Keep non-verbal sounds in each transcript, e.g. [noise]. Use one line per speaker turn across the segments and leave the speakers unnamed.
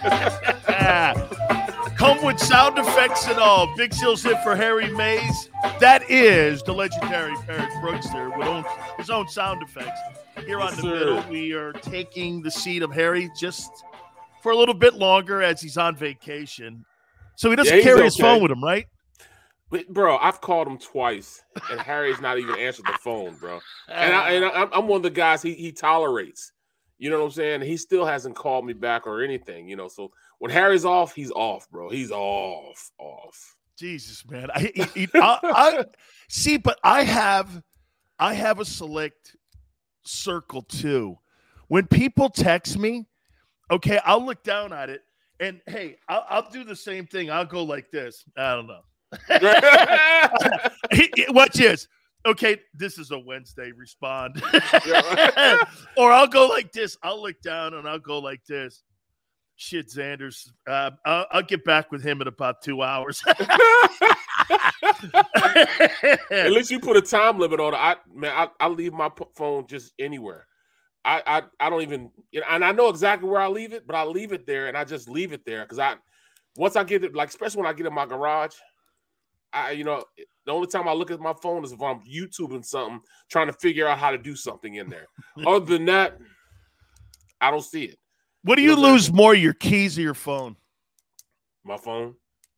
[laughs]
Come with sound effects and all. Big Seal's hit for Harry Mayes. That is the legendary Barrett Brookster with own, his own sound effects. Here
Yes,
on the
sir.
middle, we are taking the seat of Harry just for a little bit longer as he's on vacation. So he doesn't
Yeah,
carry his phone with him, right?
But, bro, I've called him twice, and Harry's not even answered the phone, bro. And, I, [laughs] I'm one of the guys he, he tolerates. You know what I'm saying? He still hasn't called me back or anything. You know, so when Harry's off, he's off, bro. He's off, off.
Jesus, man. I, I, I see, but I have, I have a select circle too. When people text me, okay, I'll look down at it, and hey, I'll, I'll do the same thing. I'll go like this. I don't know. [laughs] [laughs] Watch this. Okay, this is a Wednesday. Respond, [laughs] or I'll go like this. I'll look down and I'll go like this. Shit, Xander's. Uh, I'll, I'll get back with him in about two hours. [laughs]
At least you put a time limit on it. I man, I, I leave my phone just anywhere. I, I I don't even and I know exactly where I leave it, but I leave it there and I just leave it there because I once I get it, like especially when I get in my garage, I you know the only time I look at my phone is if I'm YouTubing something, trying to figure out how to do something in there. [laughs] Other than that, I don't see it.
What do
You
you
know I'm
lose more, your keys or your phone?
My phone.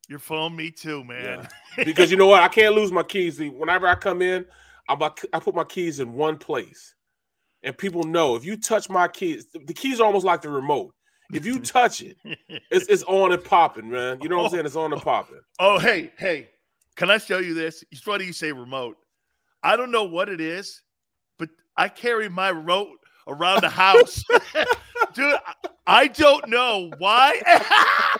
Your phone, me too, man.
because you know what? I can't lose my keys. Whenever I come in, I bu- I put my keys in one place, and people know if you touch my keys, the keys are almost like the remote. If you [laughs] touch it, it's, it's on and popping, man. You know what I'm oh. saying? It's on and popping.
Oh, hey, hey, can I show you this? It's funny you say remote. I don't know what it is, but I carry my remote around the house. [laughs] Dude, I- don't know why. [laughs]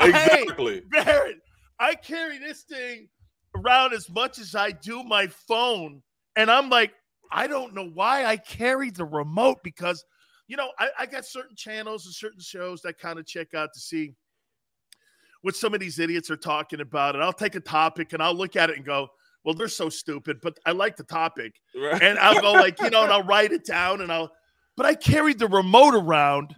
Exactly.
Hey, Barrett, I carry this thing around as much as I do my phone. And I'm like, I don't know why I carry the remote because, you know, I, I got certain channels and certain shows that kind of check out to see what some of these idiots are talking about. And I'll take a topic and I'll look at it and go, well, they're so stupid, but I like the topic.
Right.
And I'll go like, you know, and [laughs] I'll write it down and I'll, but I carried the remote around.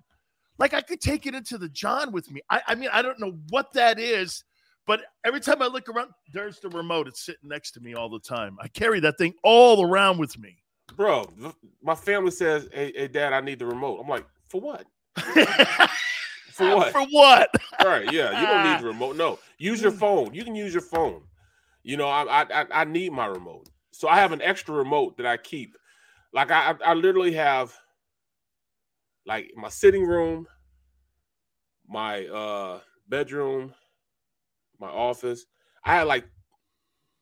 Like I could take it into the John with me. I, I mean, I don't know what that is, but every time I look around, there's the remote. It's sitting next to me all the time. I carry that thing all around with me.
Bro, my family says, hey, hey, dad, I need the remote. I'm like, for what? [laughs] For [laughs] what?
For what?
right. Yeah. You don't need [laughs] the remote. No. Use your phone. You can use your phone. You know, I I I- need my remote. So I have an extra remote that I keep. Like I I I literally have like my sitting room, my uh bedroom, my office. I had like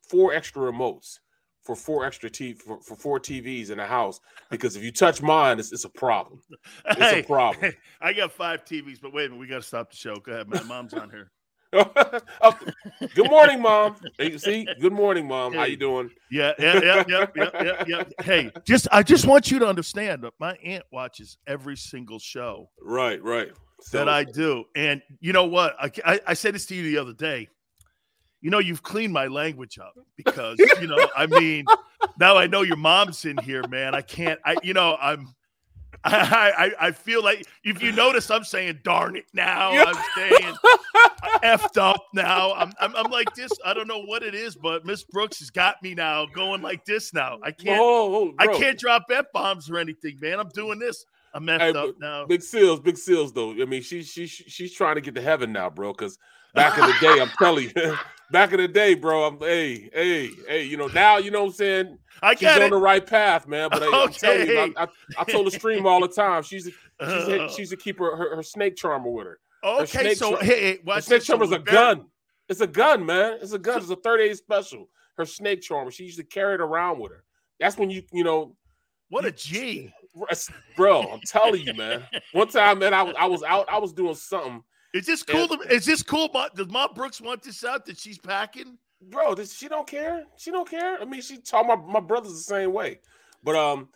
four extra remotes for four extra t for, for four TVs in the house because if you touch mine, it's, it's a problem. It's
Hey,
a problem.
I got five TVs, but wait a minute, we got to stop the show. Go ahead, my mom's on here. [laughs]
Oh, good morning, mom. Hey, you see, good morning, mom. How you doing?
Yeah, yeah, yeah, yeah, yeah, yeah, yeah. Hey, just I just want you to understand that my aunt watches every single show
Right, right. So,
that I do, and you know what? I, I I said this to you the other day. You know, you've cleaned my language up because you know, I mean, now I know your mom's in here, man. I can't. I you know, I'm. [laughs] I, I I feel like if you notice, I'm saying "darn it" now. I'm saying effed up now. I'm, I'm I'm like this. I don't know what it is, but Miss Brooks has got me now, going like this now. I can't.
Oh, oh,
I can't drop f bombs or anything, man. I'm doing this. I'm messed
Hey,
up now.
Big seals, big seals, though. I mean, she she she's trying to get to heaven now, bro. Because back in the day, I'm telling you, [laughs] back in the day, bro. I'm hey, hey, hey. You know now, you know what I'm saying.
I
She's
get
on the right path, man. But hey, I'm telling you, I, I, I told the stream all the time. She's a, she's a,
Uh,
she's to keep her, her her snake charmer with her. Her
okay,
snake
so hey,
Her snake
this. So
charmer's a gun. It's a gun, man. It's a gun. It's a 38 special. Her snake charmer. She used to carry it around with her. That's when you, you know,
What a G, [laughs]
bro! I'm telling you, man. One time, man, I was I was out. I was doing something.
Is this cool? And, to, is this cool? Does Mom Brooks want this out that she's packing?
Bro, does she don't care. She don't care. I mean, she taught my my brothers the same way. But um,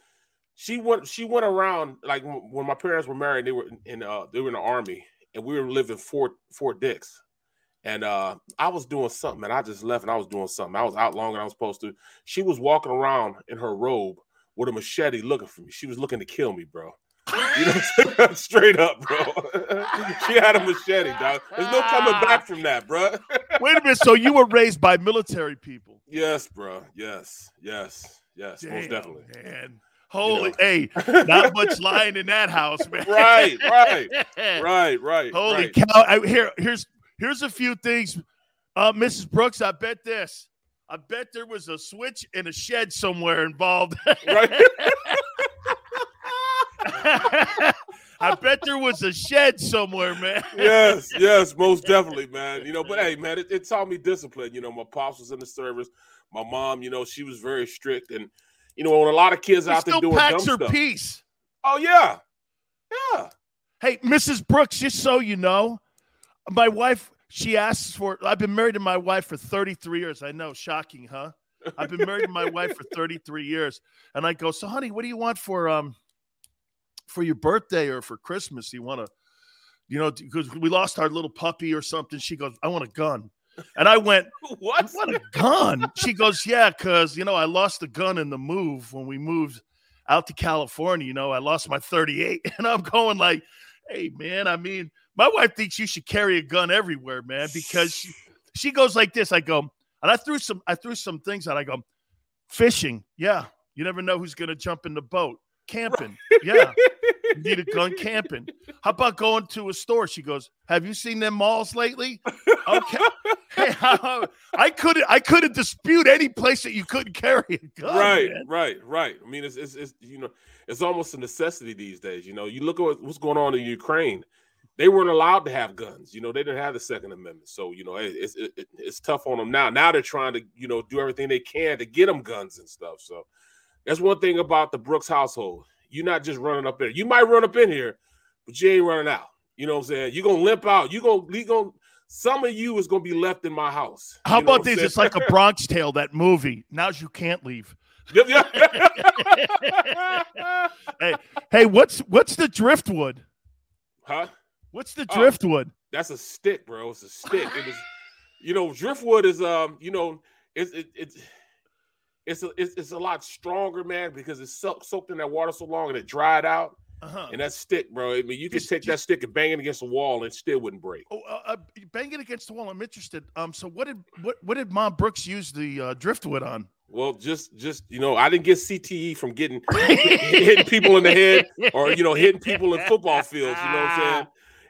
she went she went around like when my parents were married. They were in uh they were in the army, and we were living Fort Fort Dix. And uh, I was doing something, and I just left, and I was doing something. I was out longer than I was supposed to. She was walking around in her robe with a machete, looking for me. She was looking to kill me, bro. You know, [laughs] straight up, bro. [laughs] she had a machete, dog. There's no coming back from that, bro. [laughs]
Wait a minute. So you were raised by military people?
Yes, bro. Yes, yes, yes. Damn, most definitely.
Man. Holy, you know. hey, not much lying in that house, man.
Right, right, right, right.
Holy
right.
cow! I, here, here's here's a few things, uh, Mrs. Brooks. I bet this. I bet there was a switch in a shed somewhere involved. right. [laughs] I bet there was a shed somewhere, man.
yes, yes, most definitely, man. You know, but hey, man, it, it, taught me discipline. You know, my pops was in the service. My mom, you know, she was very strict, and you know, when a lot of kids
he
out there doing
packs
dumb
her
stuff.
piece.
Oh yeah, yeah.
Hey, Mrs. Brooks, just so you know, my wife, she asks for. I've been married to my wife for 33 years. I know, shocking, huh? I've been married to my wife for [laughs] 33 years, and I go, so, honey, what do you want for um for your birthday or for Christmas? You want to, you know, because we lost our little puppy or something. She goes, I want a gun. And I went, [laughs]
What?
What a gun? She goes, Yeah, because, you know, I lost the gun in the move when we moved out to California. You know, I lost my 38. [laughs] And I'm going, like, Hey, man, I mean, my wife thinks you should carry a gun everywhere, man, because she, she goes like this. I go, and I threw some, I threw some things out. I go, fishing. Yeah. You never know who's going to jump in the boat. Camping. Yeah. [laughs] You need a gun camping. How about going to a store? She goes, Have you seen them malls lately? Okay. Hey, [laughs] [laughs] I couldn't I couldn't dispute any place that you couldn't carry a gun.
Right,
man.
right, right. I mean, it's, it's, it's you know, it's almost a necessity these days. You know, you look at what's going on in Ukraine. They weren't allowed to have guns. You know, they didn't have the Second Amendment. So, you know, it's it, it, it's tough on them now. Now they're trying to, you know, do everything they can to get them guns and stuff. So that's one thing about the Brooks household. You're not just running up in. You might run up in here, but you ain't running out. You know what I'm saying? You're gonna limp out. You're gonna you gonna some of you is gonna be left in my house.
How
You know
about this? It's like a Bronx Tale, that movie. Now's you can't leave. [laughs] Hey, hey, what's what's the driftwood?
huh?
What's the
Oh.
driftwood?
That's a stick, bro. It's a stick. It is, you know, driftwood is um, you know, it's it, it's it's a, it's it's a lot stronger, man, because it's soaked in that water so long and it dried out.
Uh-huh.
And that stick, bro. I mean, you could
Just-
take that stick and bang it against the wall and it still wouldn't break.
Oh, uh, uh, bang it against the wall. I'm interested. Um, so what did what what did Mom Brooks use the uh, driftwood on?
Well, just just you know, I didn't get CTE from getting [laughs] hitting people in the head or you know hitting people in football fields. You know what I'm saying?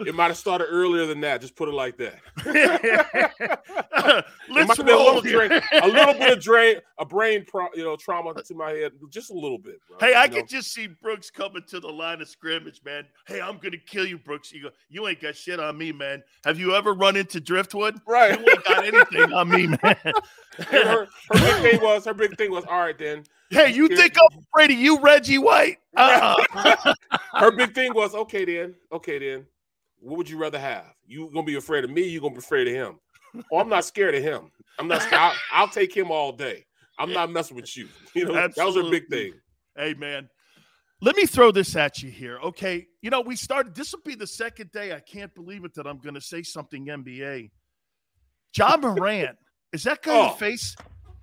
It might have started earlier than that. Just put it like that. [laughs]
Let's
a little, drain, a little bit of [laughs] drain, a brain, pro, you know, trauma to my head, just a little bit. Bro,
Hey, I
you know?
could just see Brooks coming to the line of scrimmage, man. Hey, I'm gonna kill you, Brooks. You go, you ain't got shit on me, man. Have you ever run into driftwood?
right.
You ain't got anything on me, man. [laughs]
Her, her big thing was her big thing was all right. Then
hey, you
Here-
think I'm afraid you, Reggie White? Uh-uh.
her big thing was okay. Then okay. Then what would you rather have? You gonna be afraid of me? You gonna be afraid of him? Oh, I'm not scared of him. I'm not. scared. I'll, I'll take him all day. I'm not messing with you. [laughs] You know that was a big thing.
Hey, man. Let me throw this at you here. Okay. You know, we started, this will be the second day. I can't believe it that I'm going to say something NBA. John [laughs] Morant, is that guy
Oh.
the face?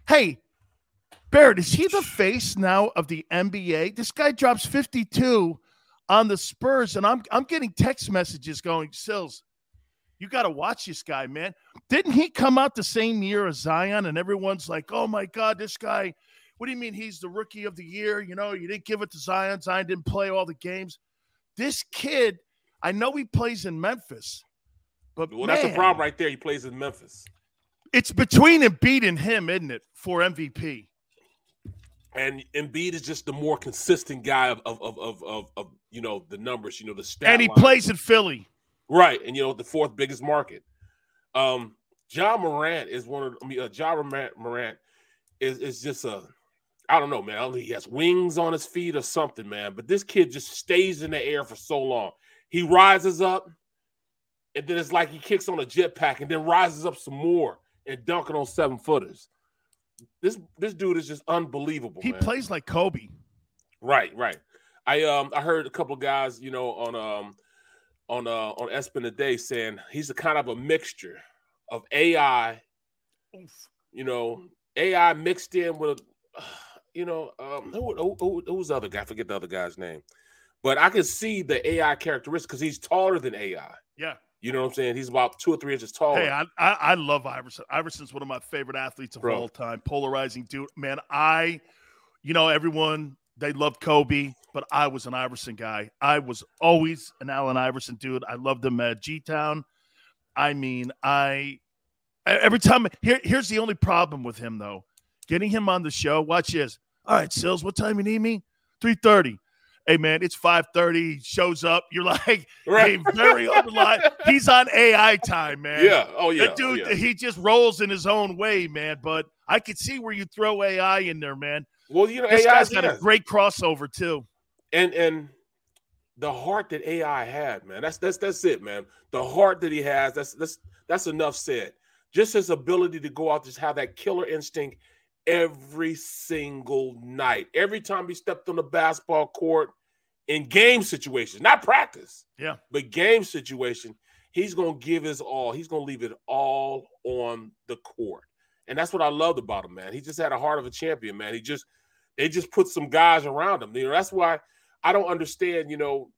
Hey, Barrett, is he the face now of the NBA? This guy drops 52 on the Spurs, and I'm I'm getting text messages going, Sills, you got to watch this guy, man. Didn't he come out the same year as Zion? And everyone's like, oh my God, this guy, what do you mean he's the rookie of the year? You know, you didn't give it to Zion. Zion didn't play all the games. This kid, I know he plays in Memphis, but
Well, that's the problem right there. He plays in Memphis,
It's between Embiid and him, isn't it, for MVP?
And Embiid is just the more consistent guy of of of of, of, you know the numbers. You know the stat.
and he
line.
plays in Philly.
right, and you know the fourth biggest market. Um, John Morant is one of. I mean, uh, John Morant, Morant is is just a. I don't know, man. I think he has wings on his feet or something, man. But this kid just stays in the air for so long. He rises up, and then it's like he kicks on a jetpack, and then rises up some more and dunking on seven footers. This this dude is just unbelievable.
He
man.
plays like Kobe.
Right, right. I um I heard a couple guys, you know, on um on uh on ESPN today saying he's a kind of a mixture of AI, you know, AI mixed in with, [sighs] you know, um who, who, who who's the other guy? I forget the other guy's name, but I can see the AI characteristics because he's taller than AI.
Yeah.
You know what I'm saying? He's about two or three inches tall.
Hey, I, I, I love Iverson. Iverson's one of my favorite athletes of
Bro.
all time. Polarizing dude. Man, I, you know, everyone they loved Kobe, but I was an Iverson guy. I was always an Allen Iverson dude. I loved him at G Town. I mean, I every time here here's the only problem with him though. Getting him on the show. Watch this. All right, Sills, what time you need me? 3:30. Hey man, it's 5:30. Shows up. You're like, [laughs]
Right.
hey, very underlined. He's on AI time, man.
yeah. Oh yeah.
That dude,
oh, yeah.
he just rolls in his own way, man. But I could see where you throw AI in there, man.
Well, you know,
This
AI
guy's got a great crossover too.
and and the heart that AI had, man. That's that's that's it, man. The heart that he has, that's that's that's enough said. Just his ability to go out, just have that killer instinct every single night. Every time he stepped on the basketball court in game situations, not practice,
Yeah.
but game situation, he's gonna give his all. He's gonna leave it all on the court. And that's what I loved about him, man. He just had a heart of a champion, man. He just they just put some guys around him. You know, that's why I don't understand, you know,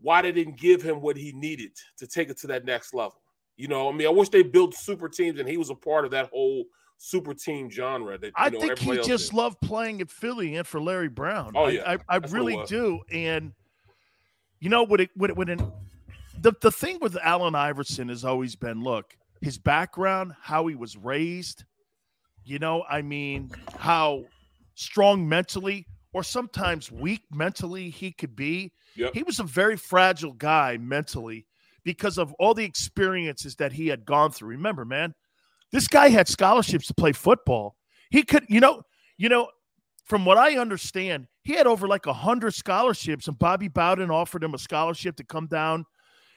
why they didn't give him what he needed to take it to that next level. You know, I mean, I wish they built super teams and he was a part of that whole super team genre that you
I
know,
think he just
did.
loved playing at Philly and for Larry Brown.
Oh,
I-
yeah.
I, I,
it
really do. And you know what? It what it, it, the the thing with Allen Iverson has always been look his background, how he was raised. You know, I mean, how strong mentally or sometimes weak mentally he could be.
Yep.
He was a very fragile guy mentally because of all the experiences that he had gone through. Remember, man, this guy had scholarships to play football. He could, you know, you know, from what I understand, he had over like a hundred scholarships, and Bobby Bowden offered him a scholarship to come down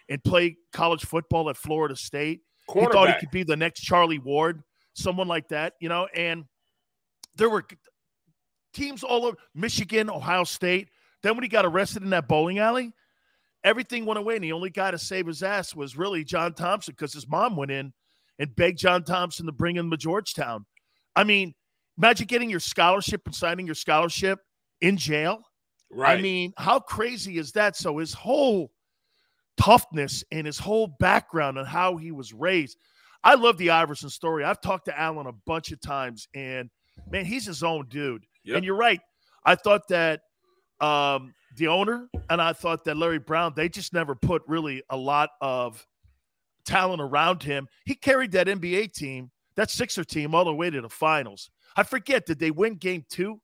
and play college football at Florida State. He thought he could be the next Charlie Ward, someone like that, you know. And there were teams all over Michigan, Ohio State. Then when he got arrested in that bowling alley, everything went away. And the only guy to save his ass was really John Thompson because his mom went in and beg John Thompson to bring him to Georgetown. I mean, imagine getting your scholarship and signing your scholarship in jail.
right.
I mean, how crazy is that? So his whole toughness and his whole background and how he was raised. I love the Iverson story. I've talked to Allen a bunch of times, and man, he's his own dude.
Yep.
And you're right. I thought that um, the owner and I thought that Larry Brown, they just never put really a lot of talent around him. He carried that NBA team, that Sixer team, all the way to the finals. I forget, did they win game two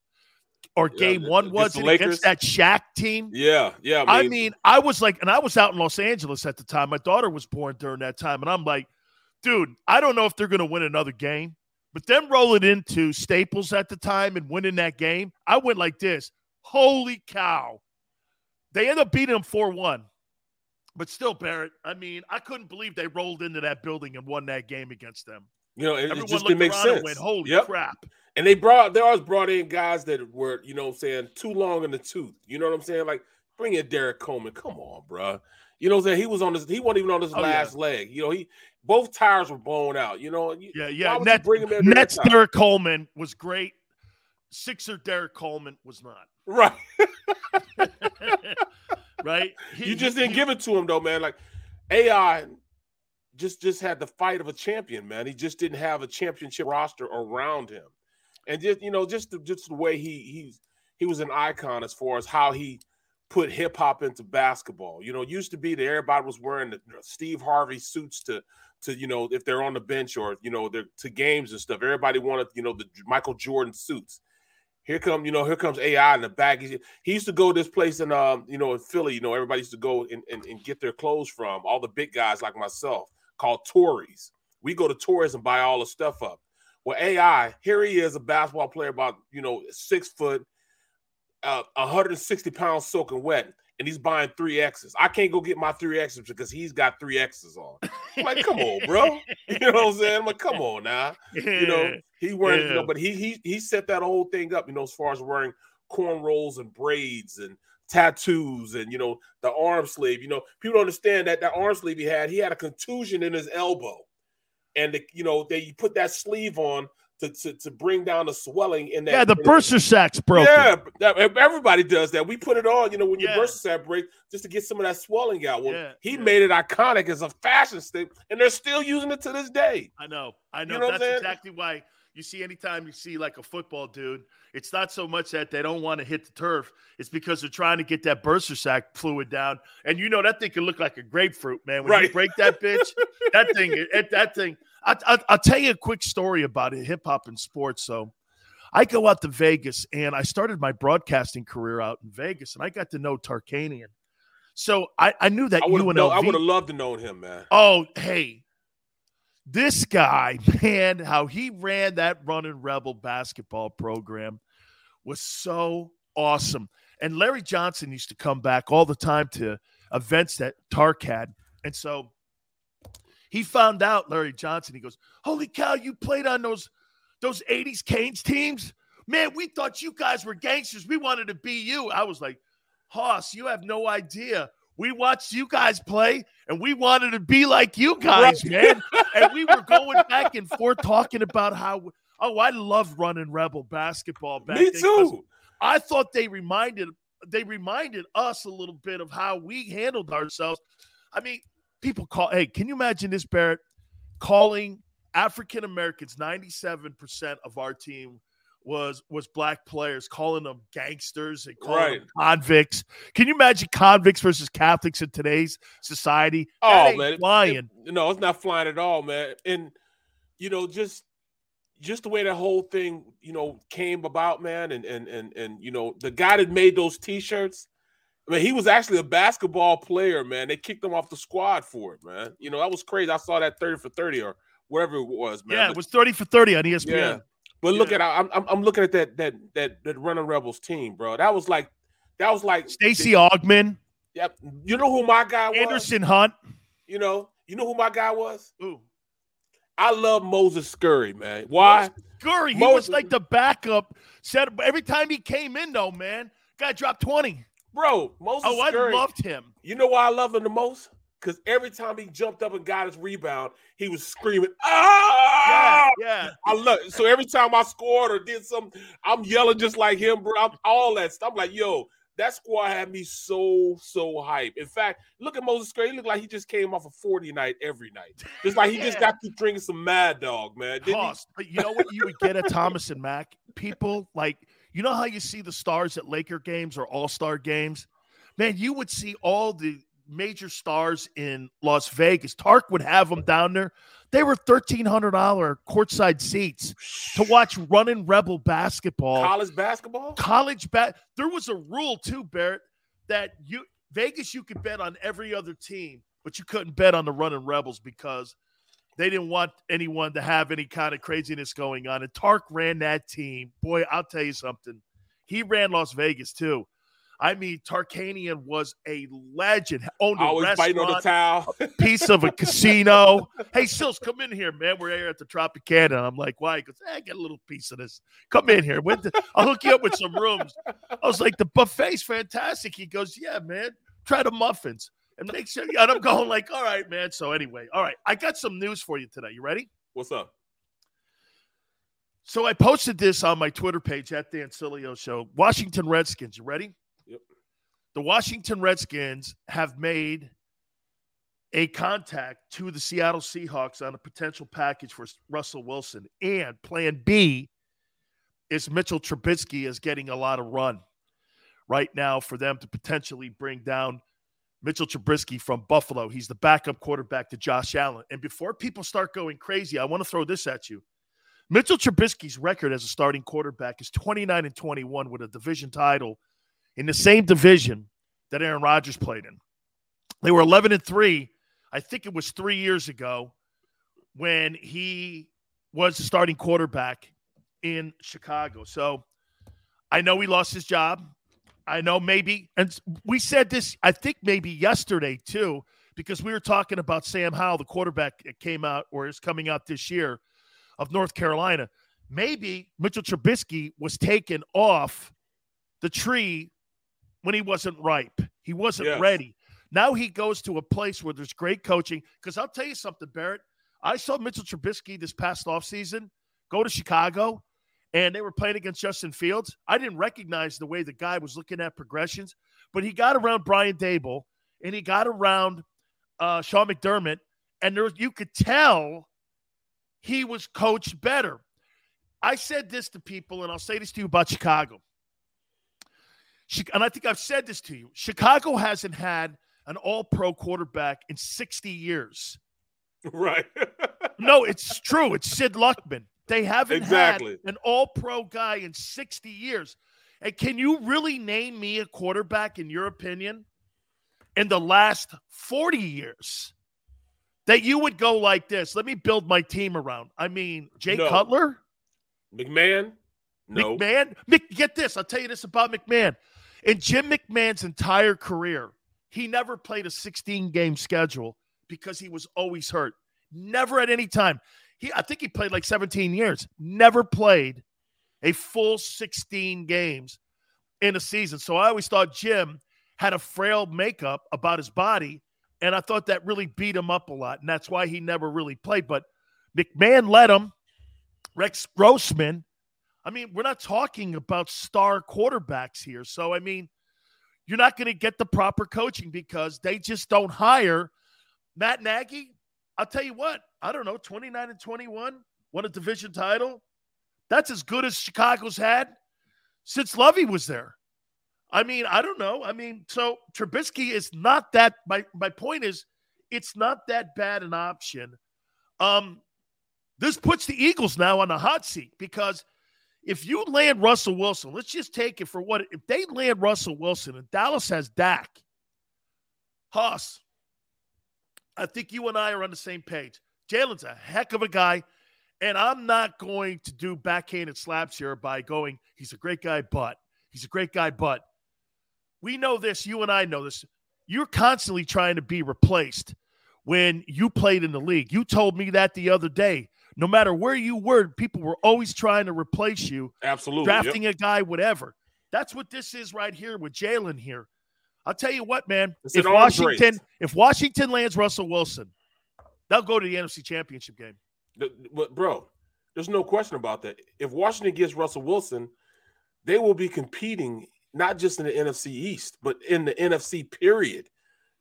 or
Yeah,
game one? Was it against that Shaq team?
yeah, yeah.
I mean, I was like, and I was out in Los Angeles at the time. My daughter was born during that time. And I'm like, dude, I don't know if they're going to win another game, but them rolling into Staples at the time and winning that game, I went like this Holy cow. They end up beating them 4 1. But still, Barrett, I mean, I couldn't believe they rolled into that building and won that game against them.
you know, it, it
Everyone
just
looked
didn't make sense.
and went, Holy
Yep.
crap.
And they brought they always brought in guys that were, you know what I'm saying, too long in the tooth. You know what I'm saying? Like, bring in Derek Coleman. Come on, bruh. You know what I'm saying? He was on this, he wasn't even on his
Oh, yeah.
last leg. You know, he both tires were blown out. You know,
Yeah, yeah. Net,
bring him in
Nets? Derek Coleman was great. Sixer Derek Coleman was not.
Right. [laughs] [laughs]
right? He-
you just
he-
didn't give it to him though, man. Like AI just just had the fight of a champion, man. He just didn't have a championship roster around him, and just you know, just the, just the way he he's he was an icon as far as how he put hip hop into basketball. You know, it used to be that everybody was wearing the Steve Harvey suits to to you know if they're on the bench or you know they're to games and stuff. Everybody wanted you know the Michael Jordan suits. Here come, you know, here comes AI in the back. He, he used to go this place in um, you know, in Philly, you know, everybody used to go and, and, and get their clothes from, all the big guys like myself, called Tories. We go to Tories and buy all the stuff up. Well, AI, here he is, a basketball player about you know six foot, uh, 160 pounds soaking wet, and he's buying three X's. I can't go get my three X's because he's got three X's on. I'm like, come on, bro. [laughs] You know what I'm saying? I'm like, come on now. You know, he wearing, yeah. you know, but he he he set that whole thing up, you know, as far as wearing cornrows and braids and tattoos and you know the arm sleeve. You know, people don't understand that that arm sleeve he had, he had a contusion in his elbow, and the, you know they put that sleeve on to, to, to bring down the swelling in that.
Yeah, the bursa sac's broken.
Yeah, everybody does that. We put it on, you know, when yeah. your bursa sac breaks, just to get some of that swelling out. Well, yeah, he yeah. made it iconic as a fashion statement, and they're still using it to this day.
I know, I know. You know That's exactly why you see anytime you see like a football dude, it's not so much that they don't want to hit the turf. It's because they're trying to get that bursa sac fluid down. And you know that thing can look like a grapefruit, man. When right. you break that bitch, that thing, it, that thing. I, I, I'll tell you a quick story about it, hip hop and sports. So I go out to Vegas and I started my broadcasting career out in Vegas and I got to know Tarkanian. So I, I knew that I
UNLV. Know, I would have loved to know him, man.
Oh, hey, this guy, [laughs] man, how he ran that running rebel basketball program was so awesome. And Larry Johnson used to come back all the time to events that Tark had. And so he found out Larry Johnson. He goes, Holy cow, you played on those those 80s Canes teams? Man, we thought you guys were gangsters. We wanted to be you. I was like, Hoss, you have no idea we watched you guys play and we wanted to be like you guys, right. man. [laughs] and we were going back and forth talking about how oh, I love running rebel basketball back
Me too.
I thought they reminded they reminded us a little bit of how we handled ourselves. I mean, people call hey, can you imagine this, Barrett? Calling African Americans, 97% of our team was was black players calling them gangsters and calling right. them convicts. Can you imagine convicts versus Catholics in today's society?
That oh man, flying. It, no, it's not flying at all, man. And you know, just just the way that whole thing, you know, came about, man, and and and and you know, the guy that made those t-shirts, I mean, he was actually a basketball player, man. They kicked him off the squad for it, man. You know, that was crazy. I saw that 30 for 30 or whatever it was, man.
Yeah, it was 30 for 30 on ESPN. Yeah.
But yeah. look at I'm, I'm I'm looking at that that that that running rebels team, bro. That was like that was like
Stacey Augmon.
Yep. You know who my guy was?
Anderson Hunt.
You know, you know who my guy was? Who? I love Moses Scurry, man. Why?
Scurry, he Moses. was like the backup. Said every time he came in, though, man, guy dropped 20.
Bro, Moses
Oh,
Scurry,
I loved him.
You know why I love him the most? because every time he jumped up and got his rebound, he was screaming, "Ah!"
Yeah, yeah.
I love it. So every time I scored or did something, I'm yelling just like him, bro. I'm, all that stuff. I'm like, yo, that squad had me so so hype. In fact, look at Moses Gray. He looked like he just came off a 40 night every night. Just like he yeah. just got to drinking some Mad Dog, man.
Cost, but you know what you would get at Thomas and Mack? People like you know how you see the stars at Laker games or All Star games. Man, you would see all the major stars in Las Vegas. Tark would have them down there. They were thirteen hundred dollar courtside seats to watch running Rebel basketball.
College basketball.
College bat. There was a rule too, Barrett, that you Vegas you could bet on every other team, but you couldn't bet on the running Rebels because they didn't want anyone to have any kind of craziness going on. And Tark ran that team. Boy, I'll tell you something. He ran Las Vegas too. I mean, Tarkanian was a legend. Owned a Always restaurant,
on the towel.
piece of a [laughs] casino. Hey, Sills, come in here, man. We're here at the Tropicana. I'm like, why? He goes, eh, hey, get a little piece of this. Come in here. I'll hook you up with some rooms. I was like, the buffet's fantastic. He goes, yeah, man. Try the muffins and make sure. And I'm going like, all right, man. So anyway, all right. I got some news for you today. You ready?
What's up?
So I posted this on my Twitter page at Dan Sileo Show. Washington Redskins. You ready? Yep. The Washington Redskins have made a contact to the Seattle Seahawks on a potential package for Russell Wilson. And plan B is Mitchell Trubisky is getting a lot of run right now for them to potentially bring down Mitchell Trubisky from Buffalo. He's the backup quarterback to Josh Allen. And before people start going crazy, I want to throw this at you. Mitchell Trubisky's record as a starting quarterback is 29 and 21 with a division title in the same division that Aaron Rodgers played in. They were 11 and 3. I think it was 3 years ago when he was the starting quarterback in Chicago. So I know he lost his job. I know maybe, and we said this, I think maybe yesterday too, because we were talking about Sam Howell, the quarterback that came out or is coming out this year of North Carolina. Maybe Mitchell Trubisky was taken off the tree when he wasn't ripe. He wasn't yes. ready. Now he goes to a place where there's great coaching. Because I'll tell you something, Barrett. I saw Mitchell Trubisky this past offseason go to Chicago and they were playing against Justin Fields. I didn't recognize the way the guy was looking at progressions, but he got around Brian Daboll and he got around uh, Sean McDermott, and there you could tell he was coached better. I said this to people, and I'll say this to you about Chicago. And I think I've said this to you. Chicago hasn't had an all pro quarterback in 60 years. [laughs]
Right.
no, it's true. It's Sid Luckman. They haven't exactly. had an all pro guy in 60 years. And can you really name me a quarterback, in your opinion, in the last 40 years that you would go like this? Let me build my team around. I mean, Jay no. Cutler?
McMahon? No.
McMahon? Get this. I'll tell you this about McMahon. In Jim McMahon's entire career, he never played a 16 game schedule because he was always hurt. Never at any time. He, I think he played like 17 years. Never played a full 16 games in a season. So I always thought Jim had a frail makeup about his body, and I thought that really beat him up a lot, and that's why he never really played. But McMahon let him. Rex Grossman. I mean, we're not talking about star quarterbacks here. So I mean, you're not going to get the proper coaching because they just don't hire Matt Nagy. I'll tell you what, I don't know, 29 and 21, won a division title. That's as good as Chicago's had since Lovie was there. I mean, I don't know. I mean, so Trubisky is not that. My my point is, it's not that bad an option. Um, this puts the Eagles now on the hot seat because if you land Russell Wilson, let's just take it for what if they land Russell Wilson and Dallas has Dak, Hoss, I think you and I are on the same page. Jalen's a heck of a guy. And I'm not going to do backhanded slaps here by going, he's a great guy, but he's a great guy, but we know this. You and I know this. You're constantly trying to be replaced when you played in the league. You told me that the other day. No matter where you were, people were always trying to replace you.
Absolutely.
Drafting
yep.
a guy, whatever. That's what this is right here with Jalen here. I'll tell you what, man. It's if Washington, if Washington lands Russell Wilson, they'll go to the NFC Championship game.
But bro, there's no question about that. If Washington gets Russell Wilson, they will be competing not just in the NFC East, but in the NFC period,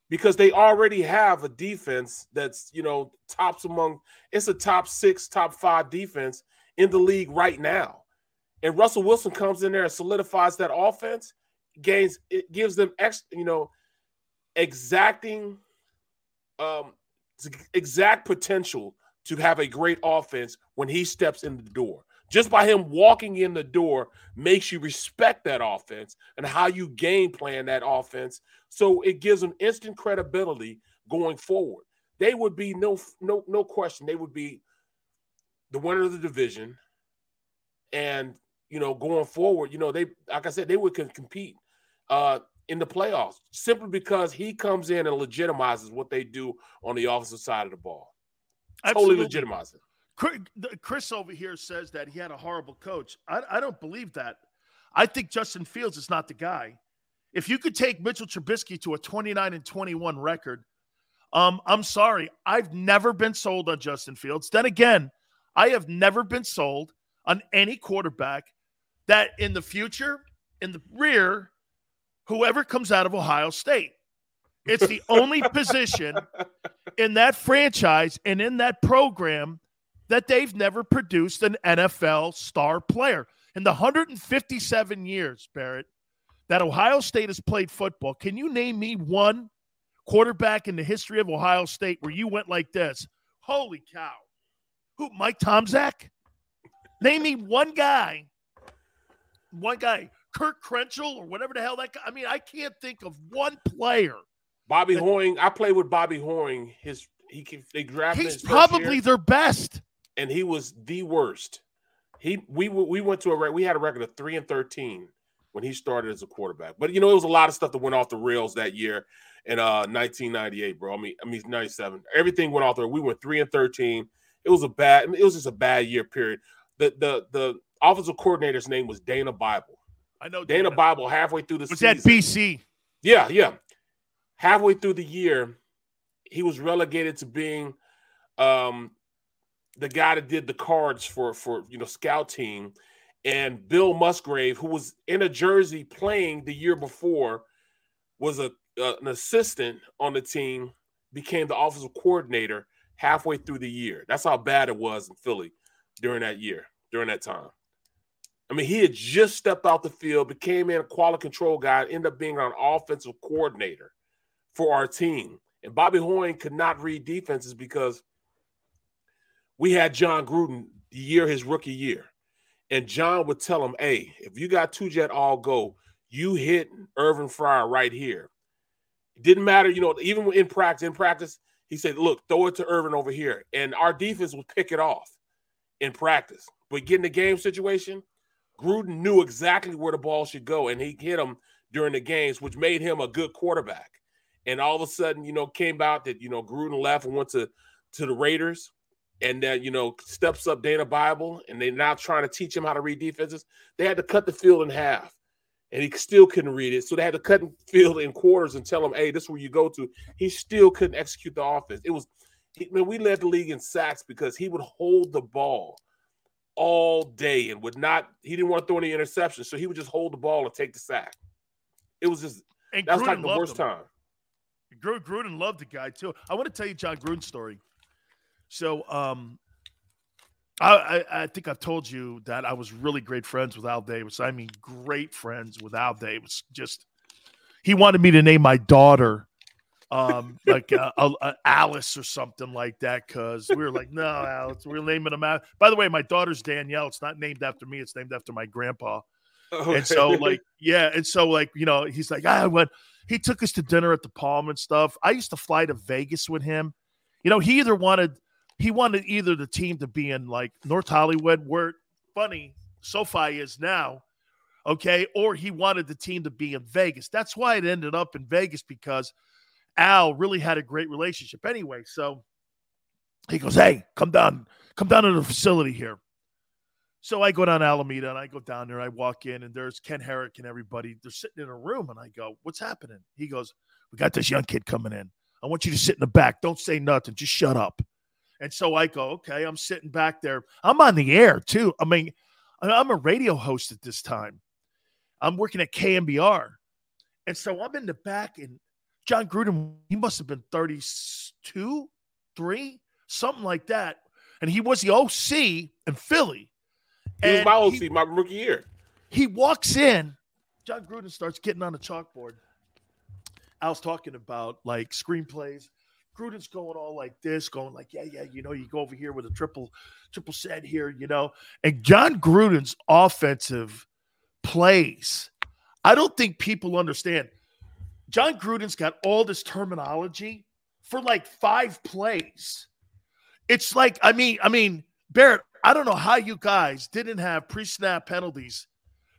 because they already have a defense that's you know tops among it's a top six, top five defense in the league right now. And Russell Wilson comes in there and solidifies that offense, gains it gives them ex, you know, exacting um exact potential to have a great offense when he steps in the door. Just by him walking in the door makes you respect that offense and how you game plan that offense. So it gives them instant credibility going forward. They would be no no no question. They would be the winner of the division, and you know going forward, you know they like I said they would compete uh, in the playoffs simply because he comes in and legitimizes what they do on the offensive side of the ball. Absolutely. Totally legitimizes it.
Chris over here says that he had a horrible coach. I, I, don't believe that. I think Justin Fields is not the guy. If you could take Mitchell Trubisky to a 29 and 21 record, um, I'm sorry. I've never been sold on Justin Fields. Then again, I have never been sold on any quarterback that in the future, in the rear, whoever comes out of Ohio State. It's the only [laughs] position in that franchise and in that program that they've never produced an NFL star player. In the 157 years, Barrett, that Ohio State has played football, can you name me one quarterback in the history of Ohio State where you went like this? Holy cow. Who, Mike Tomczak? Name me one guy. One guy. Kirk Krenzel or whatever the hell that guy. I mean, I can't think of one player.
Bobby that, Hoying. I played with Bobby Hoying. His he can they drafted.
He's probably their best.
and he was the worst. He we we went to a we had a record of three and thirteen when he started as a quarterback. But you know, it was a lot of stuff that went off the rails that year in uh 1998, bro. I mean, I mean 97. Everything went off there. We went three and 13. It was a bad. it was just a bad year period. The the the offensive coordinator's name was Dana Bible.
I know
Dana, Dana. Bible. Halfway through the
was
season,
that BC?
Yeah, yeah. Halfway through the year, he was relegated to being um the guy that did the cards for for you know scout team and Bill Musgrave, who was in a jersey playing the year before, was a uh, an assistant on the team, became the offensive coordinator halfway through the year. That's how bad it was in Philly during that year, during that time. I mean, he had just stepped out the field, became in a quality control guy, ended up being an offensive coordinator for our team. And Bobby Hoying could not read defenses because we had Jon Gruden the year his rookie year. And Jon would tell him, hey, if you got two jet all go, you hit Irving Fryar right here. It didn't matter, you know, even in practice, in practice, he said, look, throw it to Irving over here. And our defense would pick it off in practice. But getting the game situation, Gruden knew exactly where the ball should go, and he hit him during the games, which made him a good quarterback. And all of a sudden, you know, came out that, you know, Gruden left and went to, to the Raiders and then you know steps up Dana Bible, and they're now trying to teach him how to read defenses. They had to cut the field in half, and he still couldn't read it. So they had to cut the field in quarters and tell him, "Hey, this is where you go to." He still couldn't execute the offense. It was, I mean, we led the league in sacks because he would hold the ball all day and would not. He didn't want to throw any interceptions, so he would just hold the ball and take the sack. It was just and that Gruden was like the worst him. time.
Gruden loved the guy too. I want to tell you Jon Gruden's story. So um, I, I, I, think I've told you that I was really great friends with Al Davis. I mean, great friends with Al Davis. Just he wanted me to name my daughter um, like uh, uh, Alice or something like that because we were like, no, Alice, we're naming them out. By the way, my daughter's Danielle. It's not named after me. It's named after my grandpa. Okay. And so, like, yeah, and so, like, you know, he's like, I went. He took us to dinner at the Palm and stuff. I used to fly to Vegas with him. You know, he either wanted he wanted either the team to be in like North Hollywood, where funny SoFi is now, okay, or he wanted the team to be in Vegas. That's why it ended up in Vegas because Al really had a great relationship anyway. So he goes, Hey, come down, come down to the facility here. So I go down Alameda and I go down there. I walk in and there's Ken Herock and everybody. They're sitting in a room and I go, What's happening? He goes, We got this young kid coming in. I want you to sit in the back. Don't say nothing. Just shut up. And so I go, okay, I'm sitting back there. I'm on the air too. I mean, I'm a radio host at this time. I'm working at KMBR. And so I'm in the back, and Jon Gruden, he must have been 32, three, something like that. And he was the OC in Philly.
He and was my OC, he, my rookie year.
He walks in. Jon Gruden starts getting on the chalkboard. I was talking about like screenplays Gruden's going all like this, going like, yeah, yeah, you know, you go over here with a triple, triple set here, you know. And Jon Gruden's offensive plays, I don't think people understand. Jon Gruden's got all this terminology for like five plays. It's like, I mean, I mean, Barrett, I don't know how you guys didn't have pre-snap penalties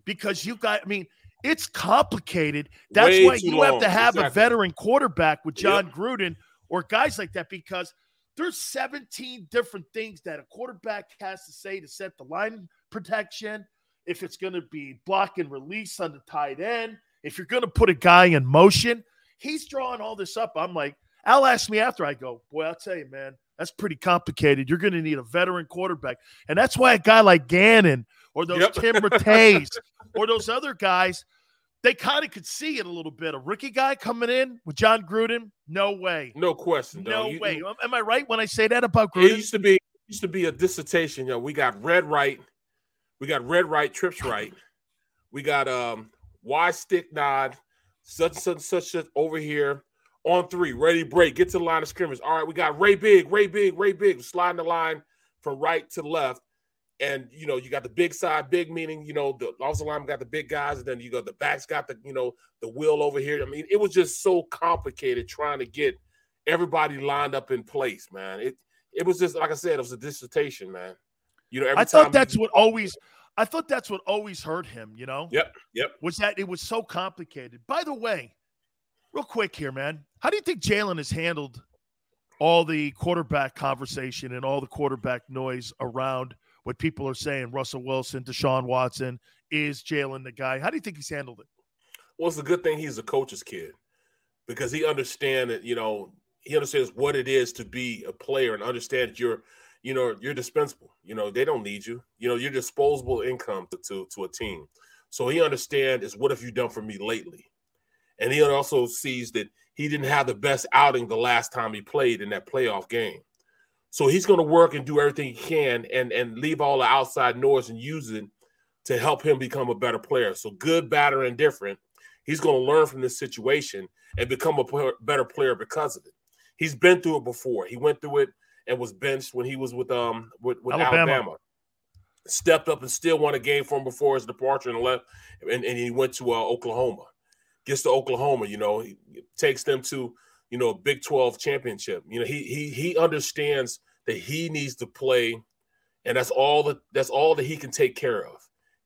because you got, I mean, it's complicated. That's Way why you long. have to have exactly. a veteran quarterback with Jon yep. Gruden or guys like that because there's 17 different things that a quarterback has to say to set the line protection. If it's going to be block and release on the tight end, if you're going to put a guy in motion, he's drawing all this up. I'm like, Al asked me after I go, boy, I'll tell you, man, that's pretty complicated. You're going to need a veteran quarterback. And that's why a guy like Gannon or those yep. Tim Rattays or those other guys – they kind of could see it a little bit. A rookie guy coming in with Jon Gruden, no way,
no question,
no
you,
way. You, Am I right when I say that about Gruden?
It used to be used to be a dissertation. You know, we got red right, we got red right, trips right, we got um Y stick nod, such such such such over here on three, ready break, get to the line of scrimmage. All right, we got Ray Big, Ray Big, Ray Big, sliding the line from right to left and you know you got the big side, big meaning you know the offensive line got the big guys, and then you got the backs got the you know the wheel over here. I mean, it was just so complicated trying to get everybody lined up in place, man. It it was just like I said, it was a dissertation, man. You know,
I thought that's what always I thought that's what always hurt him, you know?
Yep, yep.
Was that it was so complicated. By the way, real quick here, man. How do you think Jalen has handled all the quarterback conversation and all the quarterback noise around what people are saying? Russell Wilson, Deshaun Watson, is Jalen the guy? How do you think he's handled it?
Well, it's a good thing he's a coach's kid because he understands that, you know, he understands what it is to be a player and understand that you're – you know, you're dispensable. You know, they don't need you. You know, you're disposable income to, to, to a team. So he understands is what have you done for me lately? And he also sees that he didn't have the best outing the last time he played in that playoff game. So he's going to work and do everything he can and, and leave all the outside noise and use it to help him become a better player. So good, bad, or indifferent, he's going to learn from this situation and become a better player because of it. He's been through it before. He went through it and was benched when he was with um with, with Alabama. Alabama. Stepped up and still won a game for him before his departure and left, and, and he went to uh, Oklahoma. Gets to Oklahoma, you know, he takes them to you know a Big Twelve championship. You know, he he he understands that he needs to play, and that's all that that's all that he can take care of.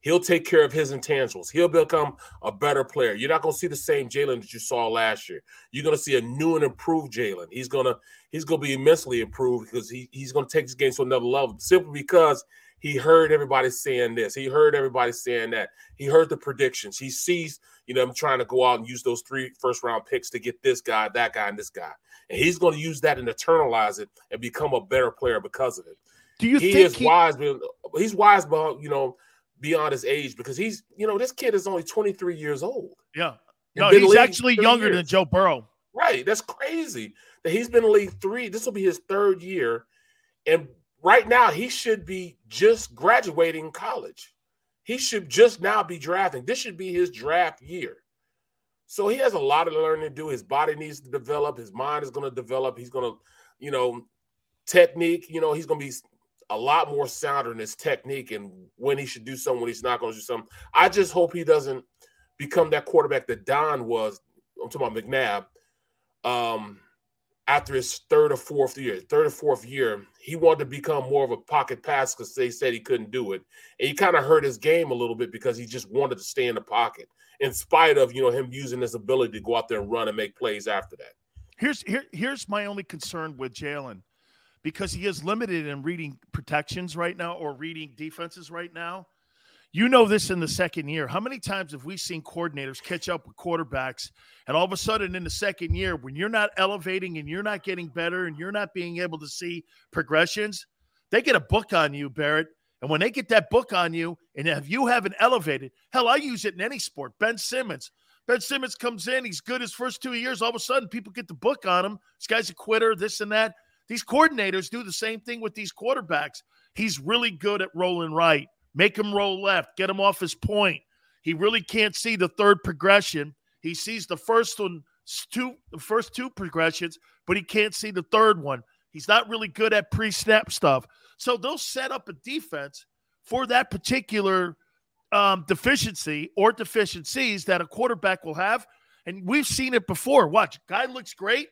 He'll take care of his intangibles. He'll become a better player. You're not going to see the same Jalen that you saw last year. You're going to see a new and improved Jalen. He's gonna he's gonna be immensely improved because he, he's going to take his game to another level simply because he heard everybody saying this. He heard everybody saying that. He heard the predictions. He sees, you know, I'm trying to go out and use those three first round picks to get this guy, that guy, and this guy. And he's going to use that and internalize it and become a better player because of it.
Do you
he
think
is he... wise? He's wise but you know beyond his age because he's, you know, this kid is only 23 years old.
Yeah. No, he's actually younger years. than Joe Burrow.
Right. That's crazy that he's been in league three. This will be his third year. And right now, he should be just graduating college. He should just now be drafting. This should be his draft year. So he has a lot of learning to do. His body needs to develop. His mind is going to develop. He's going to, you know, technique. You know, he's going to be a lot more sounder in his technique and when he should do something, when he's not going to do something. I just hope he doesn't become that quarterback that Don was. I'm talking about McNabb. Um, after his third or fourth year, third or fourth year, he wanted to become more of a pocket pass because they said he couldn't do it. And he kind of hurt his game a little bit because he just wanted to stay in the pocket, in spite of you know him using his ability to go out there and run and make plays after that.
Here's here, here's my only concern with Jalen because he is limited in reading protections right now or reading defenses right now. You know this in the second year. How many times have we seen coordinators catch up with quarterbacks and all of a sudden in the second year, when you're not elevating and you're not getting better and you're not being able to see progressions, they get a book on you, Barrett. And when they get that book on you, and if you haven't elevated, hell, I use it in any sport. Ben Simmons. Ben Simmons comes in, he's good his first two years. All of a sudden, people get the book on him. This guy's a quitter, this and that. These coordinators do the same thing with these quarterbacks. He's really good at rolling right. Make him roll left, get him off his point. He really can't see the third progression. He sees the first one, two, the first two progressions, but he can't see the third one. He's not really good at pre-snap stuff. So they'll set up a defense for that particular um, deficiency or deficiencies that a quarterback will have. And we've seen it before. Watch, guy looks great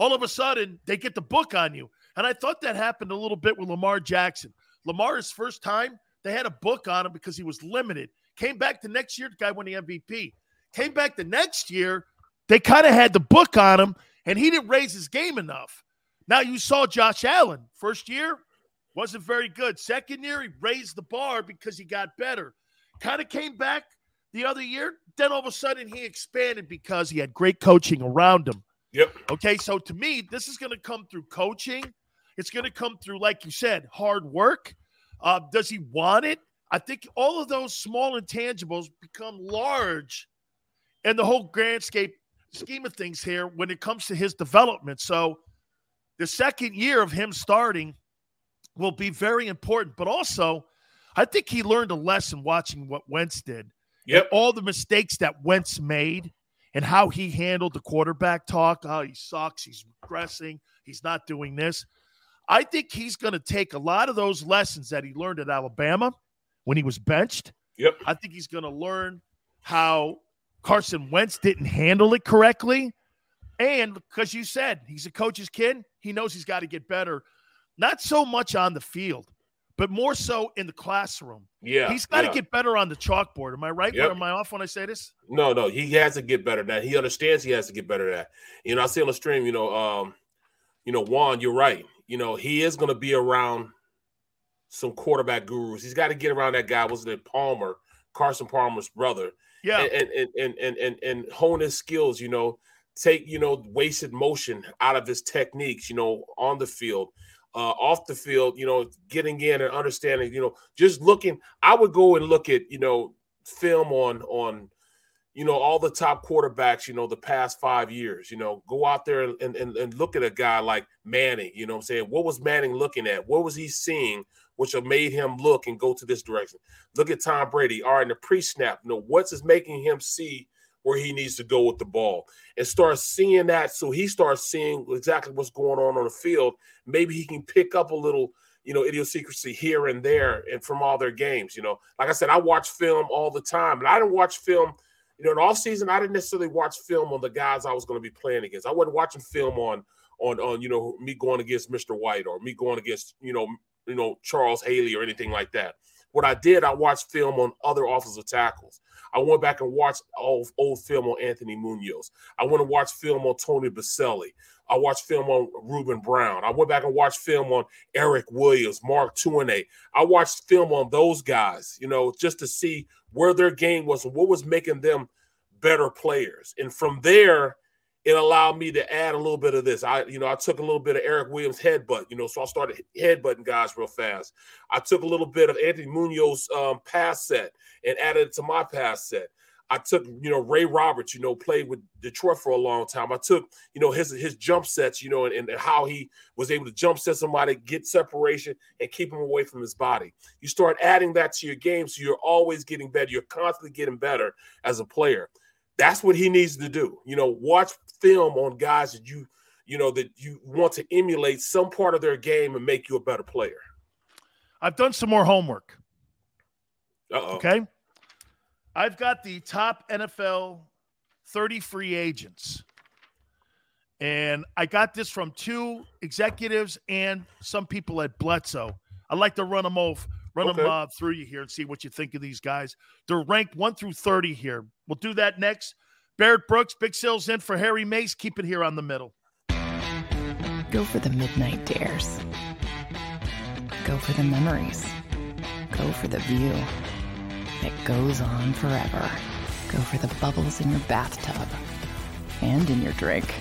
all of a sudden they get the book on you. And I thought that happened a little bit with Lamar Jackson. Lamar's first time, they had a book on him because he was limited. Came back the next year, the guy won the MVP. Came back the next year, they kind of had the book on him, and he didn't raise his game enough. Now you saw Josh Allen. First year, wasn't very good. Second year, he raised the bar because he got better. Kind of came back the other year. Then all of a sudden, he expanded because he had great coaching around him.
Yep.
Okay. So to me, this is going to come through coaching. It's going to come through, like you said, hard work. Uh, does he want it? I think all of those small intangibles become large in the whole grandscape scheme of things here when it comes to his development. So the second year of him starting will be very important. But also, I think he learned a lesson watching what Wentz did.
Yep.
All the mistakes that Wentz made and how he handled the quarterback talk. Oh, he sucks. He's regressing. He's not doing this. I think he's going to take a lot of those lessons that he learned at Alabama when he was benched.
Yep.
I think he's going to learn how Carson Wentz didn't handle it correctly. And because you said he's a coach's kid, he knows he's got to get better, not so much on the field, but more so in the classroom.
Yeah.
He's got to
yeah.
get better on the chalkboard. Am I right?
Yep.
Or am I off when I say this?
No, no, he has to get better at that. He understands he has to get better at that. You know, I see on the stream, you know, um, you know, Juan, you're right. You know, he is going to be around some quarterback gurus. He's got to get around that guy. Was it Palmer, Carson Palmer's brother?
Yeah.
and and and and and, and hone his skills. You know, take you know wasted motion out of his techniques. You know, on the field, uh, off the field. You know, getting in and understanding. You know, just looking. I would go and look at you know film on on you know all the top quarterbacks you know the past five years you know go out there and, and, and look at a guy like manning you know i'm saying what was manning looking at what was he seeing which have made him look and go to this direction look at tom brady all right in the pre-snap you know what's is making him see where he needs to go with the ball and start seeing that so he starts seeing exactly what's going on on the field maybe he can pick up a little you know, idiosyncrasy here and there and from all their games. You know, like I said, I watch film all the time, and I didn't watch film. You know, in off season, I didn't necessarily watch film on the guys I was going to be playing against. I wasn't watching film on on on you know me going against Mr. White or me going against you know you know Charles Haley or anything like that. What I did, I watched film on other offensive tackles. I went back and watched old, old film on Anthony Munoz. I went and watched film on Tony Boselli. I watched film on Ruben Brown. I went back and watched film on Eric Williams, Mark Tuinei. I watched film on those guys, you know, just to see where their game was and what was making them better players. And from there, it allowed me to add a little bit of this. I, you know, I took a little bit of Eric Williams headbutt, you know, so I started headbutting guys real fast. I took a little bit of Anthony Munoz um, pass set and added it to my pass set. I took, you know, Ray Roberts, you know, played with Detroit for a long time. I took, you know, his his jump sets, you know, and, and how he was able to jump set somebody, get separation, and keep him away from his body. You start adding that to your game, so you're always getting better. You're constantly getting better as a player. That's what he needs to do. You know, watch film on guys that you, you know, that you want to emulate some part of their game and make you a better player.
I've done some more homework.
Uh-oh.
Okay. I've got the top NFL 30 free agents. And I got this from two executives and some people at BLESTO. I'd like to run them off, run
Okay.
them uh, through you here and see what you think of these guys. They're ranked one through 30 here. We'll do that next. Barrett Brooks, Big Sales in for Harry Mayes. Keep it here on the middle.
Go for the midnight dares. Go for the memories. Go for the view that goes on forever. Go for the bubbles in your bathtub and in your drink.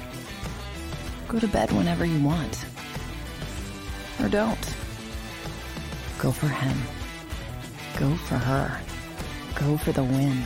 Go to bed whenever you want. Or don't. Go for him. Go for her. Go for the win.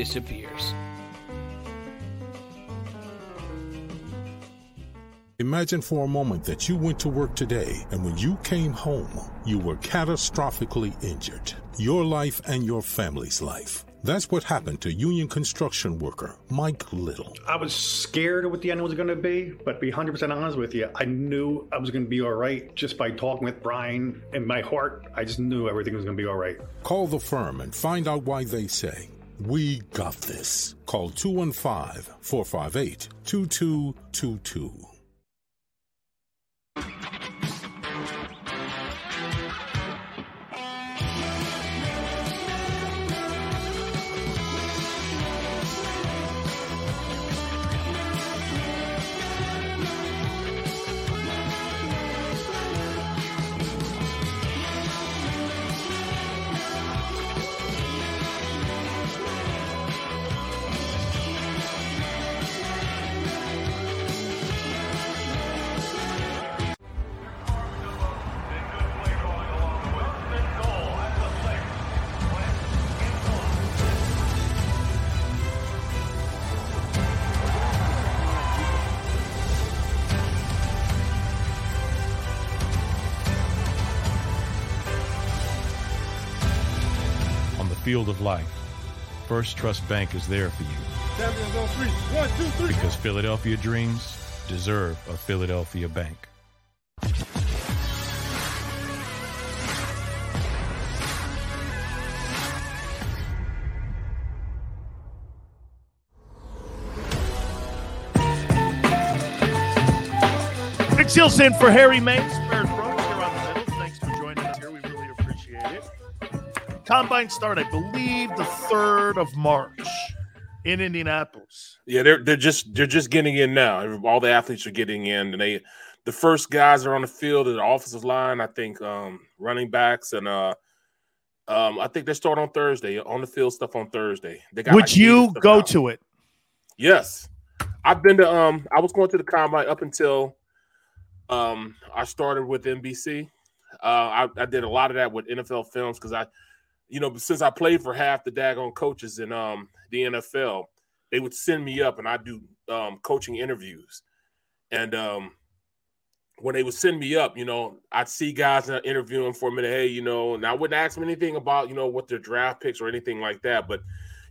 disappears.
Imagine for a moment that you went to work today and when you came home, you were catastrophically injured. Your life and your family's life. That's what happened to union construction worker Mike Little.
I was scared of what the end was going to be, but to be 100% honest with you, I knew I was going to be all right just by talking with Brian. In my heart, I just knew everything was going to be all right.
Call the firm and find out why they say, We got this. Call 215 458 2222.
Field of life, First Trust Bank is there for you. One, two, three. Because Philadelphia dreams deserve a Philadelphia bank.
In for Harry Mayes. Combine start, I believe, the third of March in Indianapolis.
Yeah, they're they're just they're just getting in now. All the athletes are getting in, and they the first guys are on the field at the offensive line. I think um, running backs and uh, um, I think they start on Thursday on the field stuff on Thursday. They got
Would
like
you go
out.
to it?
Yes, I've been to. Um, I was going to the combine up until um I started with NBC. Uh, I, I did a lot of that with NFL Films because I, you know, since I played for half the daggone coaches in um the NFL, they would send me up and I do um coaching interviews, and um when they would send me up, you know, I'd see guys and I'd interview them for a minute. Hey, you know, and I wouldn't ask them anything about, you know, what their draft picks or anything like that. But,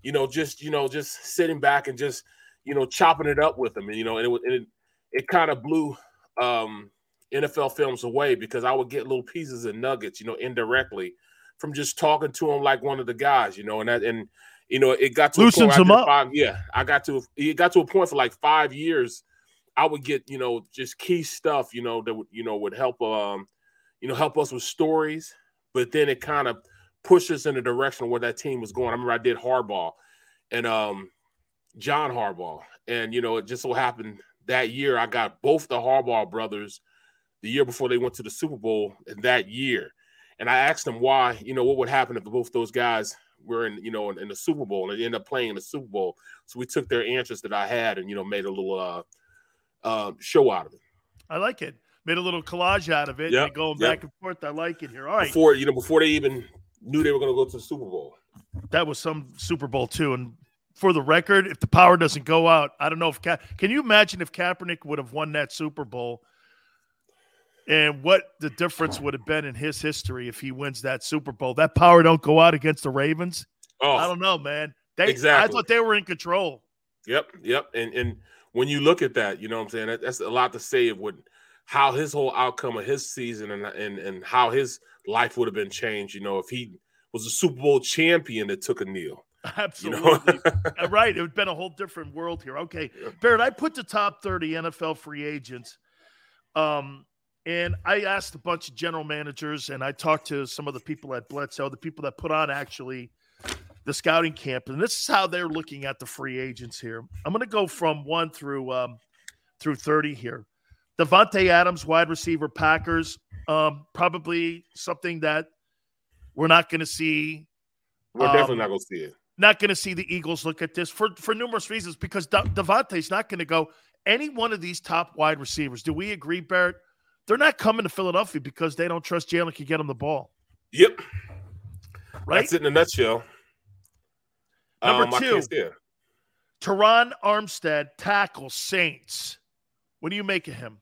you know, just, you know, just sitting back and just, you know, chopping it up with them. And, you know, and it, and it, it kind of blew um, NFL films away because I would get little pieces and nuggets, you know, indirectly from just talking to him like one of the guys, you know, and that, and, you know, it got to
Loosens
a point
them
after
up.
Five, yeah, I got to, it got to a point for like five years I would get, you know, just key stuff, you know, that would, you know, would help um, you know, help us with stories, but then it kind of pushed us in the direction of where that team was going. I remember I did Harbaugh and um John Harbaugh. And you know, it just so happened that year I got both the Harbaugh brothers the year before they went to the Super Bowl that year. And I asked them why, you know, what would happen if both those guys were in, you know, in, in the Super Bowl and they ended up playing in the Super Bowl. So we took their answers that I had and you know made a little uh uh, show out of it.
I like it. Made a little collage out of it. Yeah, going
yep.
back and forth. I like it here. All right.
Before you know, before they even knew they were going to go to the Super Bowl.
that was some Super Bowl too. And for the record, if the power doesn't go out, I don't know if Ka- can you imagine if Kaepernick would have won that Super Bowl, and what the difference would have been in his history if he wins that Super Bowl. That power don't go out against the Ravens.
Oh,
I don't know, man. They, I thought they were in control.
Yep, yep. And and when you look at that, you know what I'm saying? That, that's a lot to say of what how his whole outcome of his season and and and how his life would have been changed, you know, if he was a Super Bowl champion that took a kneel. [laughs]
Absolutely. Uh, right. It would have been a whole different world here. Okay. [laughs] Barrett, I put the top 30 NFL free agents. Um, and I asked a bunch of general managers and I talked to some of the people at BLESTO, the people that put on actually the scouting camp. And this is how they're looking at the free agents here. I'm going to go from one through um, through 30 here. Davante Adams, wide receiver, Packers. Um, probably something that we're not going to see
We're
Um,
definitely not going to see it.
not going to see the Eagles look at this for for numerous reasons because De- Davante's not going to go any one of these top wide receivers. Do we agree, Barrett? They're not coming to Philadelphia because they don't trust Jalen can get them the ball.
Yep.
Right?
That's it in a nutshell.
Number
Um,
two.
can't see it.
Terron Armstead, tackle Saints. What do you make of him?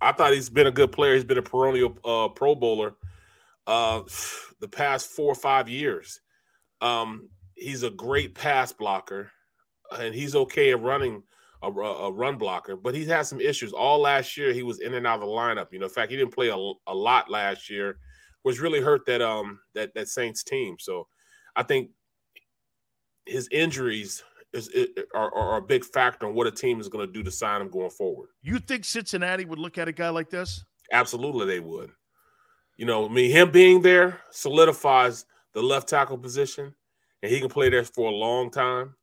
I thought he's been a good player. He's been a perennial uh, Pro Bowler uh, the past four or five years. Um, he's a great pass blocker, and he's okay at running a, a run blocker, but he's had some issues. All last year, he was in and out of the lineup. You know, in fact, he didn't play a, a lot last year, which really hurt that um that that Saints team. So, I think his injuries is, are, are a big factor on what a team is going to do to sign him going forward.
You think Cincinnati would look at a guy like this?
Absolutely, they would. You know, I mean, him being there solidifies the left tackle position, and he can play there for a long time.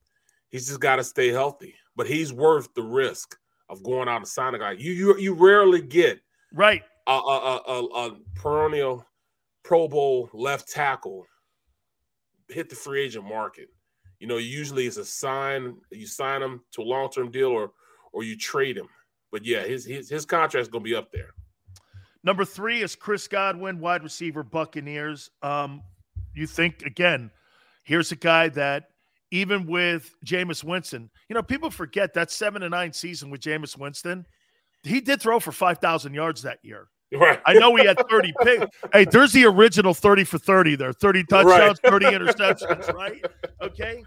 He's just got to stay healthy, but he's worth the risk of going out and signing a guy. You you you rarely get
right
a a, a, a, perennial Pro Bowl left tackle hit the free agent market. You know, usually it's a sign you sign him to a long term deal or or you trade him. But yeah, his his his contract's gonna be up there.
Number three is Chris Godwin, wide receiver, Buccaneers. Um, you think again? Here's a guy that even with Jameis Winston, you know, people forget that seven to nine season with Jameis Winston, he did throw for five thousand yards that year.
Right.
I know he had 30 [laughs] picks. Hey, there's the original 30 for 30 there 30 touchdowns, right. 30 [laughs] interceptions, right? Okay.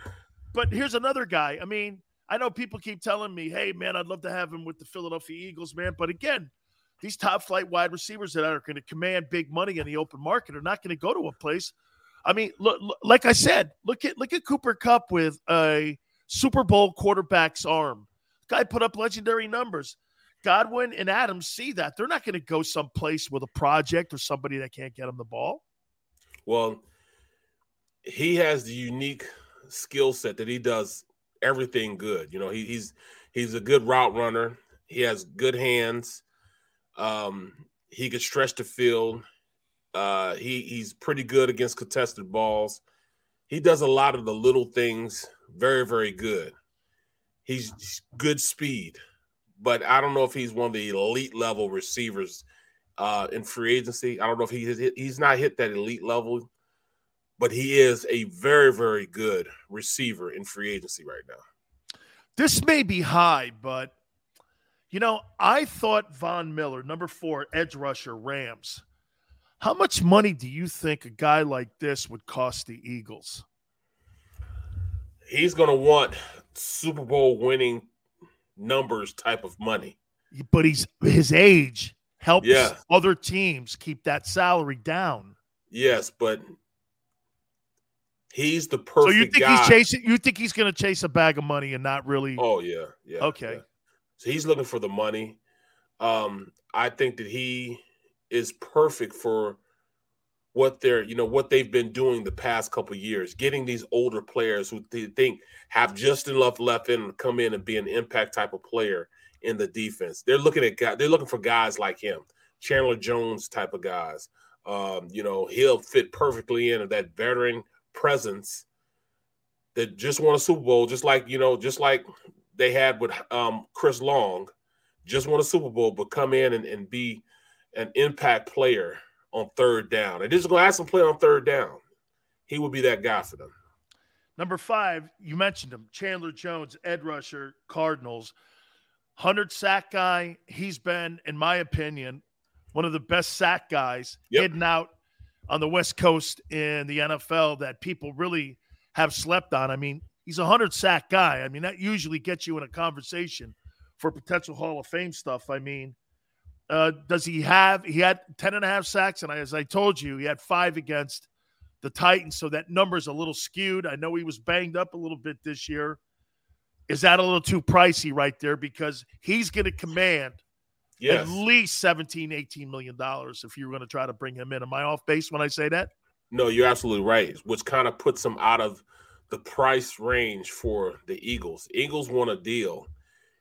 But here's another guy. I mean, I know people keep telling me, hey, man, I'd love to have him with the Philadelphia Eagles, man. But again, these top flight wide receivers that are going to command big money in the open market are not going to go to a place. I mean, look, like I said, look at look at Cooper Kupp with a Super Bowl quarterback's arm. Guy put up legendary numbers. Godwin and Adams see that. They're not going to go someplace with a project or somebody that can't get them the ball.
Well, he has the unique skill set that he does everything good. You know, he, he's he's a good route runner. He has good hands. Um, he can stretch the field. Uh, he he's pretty good against contested balls. He does a lot of the little things very very good. He's good speed but I don't know if he's one of the elite level receivers uh, in free agency. I don't know if hit, he's not hit that elite level, but he is a very very good receiver in free agency right now.
This may be high, but you know I thought Von Miller, number four edge rusher, Rams. How much money do you think a guy like this would cost the Eagles?
He's going to want Super Bowl winning numbers type of money.
But he's his age helps yeah. other teams keep that salary down.
Yes, but he's the perfect. So
you think
guy.
he's chasing? You think he's going to chase a bag of money and not really?
Oh yeah, yeah.
Okay.
Yeah. So he's looking for the money. Um, I think that he is perfect for what they're you know what they've been doing the past couple years. Getting these older players who they think have just enough left in to come in and be an impact type of player in the defense. They're looking at guys they're looking for guys like him chandler jones type of guys. Um, you know he'll fit perfectly in that veteran presence that just won a super bowl just like you know just like they had with um, chris long just won a super bowl but come in and, and be an impact player on third down. And this is going to ask him play on third down. He would be that guy for them.
Number five, you mentioned him, Chandler Jones, edge rusher, Cardinals, hundred sack guy. He's been, in my opinion, one of the best sack guys yep. hidden out on the West Coast in the NFL that people really have slept on. I mean, he's a hundred sack guy. I mean, that usually gets you in a conversation for potential Hall of Fame stuff. I mean, uh, does he have? He had 10 and a half sacks, and as I told you, he had five against the Titans, so that number is a little skewed. I know he was banged up a little bit this year. Is that a little too pricey right there? Because he's going to command yes. at least 17, 18 million dollars if you're going to try to bring him in. Am I off base when I say that?
No, you're absolutely right. Which kind of puts him out of the price range for the Eagles. Eagles want a deal,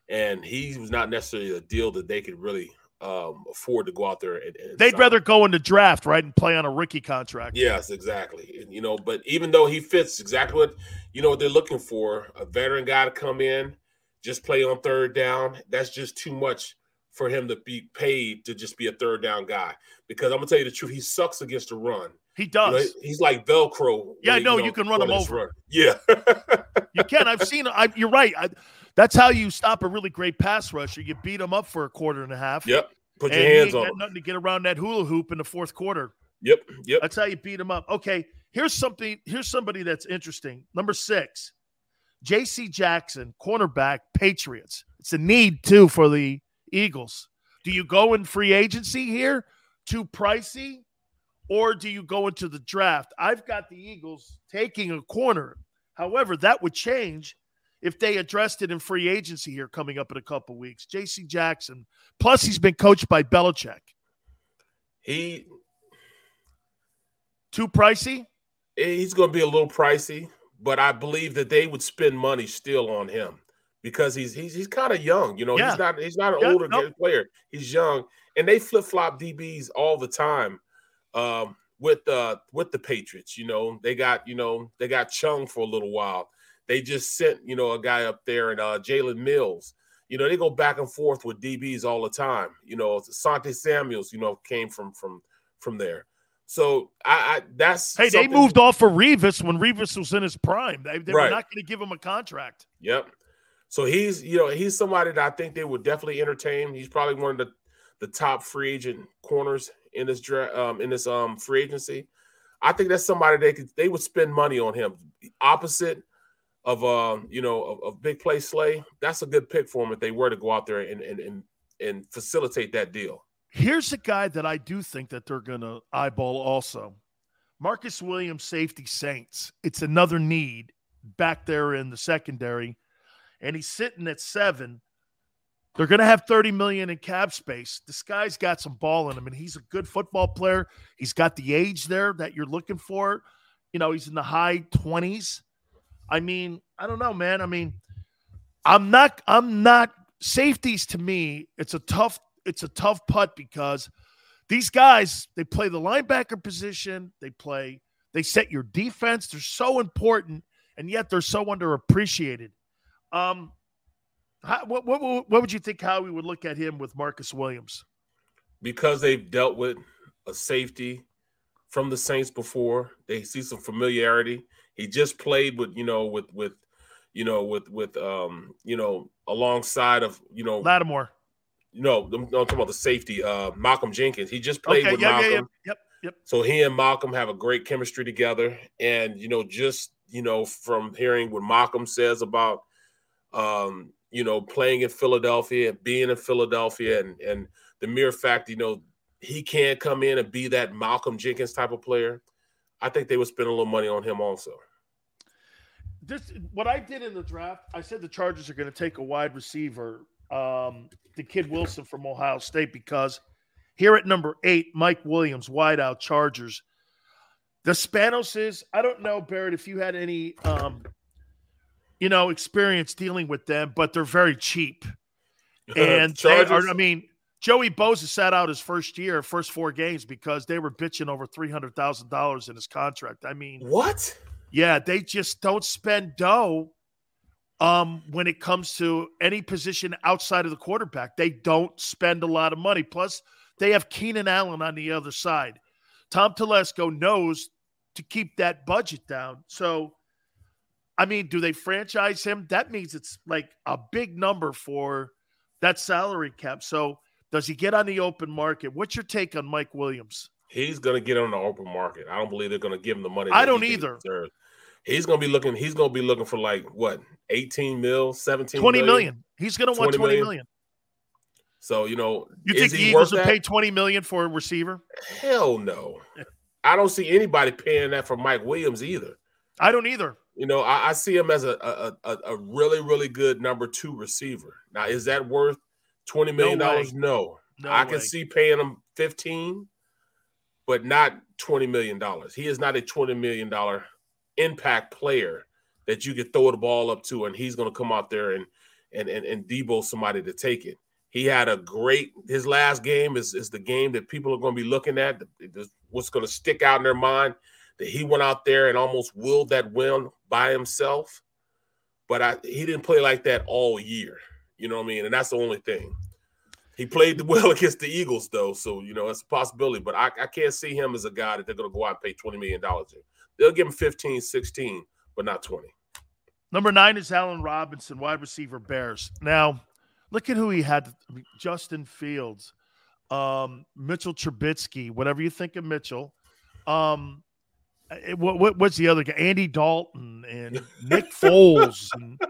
and he was not necessarily a deal that they could really um, afford to go out there and, and
they'd sign. rather go into draft right and play on a rookie contract.
Yes, exactly. And, you know, but even though he fits exactly what you know what they're looking for, a veteran guy to come in, just play on third down. That's just too much for him to be paid to just be a third down guy. Because I'm gonna tell you the truth, he sucks against the run.
He does.
You know, he's like Velcro.
Yeah, no, you, know, you can run him over. Run. [laughs]
Yeah,
you can. I've seen. I, you're right. I, that's how you stop a really great pass rusher. You beat them up for a quarter and a half.
Yep. Put your hands on.
Nothing to get around that hula hoop in the fourth quarter.
Yep. Yep.
That's how you beat them up. Okay. Here's something. Here's somebody that's interesting. Number six, J.C. Jackson, cornerback, Patriots. It's a need too for the Eagles. Do you go in free agency here? Too pricey? Or do you go into the draft? I've got the Eagles taking a corner. However, that would change if they addressed it in free agency here coming up in a couple weeks. J.C. Jackson. Plus, he's been coached by Belichick.
He
too pricey.
He's going to be a little pricey, but I believe that they would spend money still on him because he's he's he's kind of young. You know, yeah. he's not he's not an yeah, older nope. player. He's young, and they flip flop DBs all the time. Um, with uh with the Patriots, you know, they got you know they got Chung for a little while. They just sent, you know, a guy up there and uh, Jalen Mills. You know, they go back and forth with DBs all the time. You know, Sante Samuels, you know, came from from from there. So I, I that's
hey, they moved off for Revis when Revis was in his prime. They, they right. were not going to give him a contract.
Yep. So he's you know he's somebody that I think they would definitely entertain. He's probably one of the the top free agent corners in this draft um, in this um free agency. I think that's somebody they could they would spend money on him. Opposite of um, you know, of, of big play Slay, that's a good pick for him if they were to go out there and and and, and facilitate that deal.
Here's a guy that I do think that they're gonna eyeball also. Marcus Williams, safety Saints. It's another need back there in the secondary, and he's sitting at seven. They're going to have 30 million in cap space. This guy's got some ball in him, and he's a good football player. He's got the age there that you're looking for. You know, he's in the high 20s. I mean, I don't know, man. I mean, I'm not, I'm not safeties to me. It's a tough, it's a tough putt because these guys, they play the linebacker position, they play, they set your defense. They're so important, and yet they're so underappreciated. Um, how, what, what, what would you think how we would look at him with Marcus Williams?
Because they've dealt with a safety from the Saints before, they see some familiarity. He just played with, you know, with with you know, with with um, you know, alongside of, you know,
Lattimore.
You know, I'm, I'm talking about the safety, uh, Malcolm Jenkins. He just played
okay,
with
yeah,
Malcolm.
Yeah, yeah. Yep, yep.
So he and Malcolm have a great chemistry together. And, you know, just, you know, from hearing what Malcolm says about um, you know, playing in Philadelphia, and being in Philadelphia, and and the mere fact, you know, he can't come in and be that Malcolm Jenkins type of player. I think they would spend a little money on him also.
This what I did in the draft. I said the Chargers are going to take a wide receiver, um, the kid Wilson from Ohio State, because here at number eight, Mike Williams, wideout Chargers. The Spanos is. I don't know, Barrett, if you had any um, you know, experience dealing with them, but they're very cheap. [laughs] And they are, I mean, Joey Bosa sat out his first year, first four games because they were bitching over three hundred thousand dollars in his contract. I mean,
what?
Yeah, they just don't spend dough. Um, when it comes to any position outside of the quarterback, they don't spend a lot of money. Plus, they have Keenan Allen on the other side. Tom Telesco knows to keep that budget down. So I mean, do they franchise him? That means it's like a big number for that salary cap. So does he get on the open market? What's your take on Mike Williams?
He's going to get on the open market. I don't believe they're going to give him the money.
I don't either.
He's going to be looking. He's going to be looking for like what, eighteen mil, seventeen,
20 million. million. He's going to want twenty million. million.
So you know,
you think the Eagles would pay twenty million for a receiver?
Hell no. [laughs] I don't see anybody paying that for Mike Williams either.
I don't either.
You know, I, I see him as a, a, a really really good number two receiver. Now, is that worth twenty million dollars? No, no. no. I can see paying him fifteen, but not twenty million dollars. He is not a twenty million dollar impact player that you could throw the ball up to, and he's going to come out there and and and, and debo somebody to take it. He had a great. His last game is is the game that people are going to be looking at. What's going to stick out in their mind that he went out there and almost willed that win by himself. But I, he didn't play like that all year. You know what I mean? And that's the only thing. He played [laughs] well against the Eagles, though. So, you know, it's a possibility. But I, I can't see him as a guy that they're going to go out and pay $20 million. They'll give him 15, 16, but not 20.
Number nine is Allen Robinson, wide receiver Bears. Now, look at who he had Justin Fields, um, Mitchell Trubisky, whatever you think of Mitchell. Um, uh, what, what what's the other guy? Andy Dalton and Nick [laughs] Foles. And,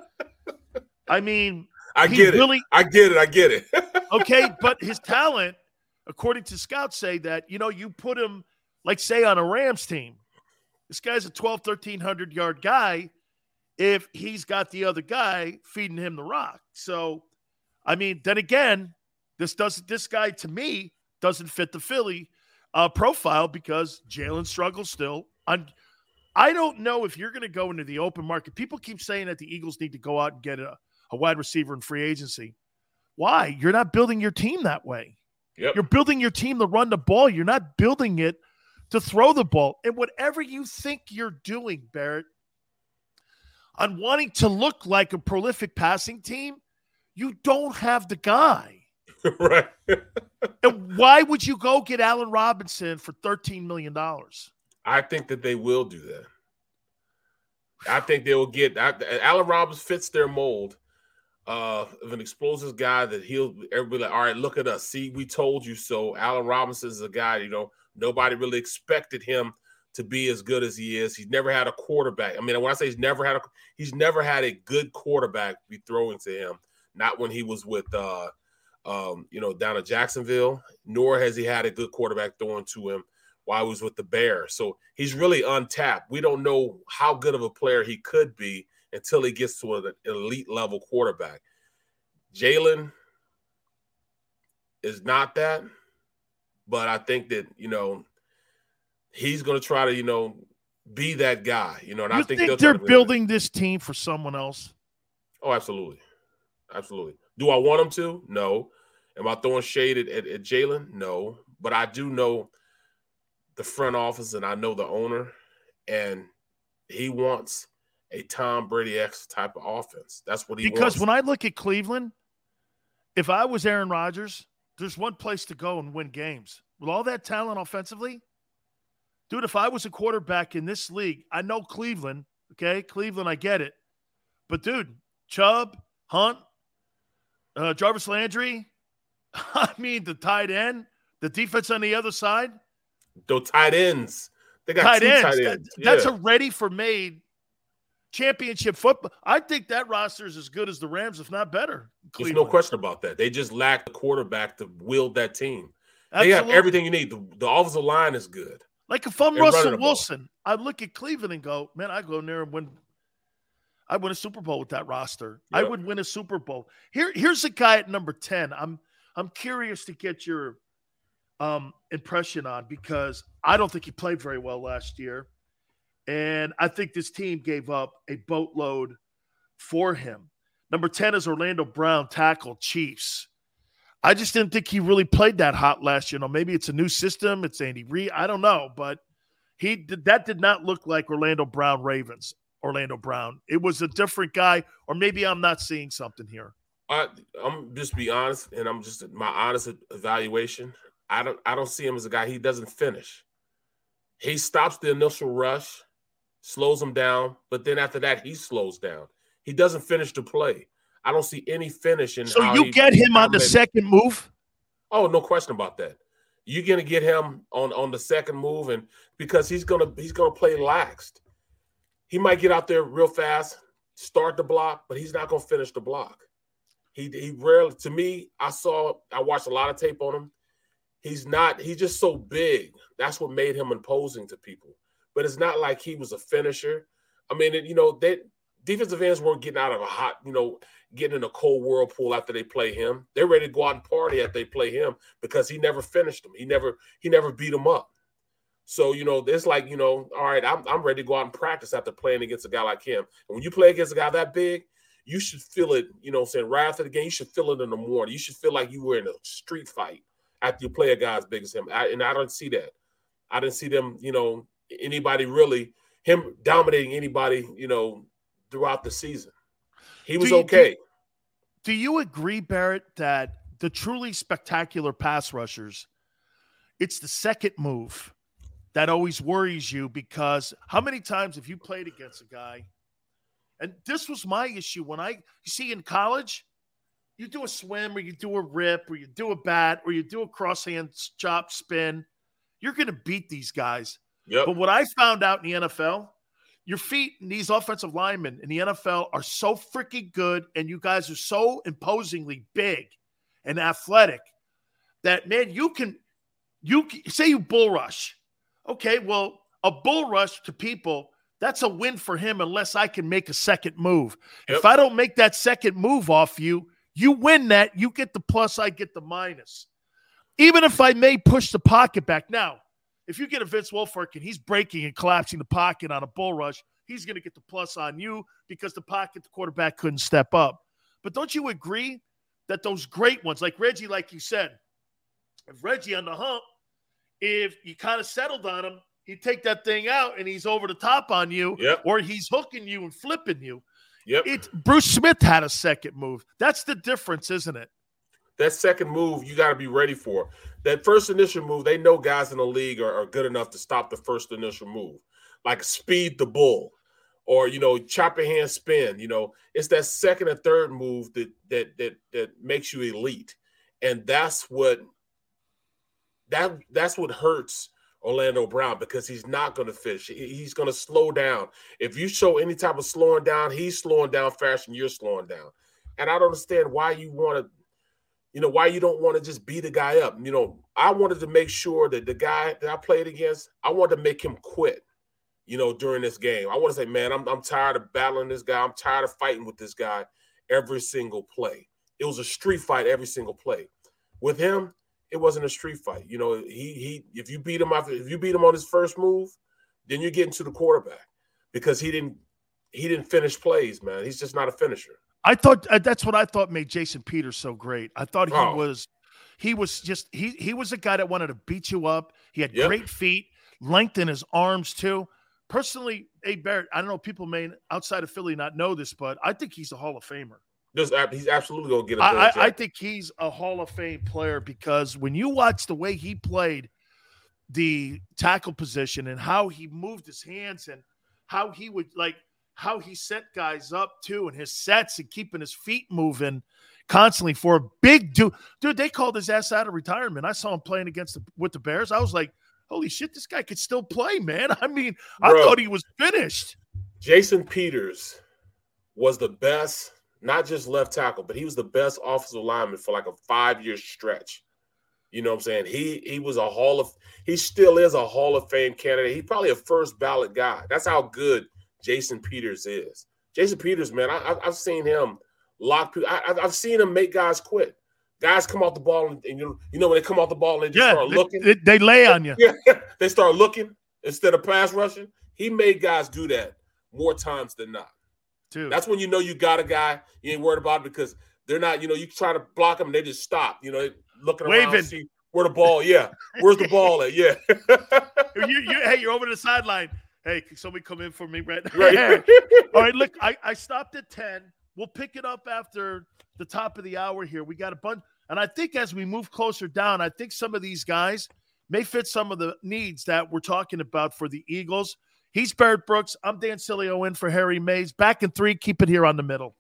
I mean,
I get really, it. I get it. I get it. [laughs]
okay, but his talent, according to scouts, say that you know you put him like say on a Rams team. This guy's a 12, 1300 yard guy. If he's got the other guy feeding him the rock, so I mean, then again, this doesn't. This guy to me doesn't fit the Philly uh, profile because Jalen struggles still. I'm, I don't know if you're going to go into the open market. People keep saying that the Eagles need to go out and get a, a wide receiver in free agency. Why? You're not building your team that way.
Yep.
You're building your team to run the ball. You're not building it to throw the ball. And whatever you think you're doing, Barrett, on wanting to look like a prolific passing team, you don't have the guy. [laughs]
right.
and why would you go get Allen Robinson for $13 million?
I think that they will do that. I think they will get I, Allen Robinson fits their mold uh, of an explosive guy that he'll everybody like, all right, look at us. See, we told you so. Allen Robinson is a guy, you know, nobody really expected him to be as good as he is. He's never had a quarterback. I mean, when I say he's never had a he's never had a good quarterback be throwing to him. Not when he was with uh um, you know, down at Jacksonville, nor has he had a good quarterback throwing to him while he was with the Bears. So he's really untapped. We don't know how good of a player he could be until he gets to an elite level quarterback. Jalen is not that, but I think that, you know, he's going to try to, you know, be that guy, you know. And
you
I think,
think they're building this team for someone else.
Oh, absolutely, absolutely. Do I want him to? No. Am I throwing shade at, at, at Jalen? No. But I do know the front office and I know the owner, and he wants a Tom Brady X type of offense. That's what he
because
wants.
when I look at Cleveland, if I was Aaron Rodgers, there's one place to go and win games. With all that talent offensively, dude, if I was a quarterback in this league, I know Cleveland, okay? Cleveland, I get it. But dude, Chubb, Hunt, uh, Jarvis Landry, [laughs] I mean, the tight end, the defense on the other side.
Those tight ends. They got
tight
two
ends.
tight
That-
ends.
That's a ready for made championship football. I think that roster is as good as the Rams, if not better.
There's no question about that. They just lack the quarterback to wield that team. They have everything you need. The, the offensive line is good.
Like if I'm
They're
Russell. Wilson, I look at Cleveland and go, man, I go in there and win. I win a Super Bowl with that roster. I would win a Super Bowl. Here, here's a guy at number ten. I'm I'm curious to get your um, impression on because I don't think he played very well last year, and I think this team gave up a boatload for him. Number ten is Orlando Brown, tackle Chiefs. I just didn't think he really played that hot last year. You know, maybe it's a new system. It's Andy Reid. I don't know, but he did, that did not look like Orlando Brown Ravens. Orlando Brown. It was a different guy, or maybe I'm not seeing something here.
I, I'm just be honest, and I'm just my honest evaluation. I don't I don't see him as a guy. He doesn't finish. He stops the initial rush, slows him down, but then after that he slows down. He doesn't finish the play. I don't see any finish in.
So you get him on the second move.
Oh, no question about that. You're gonna get him on on the second move, and because he's gonna he's gonna play laxed. He might get out there real fast, start the block, but he's not gonna finish the block. He he rarely to me, I saw I watched a lot of tape on him. He's not, he's just so big. That's what made him imposing to people. But it's not like he was a finisher. I mean, it, you know, they defensive ends weren't getting out of a hot, you know, getting in a cold whirlpool after they play him. They're ready to go out and party after they play him because he never finished them. He never he never beat them up. So you know, it's like you know, all right, I'm I'm ready to go out and practice after playing against a guy like him. And when you play against a guy that big, you should feel it. You know, I'm saying right after the game, you should feel it in the morning. You should feel like you were in a street fight after you play a guy as big as him. I, and I don't see that. I didn't see them. You know, anybody really him dominating anybody. You know, throughout the season, he was
Do you-
okay.
Do you agree, Barrett, that the truly spectacular pass rushers, it's the second move that always worries you because how many times have you played against a guy? And this was my issue when I you see in college, you do a swim or you do a rip or you do a bat or you do a crosshand chop spin, you're going to beat these guys.
Yep.
But what I found out in the NFL, your feet and these offensive linemen in the NFL are so freaking good, and you guys are so imposingly big and athletic that man, you can you can, say you bull rush. Okay, well, a bull rush to people, that's a win for him unless I can make a second move. If I don't make that second move off you, you win that, you get the plus, I get the minus. Even if I may push the pocket back. Now, if you get a Vince Wilfork and he's breaking and collapsing the pocket on a bull rush, he's going to get the plus on you because the pocket, the quarterback couldn't step up. But don't you agree that those great ones, like Reggie, like you said, if Reggie on the hump, if you kind of settled on him, he'd take that thing out and he's over the top on you,
Yep.
or he's hooking you and flipping you.
Yep.
It's Bruce Smith had a second move. That's the difference, isn't it?
that second move you got to be ready for. That first initial move, they know guys in the league are, are good enough to stop the first initial move, like speed the bull or you know, chop your hand spin. You know, it's that second or third move that that that that makes you elite, and that's what that that's what hurts Orlando Brown because he's not going to fish. He's going to slow down. If you show any type of slowing down, he's slowing down faster than you're slowing down. And I don't understand why you want to, you know, why you don't want to just beat the guy up. You know, I wanted to make sure that the guy that I played against, I wanted to make him quit. You know, during this game, I want to say, man, I'm I'm tired of battling this guy. I'm tired of fighting with this guy every single play. It was a street fight every single play. With him, it wasn't a street fight. You know, he he if you beat him after if you beat him on his first move, then you're getting to the quarterback because he didn't he didn't finish plays, man. He's just not a finisher.
I thought uh, that's what I thought made Jason Peters so great. I thought he
Oh.
was he was just he he was a guy that wanted to beat you up. He had
Yep.
great feet, length in his arms too. Personally, A. Barrett, I don't know people may outside of Philly not know this, but I think he's a Hall of Famer.
Just he's absolutely gonna get a
I,
Bill
I, I think he's a Hall of Fame player because when you watch the way he played the tackle position and how he moved his hands and how he would like how he set guys up too and his sets and keeping his feet moving constantly for a big dude. Dude, they called his ass out of retirement. I saw him playing against the with the Bears. I was like, holy shit, this guy could still play, man. [laughs] I mean, I thought he was finished.
Jason Peters was the best, not just left tackle, but he was the best offensive lineman for like a five year stretch. You know what I'm saying? He he was a Hall of he still is a Hall of Fame candidate. He's probably a first ballot guy. That's how good Jason Peters is. Jason Peters, man, I, I- I've seen him lock people. I, I've- I've seen him make guys quit. Guys come off the ball and, and you, you know when they come off the ball and they just
Yeah,
start
they-
looking.
they- they lay on you. [laughs]
Yeah, they start looking instead of pass rushing. He made guys do that more times than not.
Dude.
That's when you know you got a guy. You ain't worried about it because they're not. You know, you try to block them and they just stop. You know, looking around,
Waving.
see where the ball. Yeah, where's the ball at? Yeah, [laughs]
you, you, hey, you're over the sideline. Hey, can somebody come in for me, Brett?
Right. [laughs]
All right, look, I, I stopped at 10. We'll pick it up after the top of the hour here. We got a bunch. And I think as we move closer down, I think some of these guys may fit some of the needs that we're talking about for the Eagles. He's Barrett Brooks. I'm Dan Sileo in for Harry Mayes. Back in three. Keep it here on the middle.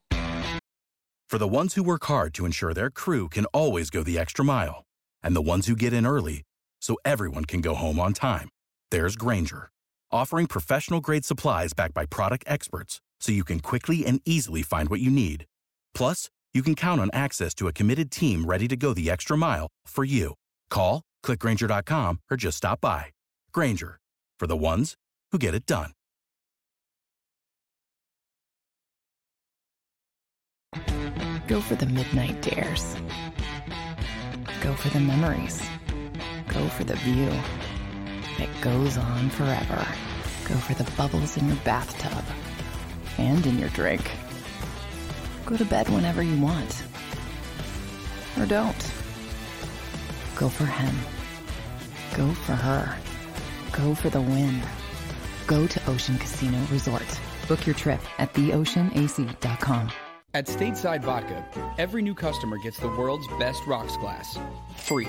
For the ones who work hard to ensure their crew can always go the extra mile, and the ones who get in early so everyone can go home on time, there's Grainger, offering professional grade supplies backed by product experts so you can quickly and easily find what you need. Plus, you can count on access to a committed team ready to go the extra mile for you. Call, clickgrainger.com, or just stop by. Grainger, for the ones who get it done.
Go for the midnight dares. Go for the memories. Go for the view that goes on forever. Go for the bubbles in your bathtub and in your drink. Go to bed whenever you want. Or don't. Go for him. Go for her. Go for the win. Go to Ocean Casino Resort. Book your trip at theoceanac.com.
At Stateside Vodka, every new customer gets the world's best rocks glass. Free.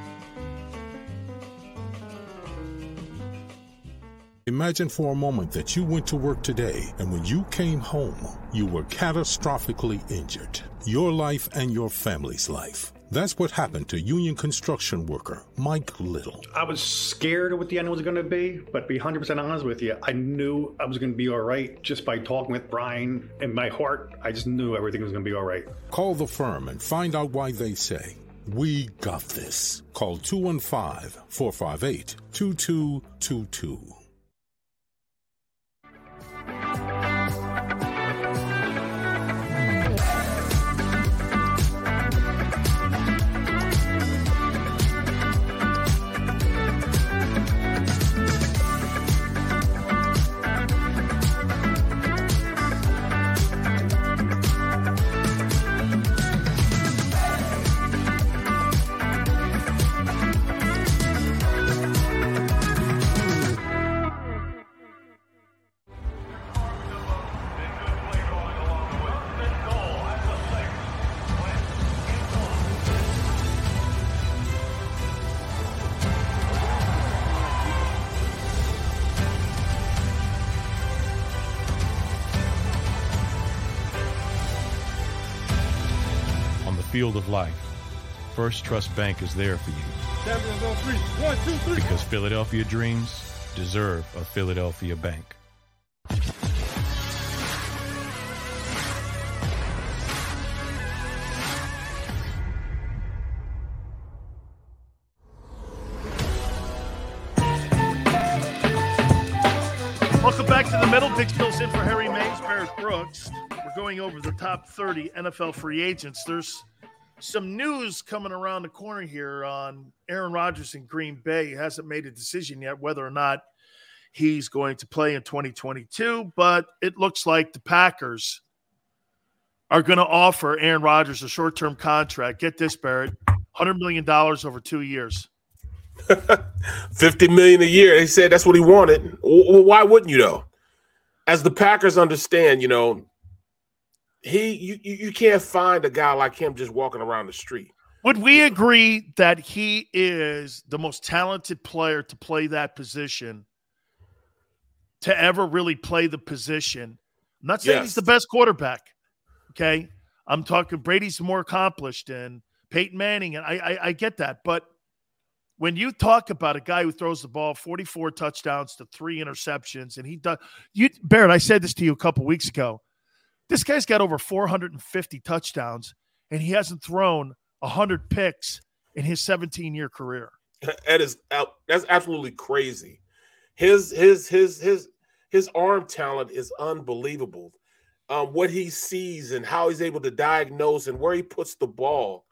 Imagine for a moment that you went to work today and when you came home, you were catastrophically injured. Your life and your family's life. That's what happened to union construction worker Mike Little.
I was scared of what the end was going to be, but to be 100% honest with you, I knew I was going to be all right just by talking with Brian. In my heart, I just knew everything was going to be all right.
Call the firm and find out why they say, We got this. Call 215 458 2222.
Field of life, First Trust Bank is there for you.
One, two, three.
Because Philadelphia dreams deserve a Philadelphia bank.
Welcome back to the middle. Big Spills in for Harry Mayes, Barrett Brooks. We're going over the top 30 NFL free agents. There's some news coming around the corner here on Aaron Rodgers in Green Bay. He hasn't made a decision yet whether or not he's going to play in 2022, but it looks like the Packers are going to offer Aaron Rodgers a short term contract. Get this, Barrett $100 million over two years. [laughs]
50 million a year. They said that's what he wanted. Why wouldn't you though? As the Packers understand, you know, he you you can't find a guy like him just walking around the street.
Would we agree that he is the most talented player to play that position, to ever really play the position? I'm not saying yes. he's the best quarterback. Okay. I'm talking Brady's more accomplished and Peyton Manning, and I, I, I get that. But when you talk about a guy who throws the ball 44 touchdowns to three interceptions, and he does you Barrett, I said this to you a couple weeks ago. This guy's got over 450 touchdowns, and he hasn't thrown 100 picks in his 17 year career.
That is that's absolutely crazy. His his his his his arm talent is unbelievable. Um, what he sees and how he's able to diagnose and where he puts the ball,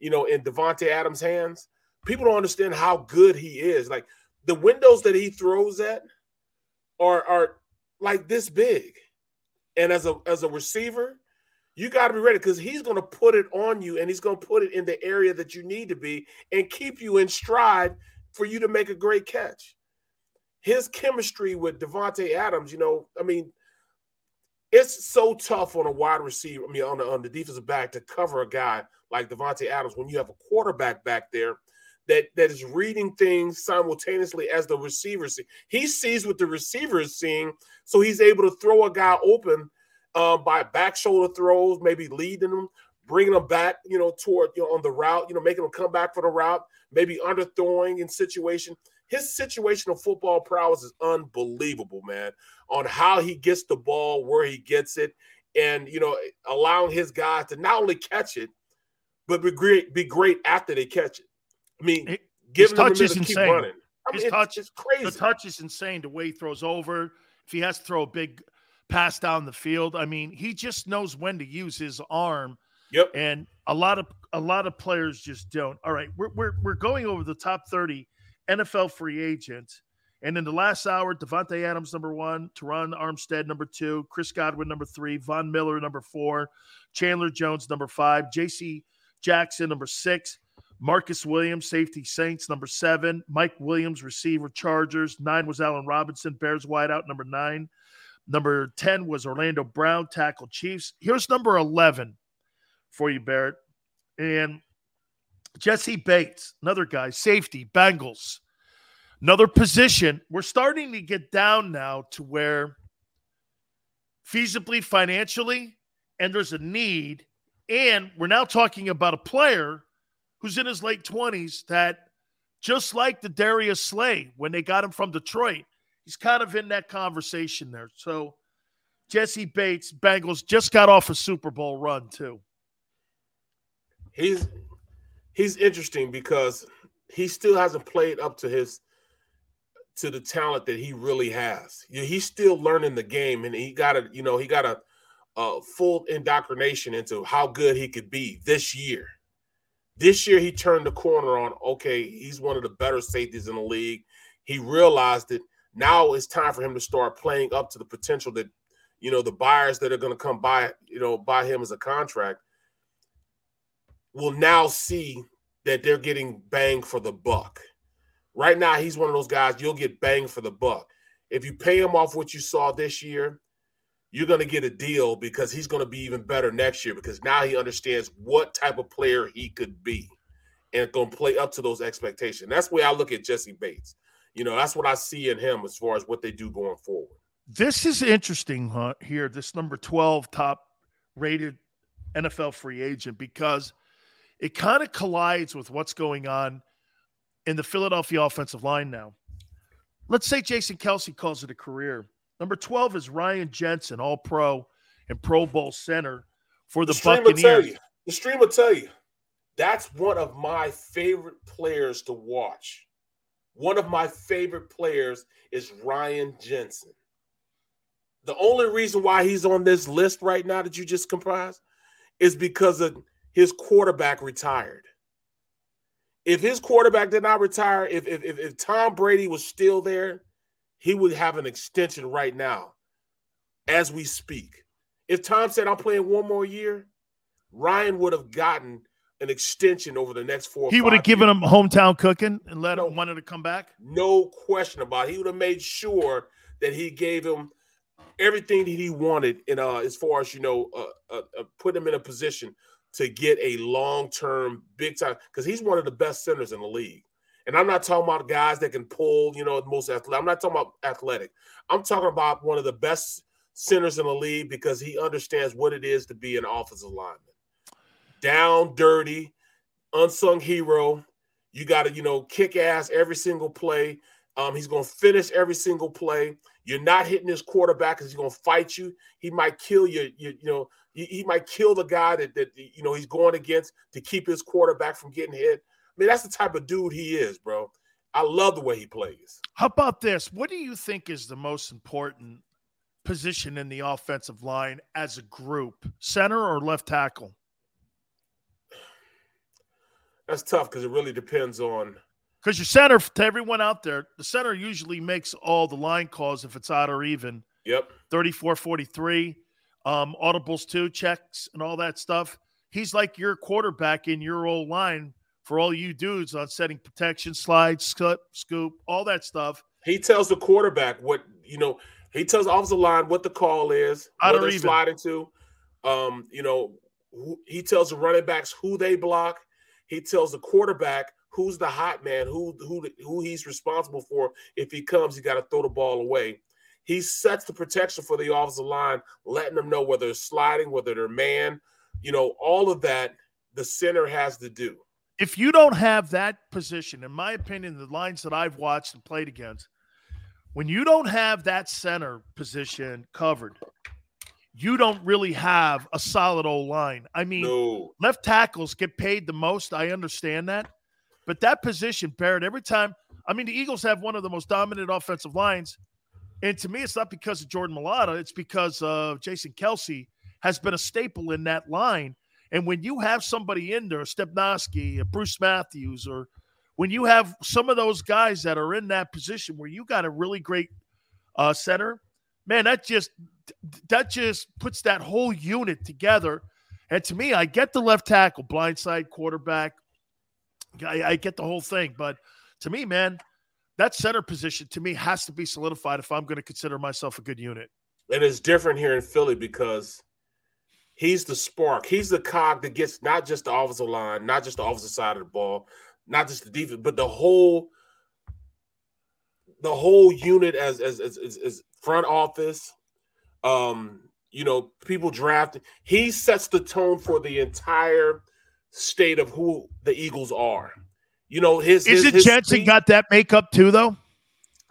you know, in Davante Adams' hands. People don't understand how good he is. Like the windows that he throws at are are like this big. And as a as a receiver, you got to be ready because he's going to put it on you and he's going to put it in the area that you need to be and keep you in stride for you to make a great catch. His chemistry with Davante Adams, you know, I mean, it's so tough on a wide receiver, I mean, on the, on the defensive back to cover a guy like Davante Adams when you have a quarterback back there that that is reading things simultaneously as the receiver see. He sees what the receiver is seeing, so he's able to throw a guy open uh, by back shoulder throws, maybe leading them, bringing them back, you know, toward you know on the route, you know, making them come back for the route, maybe underthrowing in situation. His situational football prowess is unbelievable, man. On how he gets the ball, where he gets it, and you know, allowing his guys to not only catch it, but be great, be great after they catch it. I mean, it, giving touch is insane. running. I mean,
his touch is crazy. The touch is insane. The way he throws over, if he has to throw a big pass down the field, I mean, he just knows when to use his arm.
Yep.
And a lot of a lot of players just don't. All right, we're we're we're going over the top thirty NFL free agents. And in the last hour, Davante Adams number one, Terron Armstead number two, Chris Godwin number three, Von Miller number four, Chandler Jones number five, J.C. Jackson number six, Marcus Williams, safety Saints, number seven. Mike Williams, receiver Chargers. Nine was Allen Robinson, Bears wideout, number nine. Number 10 was Orlando Brown, tackle Chiefs. Here's number 11 for you, Barrett. And Jesse Bates, another guy, safety, Bengals. Another position. We're starting to get down now to where feasibly, financially, and there's a need. And we're now talking about a player who's in his late 20s that just like the Darius Slay when they got him from Detroit, he's kind of in that conversation there. So Jesse Bates, Bengals just got off a Super Bowl run too.
He's he's interesting because he still hasn't played up to his to the talent that he really has. He's still learning the game, and he got a you know he got a, a full indoctrination into how good he could be this year. This year, he turned the corner on, okay, he's one of the better safeties in the league. He realized that now it's time for him to start playing up to the potential that, you know, the buyers that are going to come buy, you know, buy him as a contract will now see that they're getting bang for the buck. Right now, he's one of those guys you'll get bang for the buck. If you pay him off what you saw this year, you're going to get a deal because he's going to be even better next year because now he understands what type of player he could be and going to play up to those expectations. That's the way I look at Jesse Bates. You know, that's what I see in him as far as what they do going forward.
This is interesting huh, here, this number 12 top rated NFL free agent, because it kind of collides with what's going on in the Philadelphia offensive line now. Let's say Jason Kelce calls it a career. Number 12 is Ryan Jensen, all pro and Pro Bowl center for the,
the stream
Buccaneers.
Will tell you, the stream will tell you that's one of my favorite players to watch. One of my favorite players is Ryan Jensen. The only reason why he's on this list right now that you just comprised is because of his quarterback retired. If his quarterback did not retire, if, if, if Tom Brady was still there, he would have an extension right now as we speak. If Tom said, I'm playing one more year, Ryan would have gotten an extension over the next four.
He would have given him hometown cooking and let no, him wanted to come back.
No question about it. He would have made sure that he gave him everything that he wanted and uh as far as you know uh, uh, uh put him in a position to get a long-term big time because he's one of the best centers in the league. And I'm not talking about guys that can pull, you know, most athletic. I'm not talking about athletic. I'm talking about one of the best centers in the league because he understands what it is to be an offensive lineman. Down, dirty, unsung hero. You got to, you know, kick ass every single play. Um, he's going to finish every single play. You're not hitting his quarterback because he's going to fight you. He might kill you. You, you know, he, he, might kill the guy that, that you know he's going against to keep his quarterback from getting hit. I mean, that's the type of dude he is, bro. I love the way he plays.
How about this? What do you think is the most important position in the offensive line as a group, center or left tackle?
That's tough because it really depends on.
Because your center, to everyone out there, the center usually makes all the line calls if it's odd or even.
Yep.
34 43, um, audibles too, checks and all that stuff. He's like your quarterback in your old line for all you dudes on setting protection, slide, scoop, scoop, all that stuff.
He tells the quarterback what, you know, he tells the offensive line what the call is, what they're sliding to. Um, you know, who, he tells the running backs who they block. He tells the quarterback who's the hot man, who who who he's responsible for. If he comes, he got to throw the ball away. He sets the protection for the offensive line, letting them know whether they're sliding, whether they're man. You know, all of that the center has to do.
If you don't have that position, in my opinion, the lines that I've watched and played against, when you don't have that center position covered, you don't really have a solid old line. I mean,
no.
left tackles get paid the most. I understand that. But that position, Barrett, every time, I mean, the Eagles have one of the most dominant offensive lines. And to me, it's not because of Jordan Mailata, it's because of Jason Kelce has been a staple in that line. And when you have somebody in there, Stepnoski, Bruce Matthews, or when you have some of those guys that are in that position where you got a really great uh, center, man, that just that just puts that whole unit together. And to me, I get the left tackle, blindside quarterback. I, I get the whole thing, but to me, man, that center position to me has to be solidified if I'm going to consider myself a good unit.
And it's different here in Philly because he's the spark. He's the cog that gets not just the offensive line, not just the offensive side of the ball, not just the defense, but the whole the whole unit as as as, as front office. Um, you know, people drafting. He sets the tone for the entire state of who the Eagles are. You know, his
is
his,
it
his
Jensen speed, got that makeup too, though?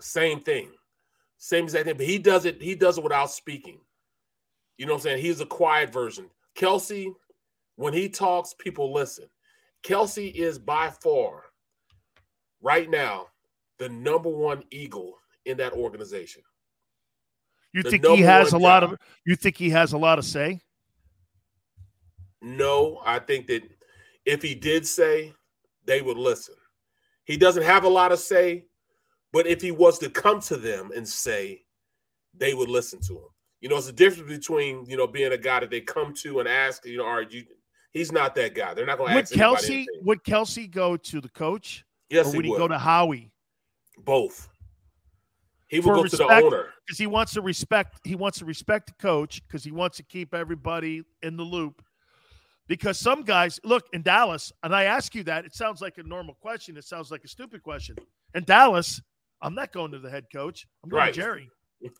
Same thing, same exact thing. But he does it. He does it without speaking. You know what I'm saying? He's a quiet version. Kelce, when he talks, people listen. Kelce is by far, right now, the number one Eagle in that organization.
You the think he has a lot of? You think he has a lot of say?
No, I think that if he did say, they would listen. He doesn't have a lot of say, but if he was to come to them and say, they would listen to him. You know, it's a difference between you know being a guy that they come to and ask. You know, are you He's not that guy. They're not going to ask
Kelce. Would Kelce go to the coach?
Yes,
or would
he,
he go to Howie?
Both. He would go respect, to the owner
because he wants to respect. He wants to respect the coach because he wants to keep everybody in the loop. Because some guys look in Dallas, and I ask you that. It sounds like a normal question. It sounds like a stupid question. In Dallas, I'm not going to the head coach. I'm going
right.
to Jerry. [laughs]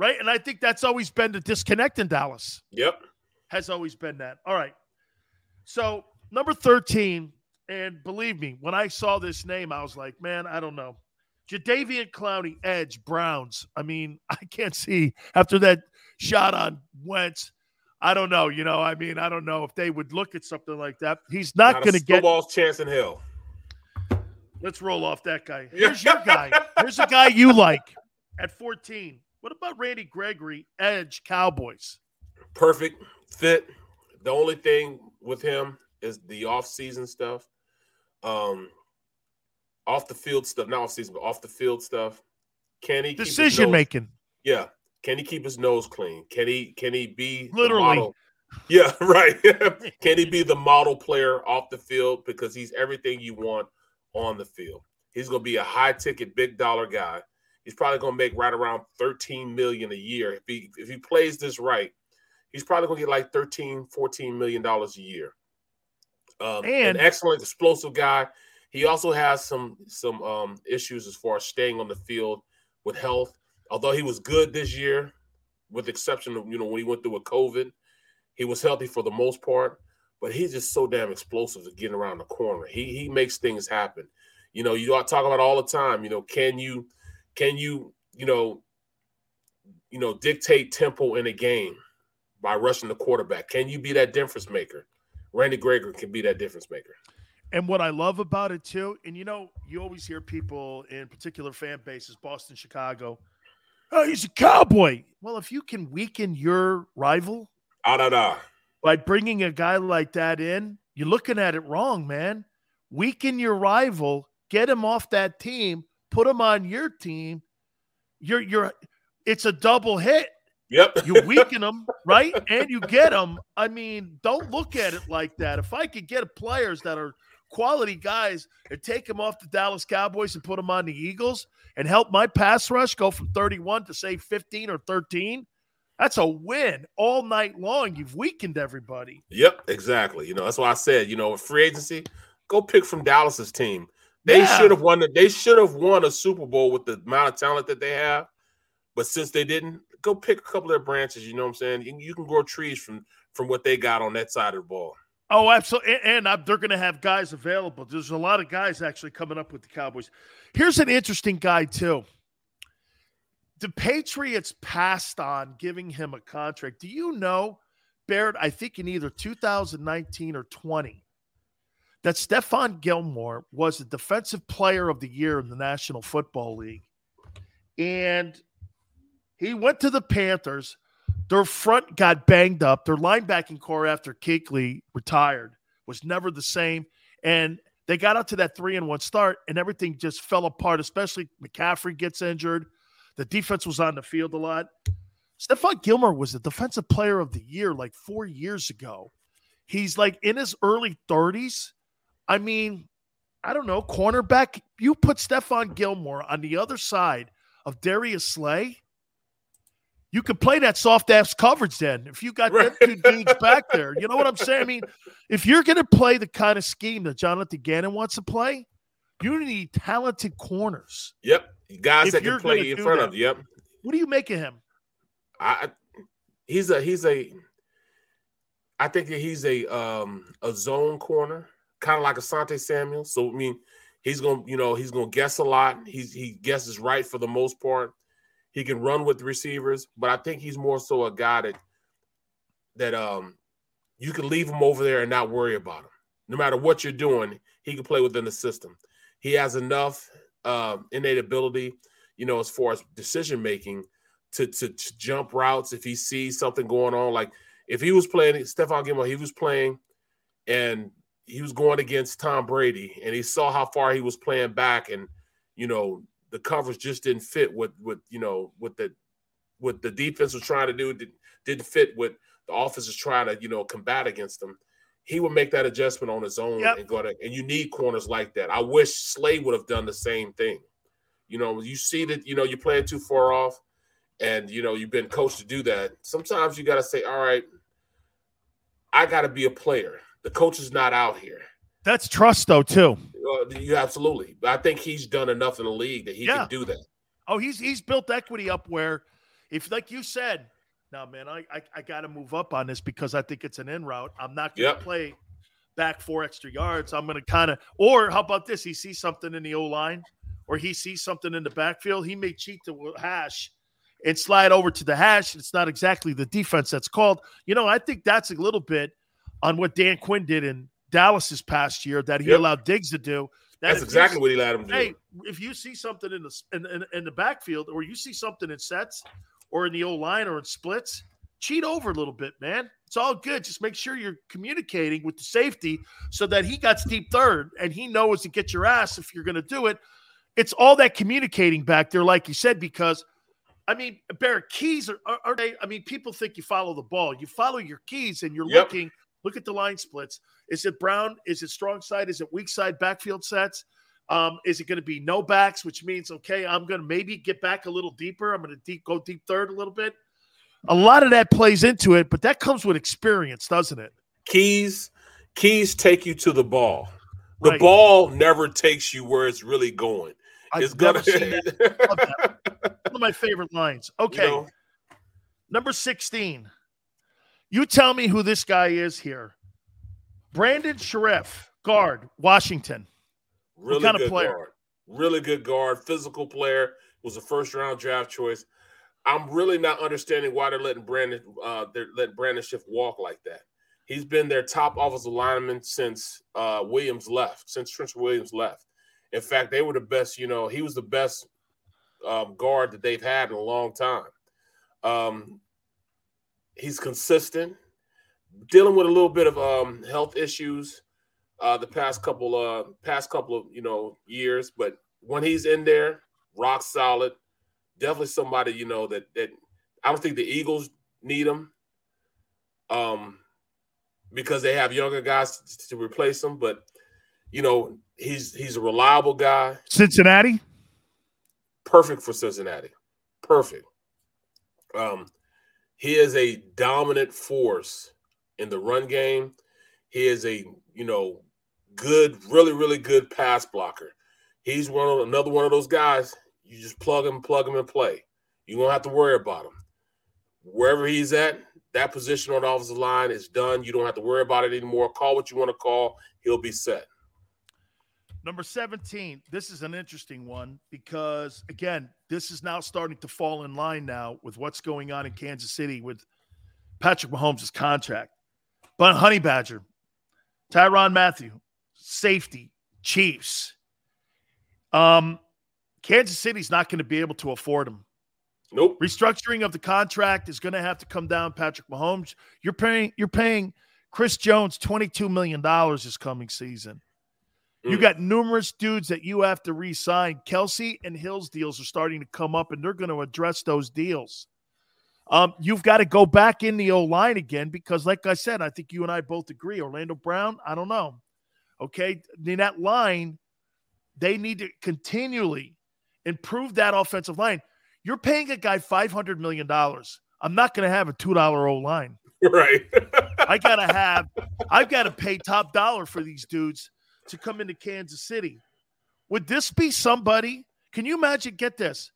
right, and I think that's always been the disconnect in Dallas.
Yep
has always been that. All right. So Number 13, and believe me, when I saw this name, I was like, man, I don't know. Jadeveon Clowney, Edge, Browns. I mean, [laughs] I can't see after that shot on Wentz. I don't know. You know, I mean, I don't know if they would look at something like that. He's not,
Not
going to get.
snowball's chance in hell.
Let's roll off that guy. [laughs] Here's your guy. Here's a guy you like at 14. What about Randy Gregory, Edge, Cowboys?
Perfect fit. The only thing with him is the off-season stuff. Um, off the field stuff, not off season, but off the field stuff. Can he
Decision making.
Yeah. Can he keep his nose clean? Can he can he be the
Literally.
model- Yeah, [laughs] right. [laughs] can he be the model player off the field because he's everything you want on the field? He's going to be a high ticket, big dollar guy. He's probably going to make right around 13 million a year if he if he plays this right. He's probably going to get like 13, 14 million dollars a year. Um,
And-
an excellent explosive guy. He also has some some um, issues as far as staying on the field with health. Although he was good this year, with the exception of you know when he went through with COVID, he was healthy for the most part. But he's just so damn explosive at getting around the corner. He he makes things happen. You know, you talk about all the time. You know, can you can you you know you know dictate tempo in a game by rushing the quarterback? Can you be that difference maker? Randy Gregory can be that difference maker.
And what I love about it too, and you know, you always hear people in particular fan bases, Boston, Chicago, oh, he's a cowboy. Well, if you can weaken your rival
Ah da da.
by bringing a guy like that in, you're looking at it wrong, man. Weaken your rival, get him off that team, put him on your team. You're you're it's a double hit.
Yep.
You weaken them, right? And you get them. I mean, don't look at it like that. If I could get players that are quality guys and take them off the Dallas Cowboys and put them on the Eagles and help my pass rush go from 31 to say 15 or 13, that's a win all night long. You've weakened everybody.
Yep, exactly. You know, that's why I said, you know, free agency, go pick from Dallas's team. They
Yeah.
should have won. The, they should have won a Super Bowl with the amount of talent that they have. But since they didn't, go pick a couple of their branches. You know what I'm saying? You, you can grow trees from from what they got on that side of the ball.
Oh, absolutely. And, and I'm- they're going to have guys available. There's a lot of guys actually coming up with the Cowboys. Here's an interesting guy, too. The Patriots passed on giving him a contract. Do you know, Barrett, I think in either 2019 or 20, that Stephon Gilmore was the defensive player of the year in the National Football League. And he went to the Panthers. Their front got banged up. Their linebacking core after Kuechly retired was never the same. And they got out to that three and one start, and everything just fell apart, especially McCaffrey gets injured. The defense was on the field a lot. Stephon Gilmore was the defensive player of the year like four years ago. He's like in his early 30s. I mean, I don't know, cornerback. You put Stephon Gilmore on the other side of Darius Slay. You could play that soft ass coverage then if you got them two dudes back there. You know what I'm saying? I mean, if you're going to play the kind of scheme that Jonathan Gannon wants to play, you need talented corners.
Yep, guys
If
that can play in front
that.
of you. Yep.
What do you make of him?
I he's a he's a I think he's a um a zone corner, kind of like Asante Samuel. So I mean, he's gonna you know he's gonna guess a lot. He's he guesses right for the most part. He can run with receivers, but I think he's more so a guy that that um you can leave him over there and not worry about him. No matter what you're doing, he can play within the system. He has enough um innate ability, you know, as far as decision making to, to to jump routes if he sees something going on. Like if he was playing Stephon Gilmore, he was playing and he was going against Tom Brady and he saw how far he was playing back and you know the coverage just didn't fit with with you know what the what the defense was trying to do didn't, didn't fit what the offense is trying to you know combat against them. He would make that adjustment on his own
Yep.
and go to and you need corners like that. I wish Slade would have done the same thing. You know, you see that you know you're playing too far off and you know you've been coached to do that sometimes you got to say all right i got to be a player the coach is not out here
That's trust, though, too.
uh, you absolutely but i think he's done enough in the league that he
Yeah.
can do that
Oh, he's he's built equity up where, if like you said, now man, I I, I got to move up on this because I think it's an in route. I'm not going to
Yep.
play back four extra yards, I'm going to kind of, or how about this? He sees something in the O line or he sees something in the backfield. He may cheat the hash and slide over to the hash. It's not exactly the defense that's called. You know, I think that's a little bit on what Dan Quinn did in Dallas this past year that he yep. allowed Diggs to do.
That that's exactly what he let him do.
Hey, if you see something in the in, in, in the backfield, or you see something in sets, or in the O line, or in splits, cheat over a little bit, man. It's all good. Just make sure you're communicating with the safety so that he got deep third and he knows to get your ass if you're going to do it. It's all that communicating back there, like you said, because I mean, Barrett, keys are, are, are, they? I mean, people think you follow the ball. You follow your keys and you're yep. looking. Look at the line splits. Is it Brown? Is it strong side? Is it weak side backfield sets? Um, is it going to be no backs, which means okay, I'm going to maybe get back a little deeper. I'm going to deep go deep third a little bit. A lot of that plays into it, but that comes with experience, doesn't it?
Keys, keys take you to the ball. The right. ball never takes you where it's really going.
I've it's gonna. [laughs] One of my favorite lines. Okay, you know, number sixteen. You tell me who this guy is here. Brandon Scherff, guard, Washington.
Really what kind good of player? guard. Really good guard, physical player. Was a first round draft choice. I'm really not understanding why they're letting Brandon uh, they're letting Brandon Scherff walk like that. He's been their top offensive lineman since uh, Williams left, since Trent Williams left. In fact, they were the best. You know, he was the best um, guard that they've had in a long time. Um, he's consistent, dealing with a little bit of um, health issues uh, the past couple uh, past couple of you know years, but when he's in there, rock solid definitely somebody you know that that I don't think the Eagles need him, um, because they have younger guys to, to replace him. But you know he's he's a reliable guy.
Cincinnati,
perfect for Cincinnati, perfect. Um, he is a dominant force in the run game. He is a you know good, really really good pass blocker. He's one of another one of those guys. You just plug him, plug him, and play. You don't have to worry about him. Wherever he's at, that position on the offensive line is done. You don't have to worry about it anymore. Call what you want to call. He'll be set.
Number 17. This is an interesting one because, again, this is now starting to fall in line now with what's going on in Kansas City with Patrick Mahomes' contract. But Honey Badger, Tyrann Mathieu, safety, Chiefs. Um, Kansas City's not going to be able to afford him.
Nope.
Restructuring of the contract is going to have to come down. Patrick Mahomes, you're paying you're paying Chris Jones twenty two million dollars this coming season. Mm. You got numerous dudes that you have to re-sign. Kelce and Hill's deals are starting to come up, and they're going to address those deals. Um, you've got to go back in the O line again because, like I said, I think you and I both agree. Orlando Brown, I don't know. Okay, in that line, they need to continually improve that offensive line. You're paying a guy $500 million. I'm not going to have a $2 O line. [laughs]
Right.
I got to have, I've got to pay top dollar for these dudes to come into Kansas City. Would this be somebody? Can you imagine? Get this.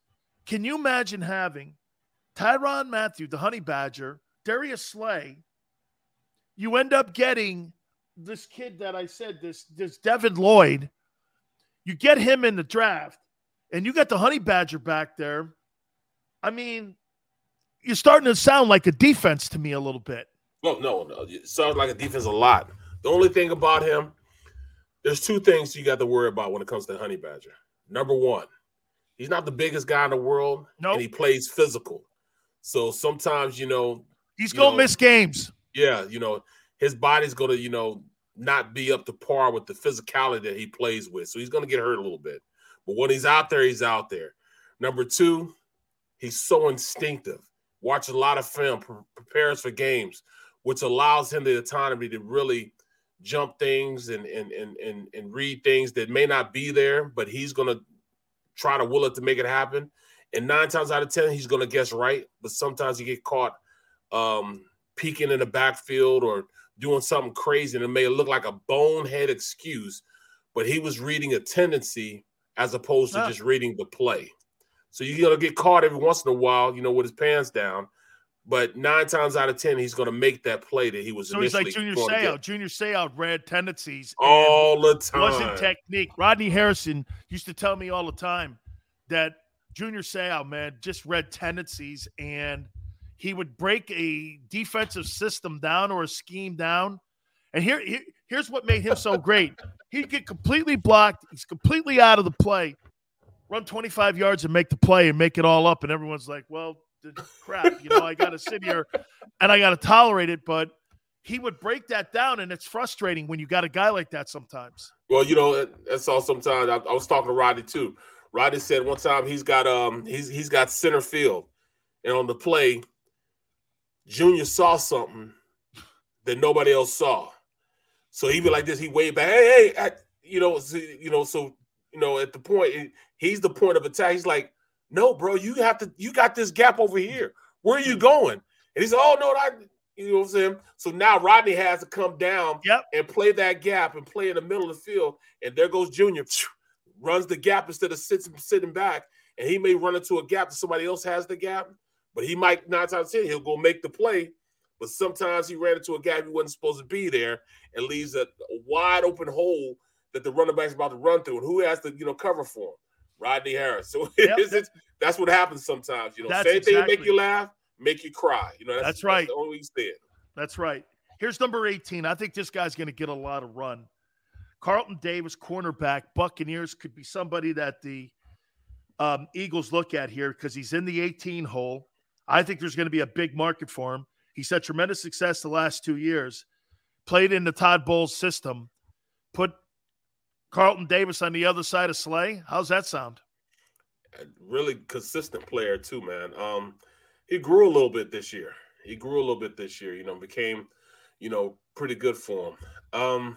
Can you imagine having Tyrann Mathieu, the Honey Badger, Darius Slay? You end up getting this kid that I said, this, this Devin Lloyd. You get him in the draft and you got the honey badger back there. I mean, you're starting to sound like a defense to me a little bit.
No, no, no. It sounds like a defense a lot. The only thing about him, there's two things you got to worry about when it comes to honey badger. Number one, he's not the biggest guy in the world,
nope.
and he plays physical. So sometimes, you know,
he's gonna miss games.
Yeah, you know, his body's gonna, you know, not be up to par with the physicality that he plays with. So he's gonna get hurt a little bit. But when he's out there, he's out there. Number two, he's so instinctive. Watch a lot of film, pre- prepares for games, which allows him the autonomy to really jump things and and and and, and read things that may not be there, but he's gonna try to will it to make it happen. And nine times out of ten, he's gonna guess right, but sometimes he get caught um, peeking in the backfield or doing something crazy, and it may look like a bonehead excuse, but he was reading a tendency as opposed to just reading the play. So you're gonna get caught every once in a while, you know, with his pants down. But nine times out of ten, he's going to make that play that he was.
So he's like Junior Seau. Junior Seau red tendencies
all the time.
Wasn't technique. Rodney Harrison used to tell me all the time that Junior Seau, man, just read tendencies and he would break a defensive system down or a scheme down. And here, here here's what made him so great. He'd get completely blocked. He's completely out of the play. Run 25 yards and make the play and make it all up. And everyone's like, well, crap. You know, I got to sit here and I got to tolerate it. But he would break that down, and it's frustrating when you got a guy like that sometimes.
Well, you know, that's all. Sometimes I, I was talking to Roddy too. Roddy said one time he's got um he's he's got center field, and on the play, Junior saw something that nobody else saw. So he'd be like this. He wave back, hey, hey, you know, so, you know, so you know, at the point, he's the point of attack. He's like, no, bro, you have to, you got this gap over here. Where are you going? And he said, oh no, I, you know what I'm saying. So now Rodney has to come down,
yep.
and play that gap and play in the middle of the field. And there goes Junior, [sniffs] runs the gap instead of sitting sitting back, and he may run into a gap that somebody else has the gap, but he might nine times ten he'll go make the play. But sometimes he ran into a gap he wasn't supposed to be there and leaves a, a wide open hole that the running back's about to run through. And who has to, you know, cover for him? Rodney Harris. [laughs] So yep. it's, that's what happens sometimes. You know, that's same exactly. thing make you laugh, make you cry. You know, that's,
that's right.
That's the only said.
That's right. Here's number 18. I think this guy's going to get a lot of run. Carlton Davis, cornerback, Buccaneers could be somebody that the um, Eagles look at here because he's in the 18 hole. I think there's going to be a big market for him. He's had tremendous success the last two years. Played in the Todd Bowles system. Put Carlton Davis on the other side of Slay. How's that sound?
A really consistent player too, man. Um, he grew a little bit this year. He grew a little bit this year. You know, became, you know, pretty good for him. Um,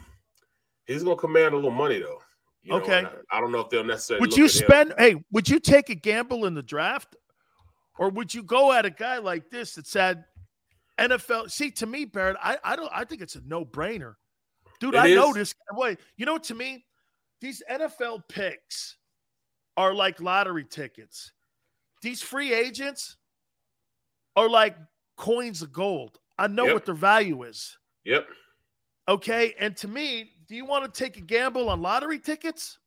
he's gonna command a little money though. You
okay.
Know, I, I, don't know if they'll necessarily.
Would you spend? Him. Hey, would you take a gamble in the draft, or would you go at a guy like this that said NFL? See, to me, Barrett, I, I don't. I think it's a no brainer, dude. It I is. know this. Wait, you know, to me, these NFL picks are like lottery tickets. These free agents are like coins of gold. I know yep. what their value is.
Yep.
Okay. And to me, do you want to take a gamble on lottery tickets?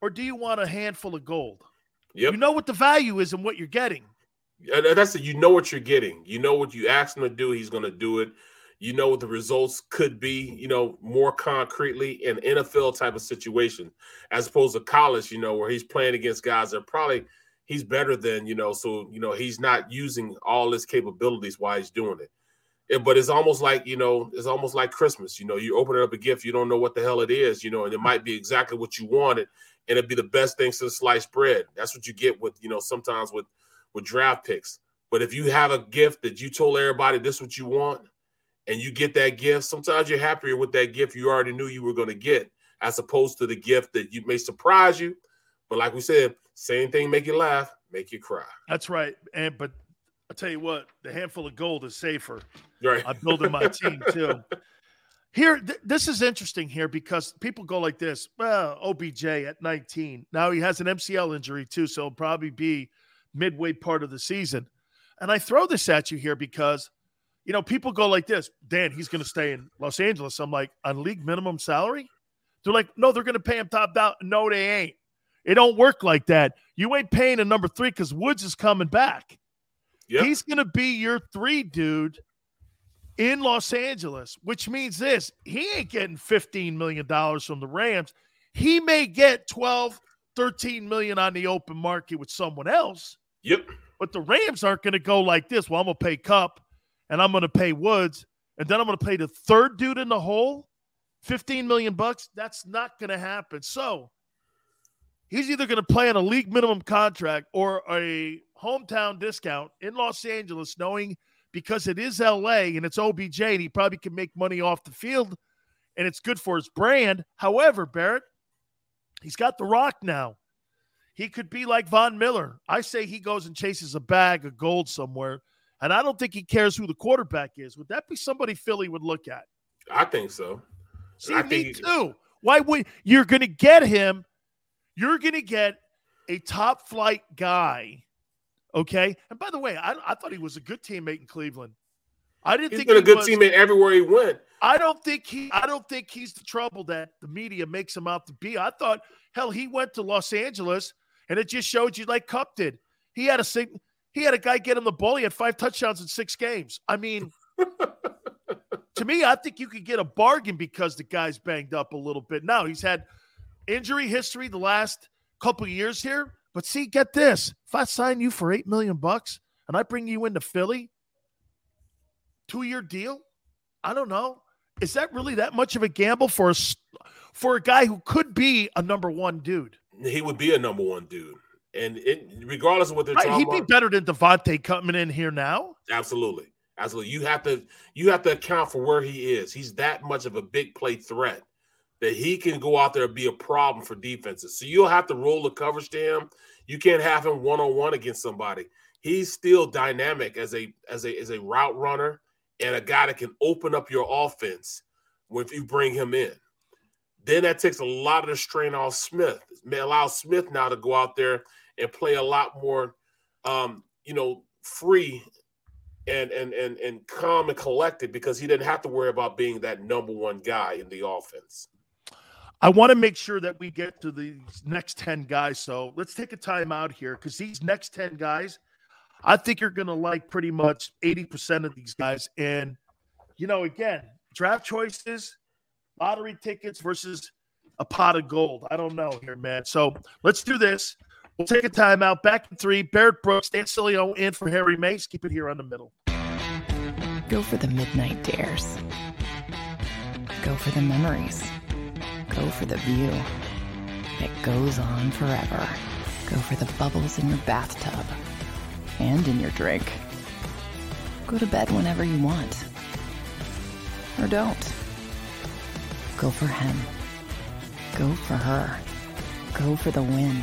Or do you want a handful of gold?
Yep.
You know what the value is and what you're getting.
That's it. You know what you're getting. You know what you ask him to do, he's going to do it. You know what the results could be, you know, more concretely in NFL type of situation, as opposed to college, you know, where he's playing against guys that probably he's better than, you know, so you know he's not using all his capabilities while he's doing it. it. But it's almost like you know, it's almost like Christmas. You know, you open up a gift, you don't know what the hell it is, you know, and it might be exactly what you wanted, and it'd be the best thing since sliced bread. That's what you get with, you know, sometimes with with draft picks. But if you have a gift that you told everybody this is what you want, and you get that gift, sometimes you're happier with that gift you already knew you were going to get, as opposed to the gift that you may surprise you. But like we said, same thing, make you laugh, make you cry.
That's right. And but I'll tell you what, the handful of gold is safer.
Right.
I'm building my [laughs] team too. Here, th- this is interesting here because people go like this. Well, OBJ at 19. Now he has an MCL injury too, so it'll probably be midway part of the season. And I throw this at you here because – you know, people go like this, Dan, he's going to stay in Los Angeles. I'm like, on league minimum salary? They're like, no, they're going to pay him top down. No, they ain't. It don't work like that. You ain't paying a number three because Woods is coming back. Yep. He's going to be your three dude in Los Angeles, which means this he ain't getting $15 million from the Rams. He may get 12, 13 million on the open market with someone else.
Yep.
But the Rams aren't going to go like this. Well, I'm going to pay Kupp and I'm going to pay Woods, and then I'm going to pay the third dude in the hole 15 million bucks. That's not going to happen. So he's either going to play on a league minimum contract or a hometown discount in Los Angeles, knowing because it is LA and it's OBJ, and he probably can make money off the field and it's good for his brand. However, Barrett, he's got the rock now. He could be like Von Miller. I say he goes and chases a bag of gold somewhere and I don't think he cares who the quarterback is. Would that be somebody Philly would look at?
I think so.
See,
I
me too. Why would you're going to get him? You're going to get a top flight guy, Okay. And by the way, I, I thought he was a good teammate in Cleveland. I didn't
He's
think
been
he was
a good
was-
teammate everywhere he went.
I don't think he I don't think he's the trouble that the media makes him out to be. I thought hell he went to Los Angeles and it just showed you like Kupp did. He had a sig- he had a guy get him the ball. He had five touchdowns in six games. I mean, [laughs] to me, I think you could get a bargain because the guy's banged up a little bit. Now he's had injury history the last couple of years here. But see, get this: if I sign you for eight million bucks and I bring you into Philly, two year deal, I don't know. Is that really that much of a gamble for a for a guy who could be a number one dude?
He would be a number one dude, and it, regardless of what they're
Right,
talking
he'd be better than Devontae coming in here now.
absolutely, absolutely. You have to you have to account for where he is. He's that much of a big play threat that he can go out there and be a problem for defenses. So you'll have to roll the coverage to him. You can't have him one on one against somebody. He's still dynamic as a as a as a route runner and a guy that can open up your offense when you bring him in. Then that takes a lot of the strain off Smith. May allow Smith now to go out there and play a lot more, um, you know, free and and and and calm and collected because he didn't have to worry about being that number one guy in the offense.
I want to make sure that we get to the next 10 guys. So let's take a time out here because these next 10 guys, I think you're going to like pretty much 80% of these guys. And, you know, again, draft choices, lottery tickets versus a pot of gold. I don't know here, man. So let's do this. We'll take a time out. Back in three. Barrett Brooks, Dan Sileo in for Harry Mayes. Keep it here on the middle.
Go for the midnight dares. Go for the memories. Go for the view that goes on forever. Go for the bubbles in your bathtub and in your drink. Go to bed whenever you want. Or don't. Go for him. Go for her. Go for the win.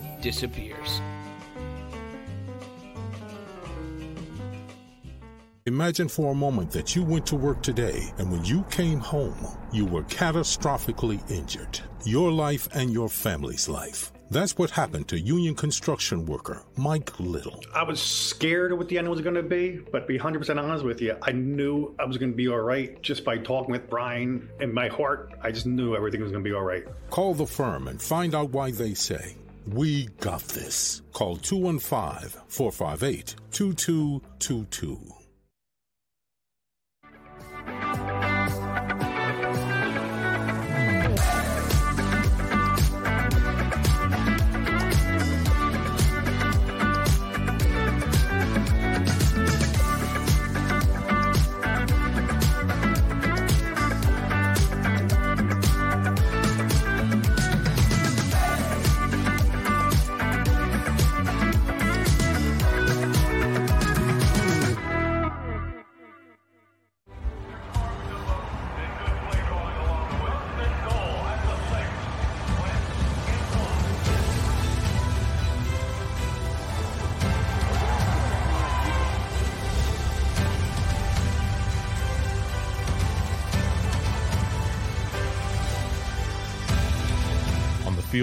disappears.
Imagine for a moment that you went to work today and when you came home, you were catastrophically injured. Your life and your family's life. That's what happened to union construction worker Mike Little.
I was scared of what the end was going to be, but to be 100% honest with you, I knew I was going to be all right just by talking with Brian. In my heart, I just knew everything was going to be all right.
Call the firm and find out why they say, We got this. Call 215 458 2222.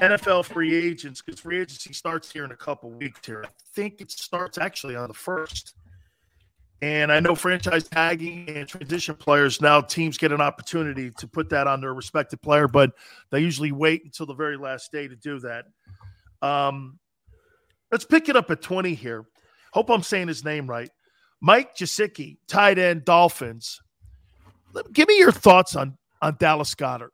NFL free agents because free agency starts here in a couple weeks here. I think it starts actually on the first. And I know franchise tagging and transition players now teams get an opportunity to put that on their respective player, but they usually wait until the very last day to do that. Um, let's pick it up at 20 here. Hope I'm saying his name right. Mike Gesicki, tight end, Dolphins. Give me your thoughts on on Dallas Goedert.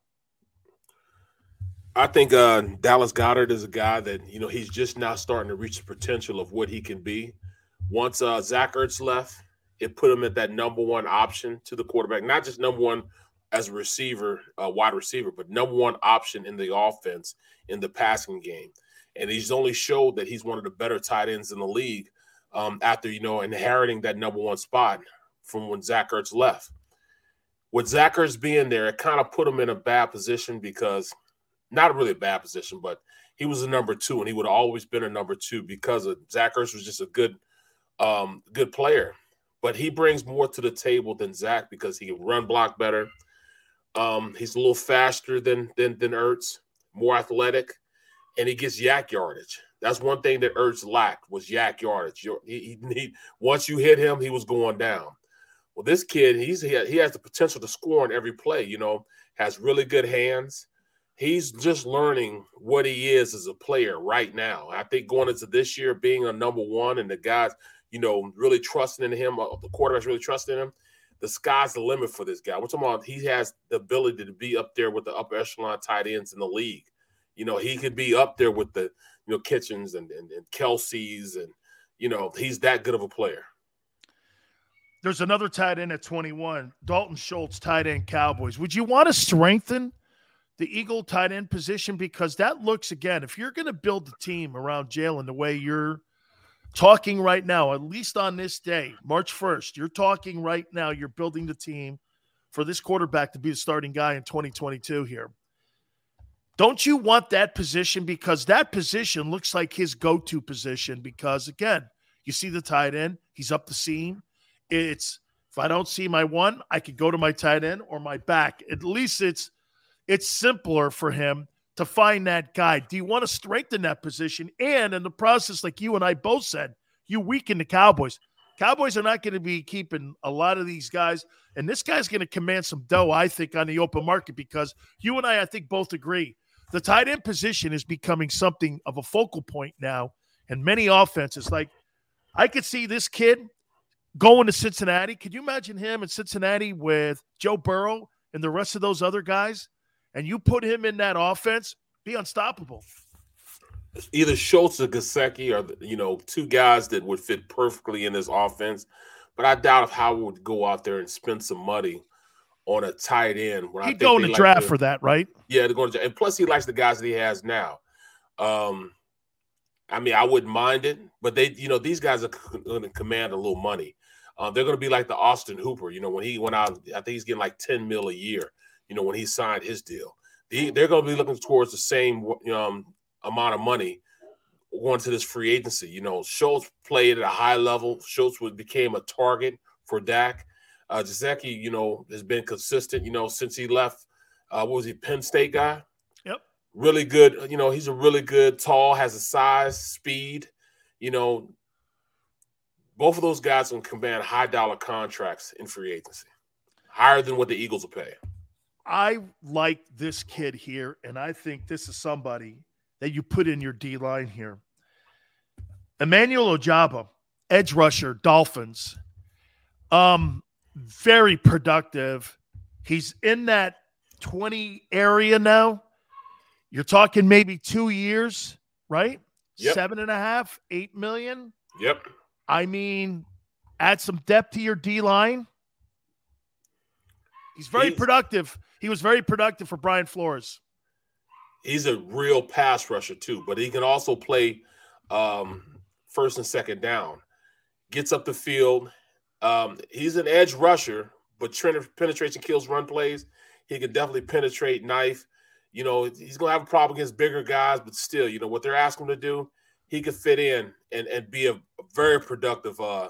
I think uh, Dallas Goedert is a guy that you know he's just now starting to reach the potential of what he can be. Once uh, Zach Ertz left, it put him at that number one option to the quarterback, not just number one as a receiver, uh, wide receiver, but number one option in the offense in the passing game. And he's only showed that he's one of the better tight ends in the league um, after you know inheriting that number one spot from when Zach Ertz left. With Zach Ertz being there, it kind of put him in a bad position because not really a bad position, but he was a number two, and he would always been a number two because of Zach Ertz was just a good, um, good player. But he brings more to the table than Zach because he can run block better. Um, he's a little faster than than than Ertz, more athletic, and he gets YAC yardage. That's one thing that Ertz lacked was YAC yardage. He, he, he, once you hit him, he was going down. Well, this kid, he's he, he has the potential to score on every play. You know, has really good hands he's just learning what he is as a player right now. I think going into this year, being a number one and the guys, you know, really trusting in him, uh, the quarterback's really trusting him. The sky's the limit for this guy. We're talking about he has the ability to be up there with the upper echelon tight ends in the league. You know, he could be up there with the, you know, Kitchens and, and, and Kelce's and, you know, he's that good of a player.
There's another tight end at 21, Dalton Schultz, tight end Cowboys. Would you want to strengthen the Eagle tight end position because that looks again, if you're going to build the team around Jalen the way you're talking right now, at least on this day, March 1st, you're talking right now, you're building the team for this quarterback to be the starting guy in 2022 here. Don't you want that position? Because that position looks like his go to position. Because again, you see the tight end, he's up the seam. It's if I don't see my one, I could go to my tight end or my back. At least it's it's simpler for him to find that guy. Do you want to strengthen that position? And in the process, like you and I both said, you weaken the Cowboys. Cowboys are not going to be keeping a lot of these guys. And this guy's going to command some dough, I think, on the open market because you and I, I think, both agree the tight end position is becoming something of a focal point now. And many offenses, like I could see this kid going to Cincinnati. Could you imagine him in Cincinnati with Joe Burrow and the rest of those other guys? And you put him in that offense, be unstoppable.
Either Schultz or Gesicki are you know two guys that would fit perfectly in this offense, but I doubt if Howard would go out there and spend some money on a tight end.
He'd go in the like draft to, for that, right?
Yeah, they're going to, and plus he likes the guys that he has now. Um, I mean, I wouldn't mind it, but they, you know, these guys are going to command a little money. Uh, they're going to be like the Austin Hooper. You know, when he went out, I think he's getting like ten mil a year you know, when he signed his deal. they're going to be looking towards the same um, amount of money going to this free agency. You know, Schultz played at a high level. Schultz would, became a target for Dak. Uh, Gesicki, you know, has been consistent, you know, since he left. Uh, what was he, Penn State guy?
Yep.
Really good. You know, he's a really good, tall, has a size, speed. You know, both of those guys can command high dollar contracts in free agency, higher than what the Eagles will pay.
I like this kid here, and I think this is somebody that you put in your D line here. Emmanuel Ogbah, edge rusher, Dolphins. Um, very productive. He's in that 20 area now. You're talking maybe two years, right? Yep. Seven and a half, eight million.
Yep.
I mean, add some depth to your D line. He's very He's, productive. He was very productive for Brian Flores.
He's a real pass rusher too, but he can also play um, first and second down. Gets up the field. Um, he's an edge rusher, but penetration kills run plays. He can definitely penetrate knife. You know, he's gonna have a problem against bigger guys, but still, you know what they're asking him to do. He could fit in and and be a, very productive uh,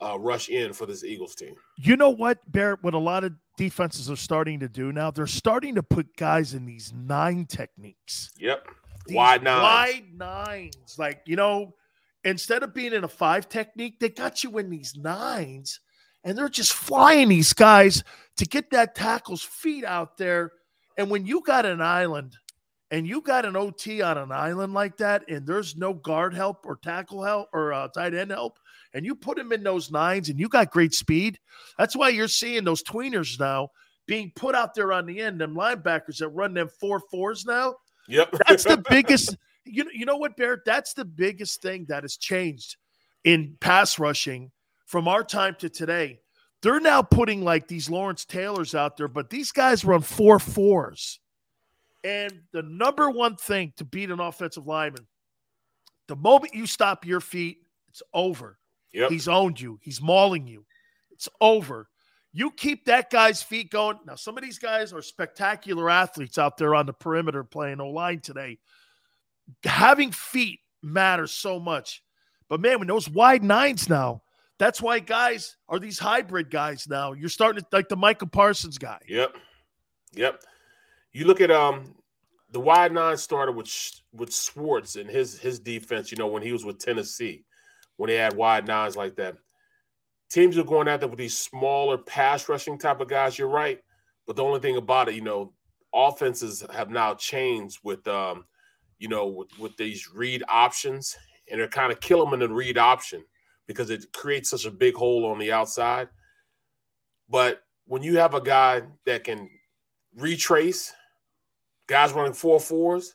uh, rush in for this Eagles team.
You know what, Barrett? What a lot of defenses are starting to do now, they're starting to put guys in these nine techniques.
Yep. These wide nines.
Wide nines. Like, you know, instead of being in a five technique, they got you in these nines and they're just flying these guys to get that tackle's feet out there. And when you got an island and you got an OT on an island like that, and there's no guard help or tackle help or uh, tight end help, and you put him in those nines and you got great speed. That's why you're seeing those tweeners now being put out there on the end, them linebackers that run them four fours now.
Yep.
That's the [laughs] biggest. You know, you know what, Barrett? That's the biggest thing that has changed in pass rushing from our time to today. They're now putting like these Lawrence Taylors out there, but these guys run four fours. And the number one thing to beat an offensive lineman, the moment you stop your feet, it's over.
Yep.
He's owned you. He's mauling you. It's over. You keep that guy's feet going. Now, some of these guys are spectacular athletes out there on the perimeter playing O line today. Having feet matters so much. But man, when those wide nines now, that's why guys are these hybrid guys now. You're starting to like the Michael Parsons guy.
Yep. Yep. You look at um the wide nine started with with Schwartz and his his defense. You know when he was with Tennessee, when they had wide nines like that. Teams are going after with these smaller pass rushing type of guys. You're right, but the only thing about it, you know, offenses have now changed with um, you know, with, with these read options, and they're kind of killing them in the read option because it creates such a big hole on the outside. But when you have a guy that can retrace, guys running four fours,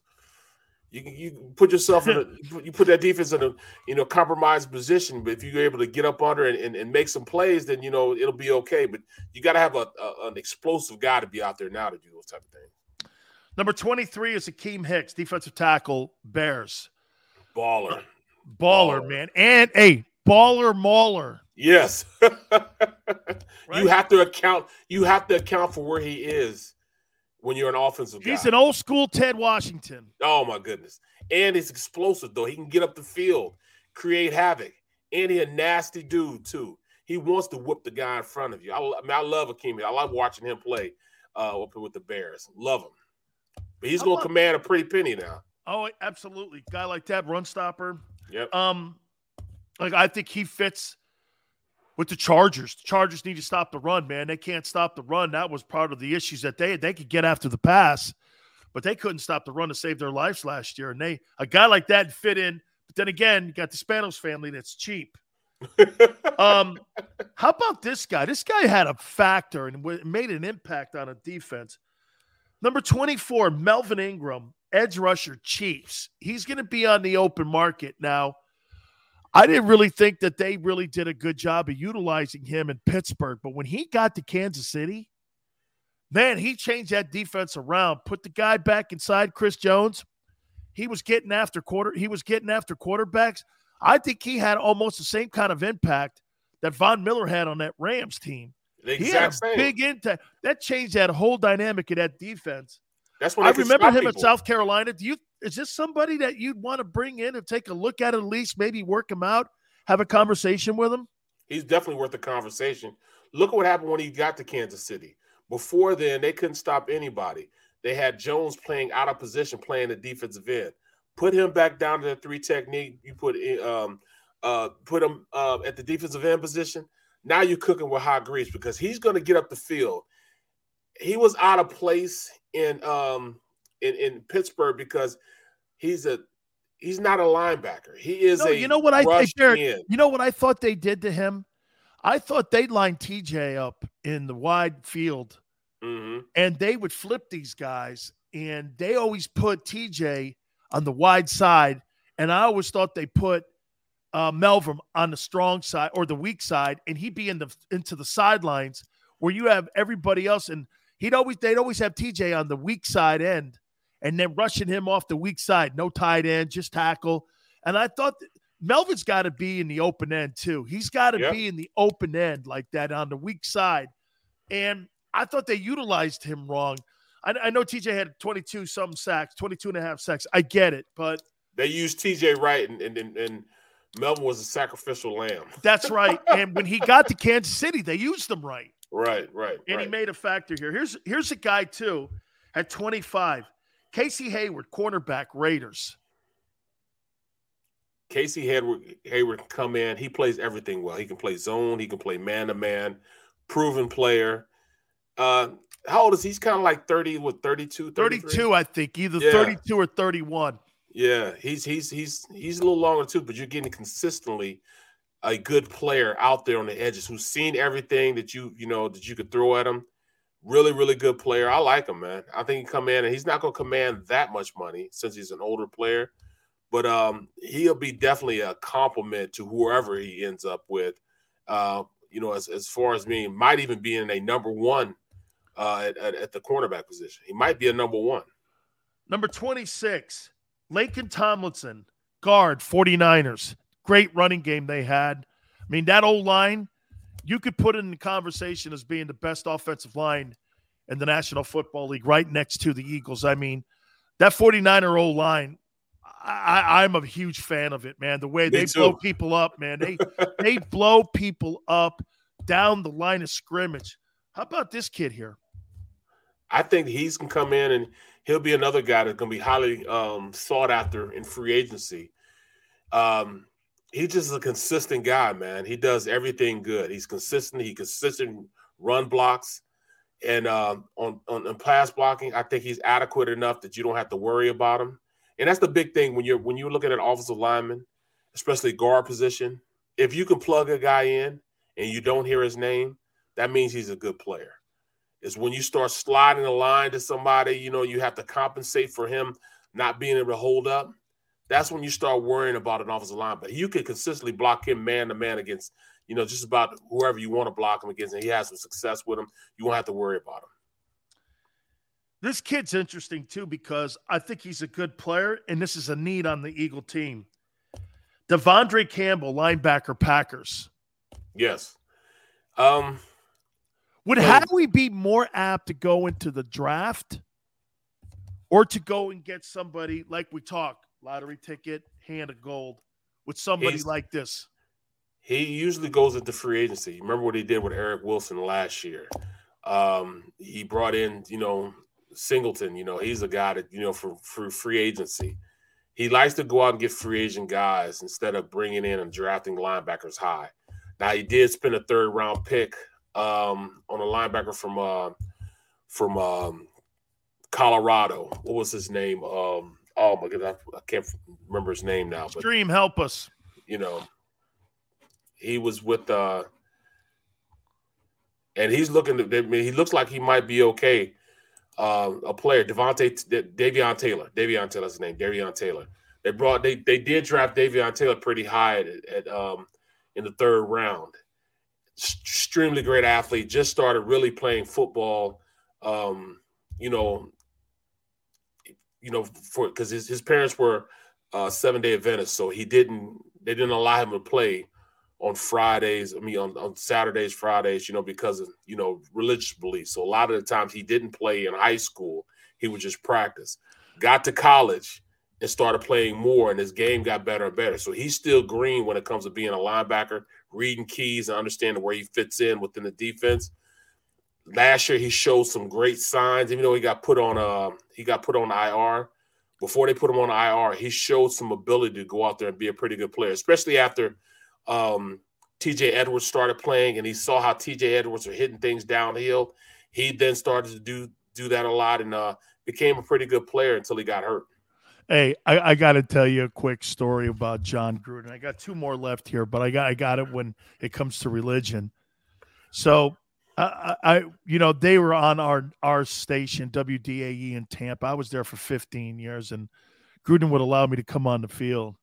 you you put yourself in a you put that defense in a you know compromised position. But if you're able to get up under and, and, and make some plays, then you know it'll be okay. But you got to have a, a, an explosive guy to be out there now to do those type of things.
Number 23 is Akiem Hicks, defensive tackle, Bears.
Baller.
Baller, Baller. man. And a baller mauler.
Yes. [laughs] right? You have to account you have to account for where he is when you're an offensive
guy. He's an old school Ted Washington.
Oh my goodness. And he's explosive though. He can get up the field, create havoc. And he's a nasty dude too. He wants to whip the guy in front of you. I, I mean, I love Akiem. I love watching him play uh, with the Bears. Love him. But he's going to command a pretty penny now.
Oh, absolutely. Guy like that, run stopper.
Yep.
Um, like I think he fits with the Chargers. The Chargers need to stop the run, man. They can't stop the run. That was part of the issues that they. They could get after the pass, but they couldn't stop the run to save their lives last year. And they a guy like that fit in. But then again, you got the Spanos family that's cheap. [laughs] um, how about this guy? This guy had a factor and made an impact on a defense. Number 24, Melvin Ingram, edge rusher, Chiefs. He's going to be on the open market now. I didn't really think that they really did a good job of utilizing him in Pittsburgh, but when he got to Kansas City, man, he changed that defense around, put the guy back inside Chris Jones. He was getting after quarter, he was getting after quarterbacks. I think he had almost the same kind of impact that Von Miller had on that Rams team. He had a big impact. That changed that whole dynamic of that defense.
That's what
I remember him
people.
at South Carolina. Do you is this somebody that you'd want to bring in and take a look at at least, maybe work him out, have a conversation with him?
He's definitely worth a conversation. Look at what happened when he got to Kansas City. Before then, they couldn't stop anybody. They had Jones playing out of position, playing the defensive end. Put him back down to the three technique. You put um, uh, put him uh, at the defensive end position. Now you're cooking with hot grease because he's going to get up the field. He was out of place in um, in, in Pittsburgh because he's a he's not a linebacker. He is
no,
a
you know what I Jared, you know what I thought they did to him. I thought they'd line TJ up in the wide field,
Mhm.
and they would flip these guys, and they always put TJ on the wide side, and I always thought they put uh, Melvin on the strong side or the weak side, and he'd be in the into the sidelines where you have everybody else, and he'd always they'd always have TJ on the weak side end, and then rushing him off the weak side, no tight end, just tackle. And I thought that Melvin's got to be in the open end too. He's got to be in the open end like that on the weak side. And I thought they utilized him wrong. I, I know TJ had 22 some sacks, 22 and a half sacks. I get it, but
They used TJ right and and, and, and Melvin was a sacrificial lamb. [laughs]
that's right. and when he got to Kansas City, they used him right.
Right, right,
and
right.
he made a factor here. Here's here's a guy too at 25, Casey Hayward, cornerback, Raiders.
Casey Hayward, Hayward can come in. He plays everything well. He can play zone. He can play man to man. Proven player. Uh, how old is he? He's kind of like 30, what, 32, 33?
32, I think, either
Yeah.
32 or 31.
Yeah, he's he's he's he's a little longer too, but you're getting consistently a good player out there on the edges who's seen everything that you you know that you could throw at him. Really, really good player. I like him, man. I think he come in and he's not going to command that much money since he's an older player, but um, he'll be definitely a compliment to whoever he ends up with. Uh, you know, as, as far as being might even be in a number one uh, at, at, at the cornerback position. He might be a number one.
Number 26, Laken Tomlinson, guard, 49ers. Great running game they had. I mean, that old line, you could put it in the conversation as being the best offensive line in the National Football League, right next to the Eagles. I mean, that 49er old line, I, am a huge fan of it, man. The way Me they too. blow people up, man. They they [laughs] blow people up down the line of scrimmage. How about this kid here?
I think he's gonna come in and he'll be another guy that's gonna be highly um, sought after in free agency. Um, he's just a consistent guy, man. He does everything good. He's consistent. He consistent run blocks, and um, on, on on pass blocking, I think he's adequate enough that you don't have to worry about him. And that's the big thing when you're when you're looking at offensive lineman, especially guard position. If you can plug a guy in and you don't hear his name, that means he's a good player. Is when you start sliding a line to somebody, you know, you have to compensate for him not being able to hold up that's when you start worrying about an offensive line. But you can consistently block him man to man against, you know, just about whoever you want to block him against, and he has some success with him. You won't have to worry about him.
This kid's interesting too because I think he's a good player, and this is a need on the Eagle team. De'Vondre Campbell, linebacker, Packers.
Yes. Um,
Would well, Howie be more apt to go into the draft or to go and get somebody like we talked, lottery ticket, hand of gold with somebody He's, like this?
He usually goes into free agency. Remember what he did with Eric Wilson last year? Um, he brought in, you know, Singleton. You know, he's a guy that you know for for free agency. He likes to go out and get free agent guys instead of bringing in and drafting linebackers high. Now he did spend a third round pick um, on a linebacker from uh, from um, Colorado. What was his name? Um, oh my god, I, can't remember his name now.
But Dream, help us.
You know, he was with uh and he's looking to, I mean, he looks like he might be okay. Uh, a player, Devonte, Davion Taylor. Davion Taylor's his name, Davion Taylor. They brought they they did draft Davion Taylor pretty high at, at um in the third round. Extremely great athlete, just started really playing football. Um, you know, you know, for because his, his parents were uh, seven day Adventists, so he didn't they didn't allow him to play on Fridays. I mean, on, on Saturdays, Fridays, you know, because of you know religious beliefs. So a lot of the times he didn't play in high school; he would just practice. Got to college and started playing more, and his game got better and better. So he's still green when it comes to being a linebacker, reading keys and understanding where he fits in within the defense. Last year he showed some great signs, even though he got put on uh he got put on IR. Before they put him on IR, he showed some ability to go out there and be a pretty good player, especially after um, TJ Edwards started playing and he saw how TJ Edwards were hitting things downhill. He then started to do do that a lot and uh, became a pretty good player until he got hurt.
Hey, I, I got to tell you a quick story about Jon Gruden. I got two more left here, but I got I got it when it comes to religion. So I, I, you know, they were on our our station WDAE in Tampa. I was there for 15 years, and Gruden would allow me to come on the field,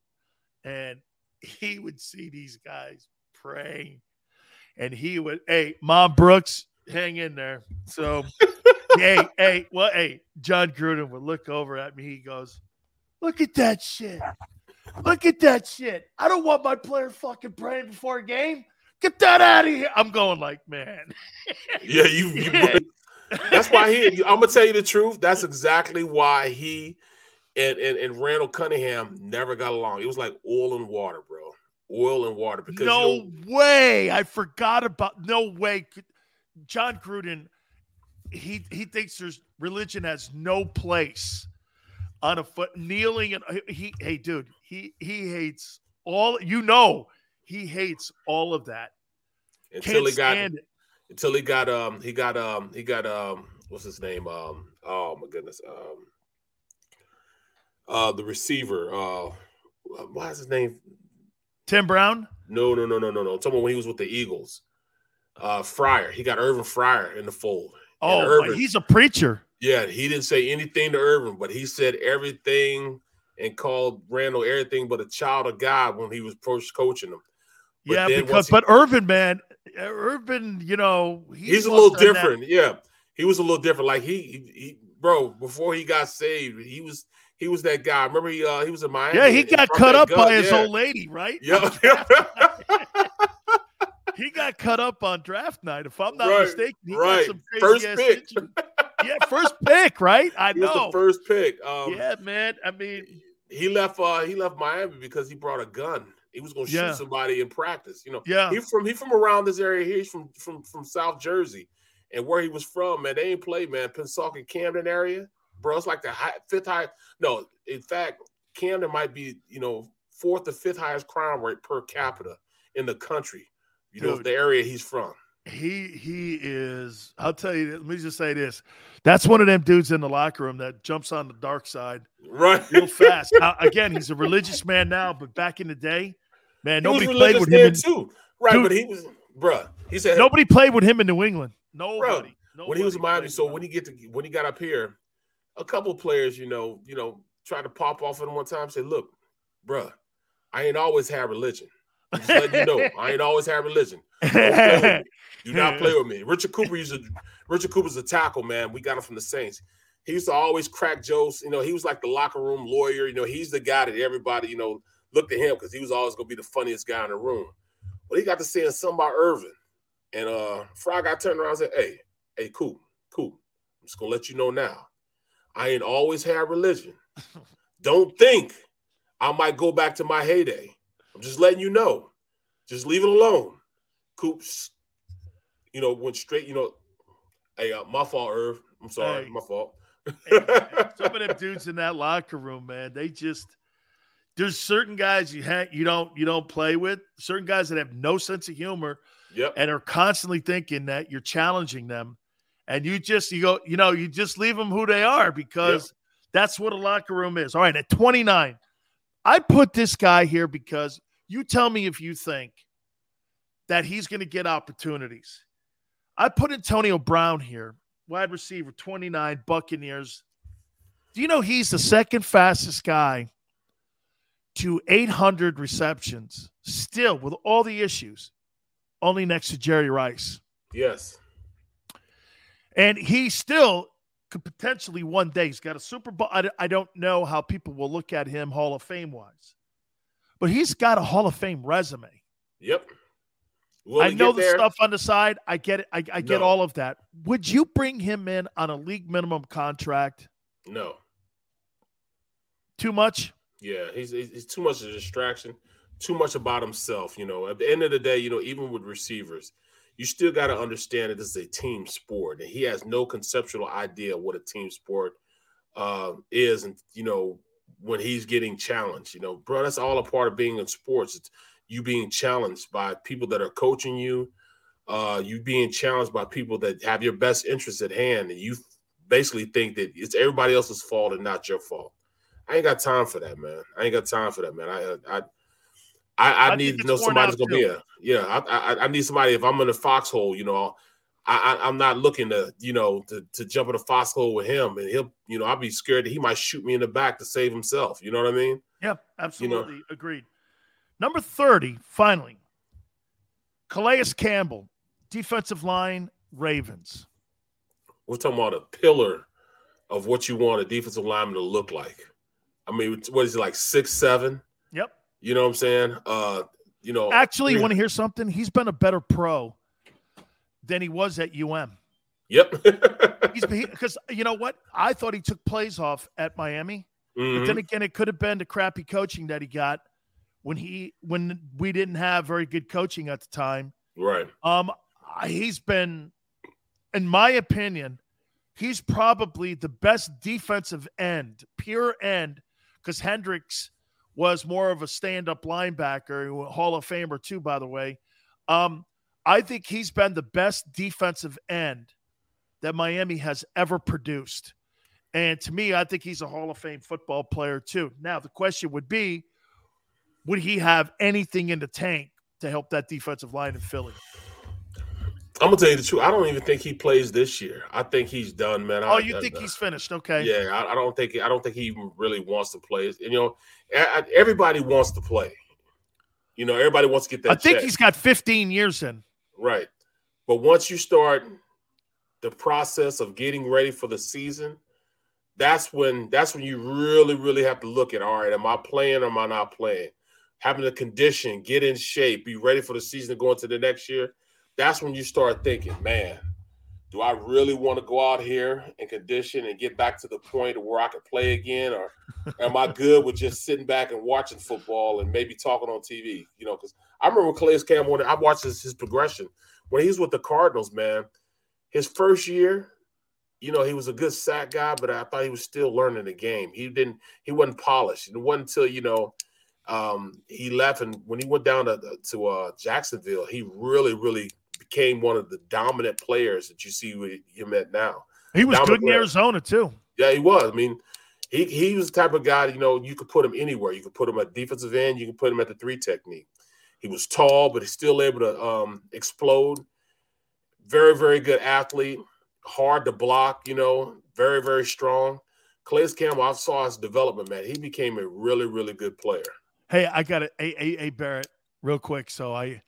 and he would see these guys praying, and he would, hey, Mom Brooks, hang in there. So, [laughs] hey, hey, well, hey, Jon Gruden would look over at me. He goes, "Look at that shit." Look at that shit. I don't want my player fucking praying before a game. Get that out of here. I'm going like, man. [laughs]
yeah, you, you that's why he I'm gonna tell you the truth. That's exactly why he and, and, and Randall Cunningham never got along. It was like oil and water, bro. Oil and water. Because
no
you
know, way. I forgot about no way. Jon Gruden, he he thinks there's religion has no place on a foot kneeling and he hey dude, he he hates all you know he hates all of that.
Until Can't he got it. until he got um he got um he got um what's his name? Um oh my goodness. Um uh the receiver, uh what's his name?
Tim Brown?
No, no, no, no, no, no. Talking about when he was with the Eagles. Uh Fryar. He got Irvin Fryar in the fold.
Oh,
Irvin-
he's a preacher.
yeah, he didn't say anything to Irvin, but he said everything and called Randall everything but a child of God when he was coaching him. But
yeah, because
he-
but Irvin, man, Irvin, you know, he
he's a little
have that-
different. Yeah, he was a little different. Like he, he, he- bro, before he got saved, he was he was that guy. Remember he uh he was in Miami.
Yeah, he got cut up
gun,
by his
yeah.
old lady, right?
Yeah. [laughs]
he got cut up on draft night. If I'm not
Right,
mistaken, he
right.
got some crazy
First pick.
injury. Yeah, first pick, right? I [laughs]
He
know.
the first pick. Um,
yeah, man. I mean,
he left uh he left Miami because he brought a gun. He was gonna shoot
Yeah.
somebody in practice. You know,
Yeah.
He from he from around this area here. He's from from from South Jersey, and where he was from, man, they ain't played, man. Pennsauken, Camden area, bro. It's like the high, fifth highest. No, in fact, Camden might be you know fourth or fifth highest crime rate per capita in the country. You know, the area he's from.
he he is. I'll tell you. Let me just say this. That's one of them dudes in the locker room that jumps on the dark side
Right.
real fast. [laughs] Now, again, he's a religious man now, but back in the day, man, nobody played with him. In,
too, right?
Dude.
but he was, bruh. He said
nobody played with him in New England.
Bro,
Nobody.
when he was in Miami, so when he get to when he got up here, a couple players, you know, you know, tried to pop off at him one time. Said, "Look, bruh, I ain't always had religion. I'm just letting you know, I ain't always had religion. Don't play with me. Do not play with me." Richard Cooper used to. Richard Cooper's a tackle, man. We got him from the Saints. He used to always crack jokes. You know, he was like the locker room lawyer. You know, he's the guy that everybody, you know, looked at him because he was always gonna be the funniest guy in the room. But he got to saying something about Irvin. And uh Fry got turned around and said, Hey, hey, cool, cool. I'm just gonna let you know now. I ain't always had religion. [laughs] Don't think I might go back to my heyday. I'm just letting you know. Just leave it alone. Coops, you know, went straight, you know. Hey, uh, my fault, Irv. I'm sorry,
Hey.
my fault. [laughs]
some of them dudes in that locker room, man, they just there's certain guys you ha- you don't you don't play with, certain guys that have no sense of humor
Yep.
and are constantly thinking that you're challenging them, and you just you go you know you just leave them who they are because that's what a locker room is. All right, at 29, I put this guy here because you tell me if you think that he's going to get opportunities. I put Antonio Brown here, wide receiver, 29, Buccaneers. Do you know he's the second fastest guy to 800 receptions, still with all the issues, only next to Jerry Rice?
Yes.
And he still could potentially one day, he's got a Super Bowl. I, I don't know how people will look at him Hall of Fame wise, but he's got a Hall of Fame resume.
Yep. Will
I know the
there?
stuff on the side. I get it. I, I get
No.
all of that. Would you bring him in on a league minimum contract?
No.
Too much?
Yeah, he's he's too much of a distraction, too much about himself. You know, at the end of the day, you know, even with receivers, you still got to understand that this is a team sport, and he has no conceptual idea what a team sport uh, is. And you know, when he's getting challenged, you know, bro, that's all a part of being in sports. It's you being challenged by people that are coaching you, uh, you being challenged by people that have your best interests at hand, and you basically think that it's everybody else's fault and not your fault. I ain't got time for that, man. I ain't got time for that, man. I uh, I I, I,
I
need to know somebody's gonna be a yeah. I, I I need somebody. If I'm in a foxhole, you know, I, I I'm not looking to you know to to jump in a foxhole with him, and he'll you know I'll be scared that he might shoot me in the back to save himself. You know what I mean?
Yeah, absolutely. Agreed. Number 30, finally, Calais Campbell, defensive line, Ravens.
We're talking about a pillar of what you want a defensive lineman to look like. I mean, what is he like six seven?
Yep.
You know what I'm saying? Uh, you know,
Actually, you want to hear something? He's been a better pro than he was at UM.
Yep. [laughs]
He's because you know what? I thought he took plays off at Miami, but
Mhm.
then again, it could have been the crappy coaching that he got when he when we didn't have very good coaching at the time.
right.
Um, he's been, in my opinion, he's probably the best defensive end, pure end, because Hendricks was more of a stand-up linebacker, Hall of Famer too, by the way. Um, I think he's been the best defensive end that Miami has ever produced. And to me, I think he's a Hall of Fame football player too. Now, the question would be would he have anything in the tank to help that defensive line in Philly?
I'm gonna tell you the truth. I don't even think he plays this year. I think he's done, man.
Oh,
I,
you
I,
think
I,
he's finished? Okay.
Yeah, I, don't think I don't think he even really wants to play. And, you know, everybody wants to play. You know, everybody wants to get that.
I think
check.
he's got 15 years in.
Right, but once you start the process of getting ready for the season, that's when that's when you really really have to look at. All right, am I playing or am I not playing? Having the condition, get in shape, be ready for the season to the next year that's when you start thinking, man, do I really want to go out here and condition and get back to the point where I can play again? Or am I good with just sitting back and watching football and maybe talking on TV? You know, because I remember Calais Campbell, when I watched his, his progression when he was with the Cardinals, man, his first year, you know, he was a good sack guy, but I thought he was still learning the game. He didn't, he wasn't polished. It wasn't until, you know, um, he left and when he went down to, to uh, Jacksonville, he really, really became one of the dominant players that you see with him at now.
He was
dominant
good in Arizona too.
Yeah, he was. I mean, he he was the type of guy, you know, you could put him anywhere. You could put him at defensive end, you could put him at the three technique. He was tall, but he's still able to um, explode. Very, very good athlete, hard to block, you know, very, very strong. Calais Campbell, I saw his development, man. He became a really, really good player.
Hey, I got it. Hey, hey, hey, Barrett, real quick. So I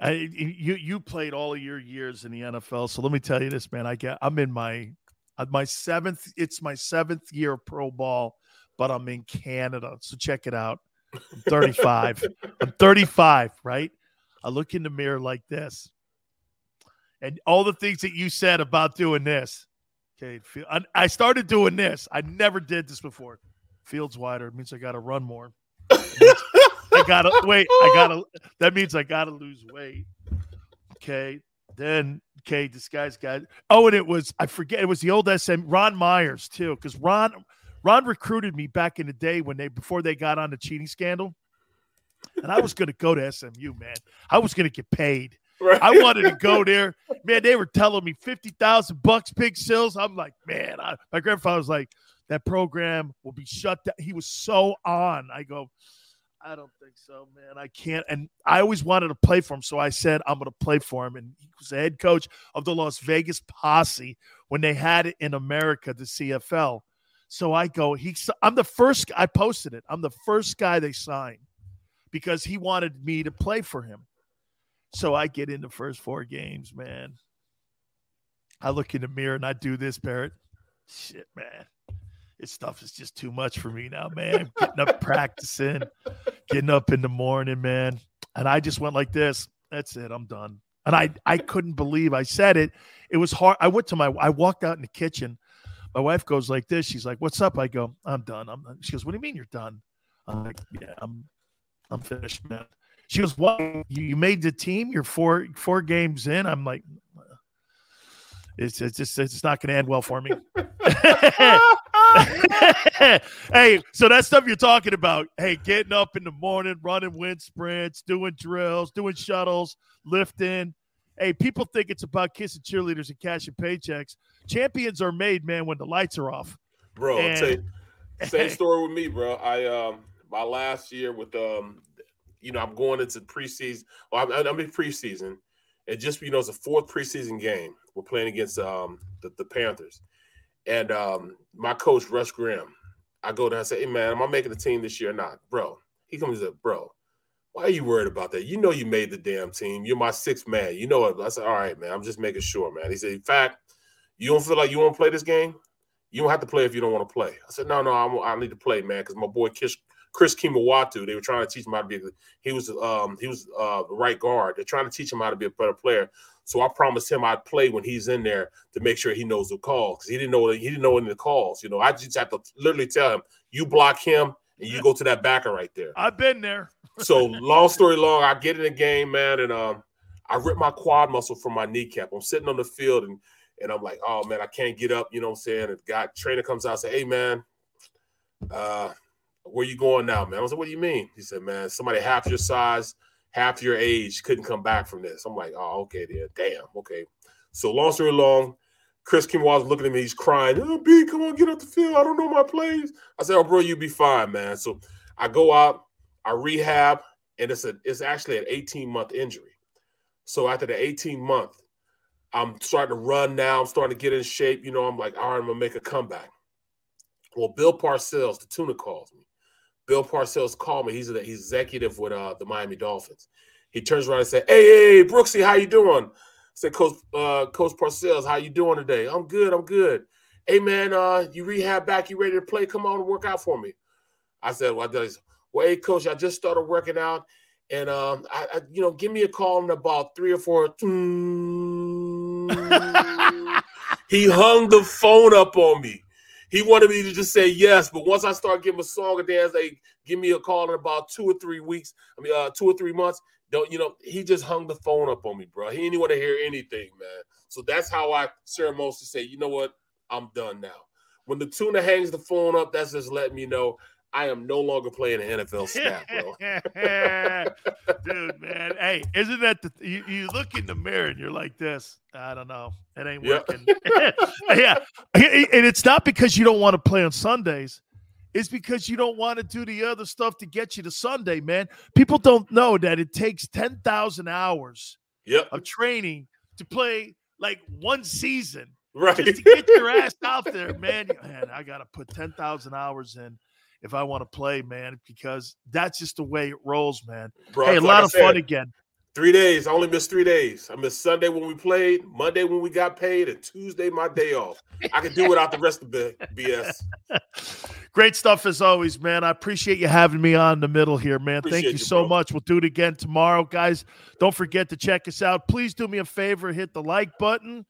I, you you played all of your years in the NFL, so let me tell you this, man. I get I'm in my uh, my seventh. It's my seventh year of pro ball, but I'm in Canada. So check it out. I'm 35. [laughs] I'm 35, right? I look in the mirror like this, and all the things that you said about doing this. Okay, I started doing this. I never did this before. Fields wider means I got to run more. [laughs] I gotta [laughs] wait. I gotta. That means I gotta lose weight. Okay. Then okay, this guy's got. Oh, and it was I forget. It was the old SM Ron Myers too, because Ron Ron recruited me back in the day when they before they got on the cheating scandal, and I was gonna go to SMU. Man, I was gonna get paid. Right. I wanted to go there. Man, they were telling me fifty thousand bucks, big sales. I'm like, man, I, my grandfather was like, that program will be shut down. He was so on. I go, I don't think so, man. I can't. And I always wanted to play for him. So I said, I'm going to play for him. And he was the head coach of the Las Vegas Posse when they had it in America, the CFL. So I go, he, I'm the first, I posted it. I'm the first guy they signed because he wanted me to play for him. So I get in the first four games, man. I look in the mirror and I do this, Barrett. Shit, man this stuff is just too much for me now, man. Getting up practicing, getting up in the morning, man. And I just went like this. That's it. I'm done. And I I couldn't believe I said it. It was hard. I went to my I walked out in the kitchen. My wife goes like this. She's like, "What's up?" I go, "I'm done." I'm she goes, "What do you mean you're done?" I'm like, "Yeah, I'm I'm finished, man." She goes, "What? You, you made the team? You're four four games in?" I'm like, "It's it's just it's not going to end well for me." [laughs] [laughs] [laughs] hey, so that stuff you're talking about, hey, getting up in the morning, running wind sprints, doing drills, doing shuttles, lifting. Hey, people think it's about kissing cheerleaders and cashing paychecks. Champions are made, man, when the lights are off.
Bro, and, same, [laughs] same story with me, bro. I um my last year with um, you know, I'm going into preseason. Well, I'm, I'm in preseason, and just you know, it's a fourth preseason game. We're playing against um the, the Panthers and um, my coach, Russ Grimm, I go down and say, Hey man, am I making the team this year or not? Bro. He comes says, Bro, why are you worried about that? You know you made the damn team. You're my sixth man. You know it. I said, All right, man. I'm just making sure, man. He said, In fact, you don't feel like you want to play this game? You don't have to play if you don't want to play. I said, No, no, I'm, i need to play, man, because my boy Chris, Chris Kemoeatu, they were trying to teach him how to be. He was um he was uh the right guard. They're trying to teach him how to be a better player. So I promised him I'd play when he's in there to make sure he knows the calls because he didn't know he didn't know any of the calls. You know, I just have to literally tell him, you block him and you go to that backer right there.
I've been there. [laughs]
so long story long, I get in the game, man, and um, I rip my quad muscle from my kneecap. I'm sitting on the field and and I'm like, oh man, I can't get up. You know what I'm saying? And the guy trainer comes out and say, hey man, uh, where you going now, man? I was like, what do you mean? He said, man, somebody half your size half your age couldn't come back from this. I'm like, oh, okay, then. Damn, okay. So long story long, Chris Kim was looking at me, he's crying. Oh, B, come on, get up the field. I don't know my plays. I said, oh, bro, you be fine, man. So I go out, I rehab, and it's a it's actually an 18 month injury. So after the 18 month, I'm starting to run now. I'm starting to get in shape. You know, I'm like, all right, I'm gonna make a comeback. Well, Bill Parcells, the tuna calls me. Bill Parcells called me. He's an he's executive with uh, the Miami Dolphins. He turns around and said, "Hey, hey, Brooksy, how you doing?" I said, "Coach, uh, Coach Parcells, how you doing today?" "I'm good. I'm good." "Hey, man, uh, you rehab back? You ready to play? Come on and work out for me." I said, "Well, I well, hey, Coach, I just started working out, and um, I, I, you know, give me a call in about three or four. [laughs] [laughs] he hung the phone up on me. He wanted me to just say yes, but once I start giving a song and dance, they give me a call in about two or three weeks. I mean, uh, two or three months. Don't you know? He just hung the phone up on me, bro. He didn't want to hear anything, man. So that's how I ceremoniously say, you know what? I'm done now. When the tuna hangs the phone up, that's just letting me know I am no longer playing an NFL snap, bro. [laughs]
Dude, man. Hey, isn't that the you, you, look in the mirror and you're like this? I don't know. It ain't working. [laughs] yeah. And it's not because you don't want to play on Sundays. It's because you don't want to do the other stuff to get you to Sunday, man. People don't know that it takes 10,000 hours
yep.
of training to play like one season.
Right.
Just to get your ass out there, man. [laughs] Man, I got to put 10,000 hours in if I want to play, man, because that's just the way it rolls, man. Bro, hey, a lot of said, fun again.
Three days. I only missed three days. I missed Sunday when we played, Monday when we got paid, and Tuesday my day off. I can do without the rest of the BS. [laughs]
Great stuff as always, man. I appreciate you having me on the middle here, man. Appreciate Thank you, you so bro. much. We'll do it again tomorrow, guys. Don't forget to check us out. Please do me a favor, hit the like button.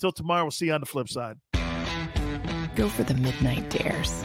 Till tomorrow, we'll see you on the flip side.
Go for the midnight dares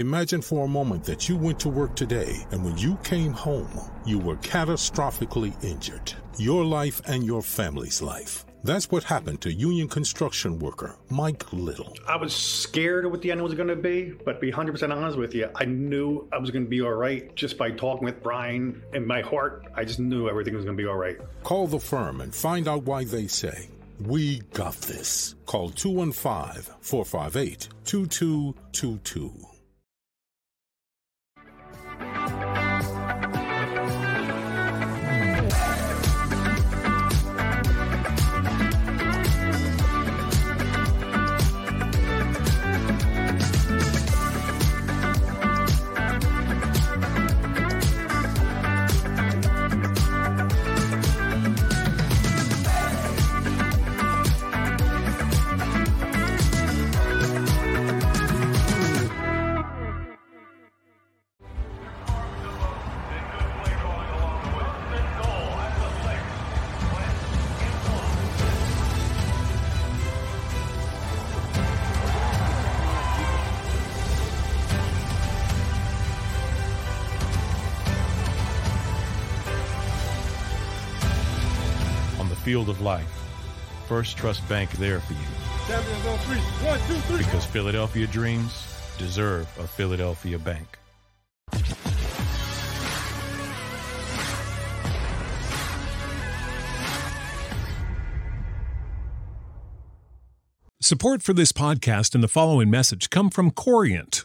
Imagine for a moment that you went to work today and when you came home, you were catastrophically injured. Your life and your family's life. That's what happened to union construction worker Mike Little.
I was scared of what the end was going to be, but to be 100% honest with you, I knew I was going to be all right just by talking with Brian. In my heart, I just knew everything was going to be all right.
Call the firm and find out why they say, We got this. Call 215 458 2222.
Field of life, First Trust Bank there for you.
On three. One, two, three.
Because Philadelphia dreams deserve a Philadelphia bank.
Support for this podcast and the following message come from Corient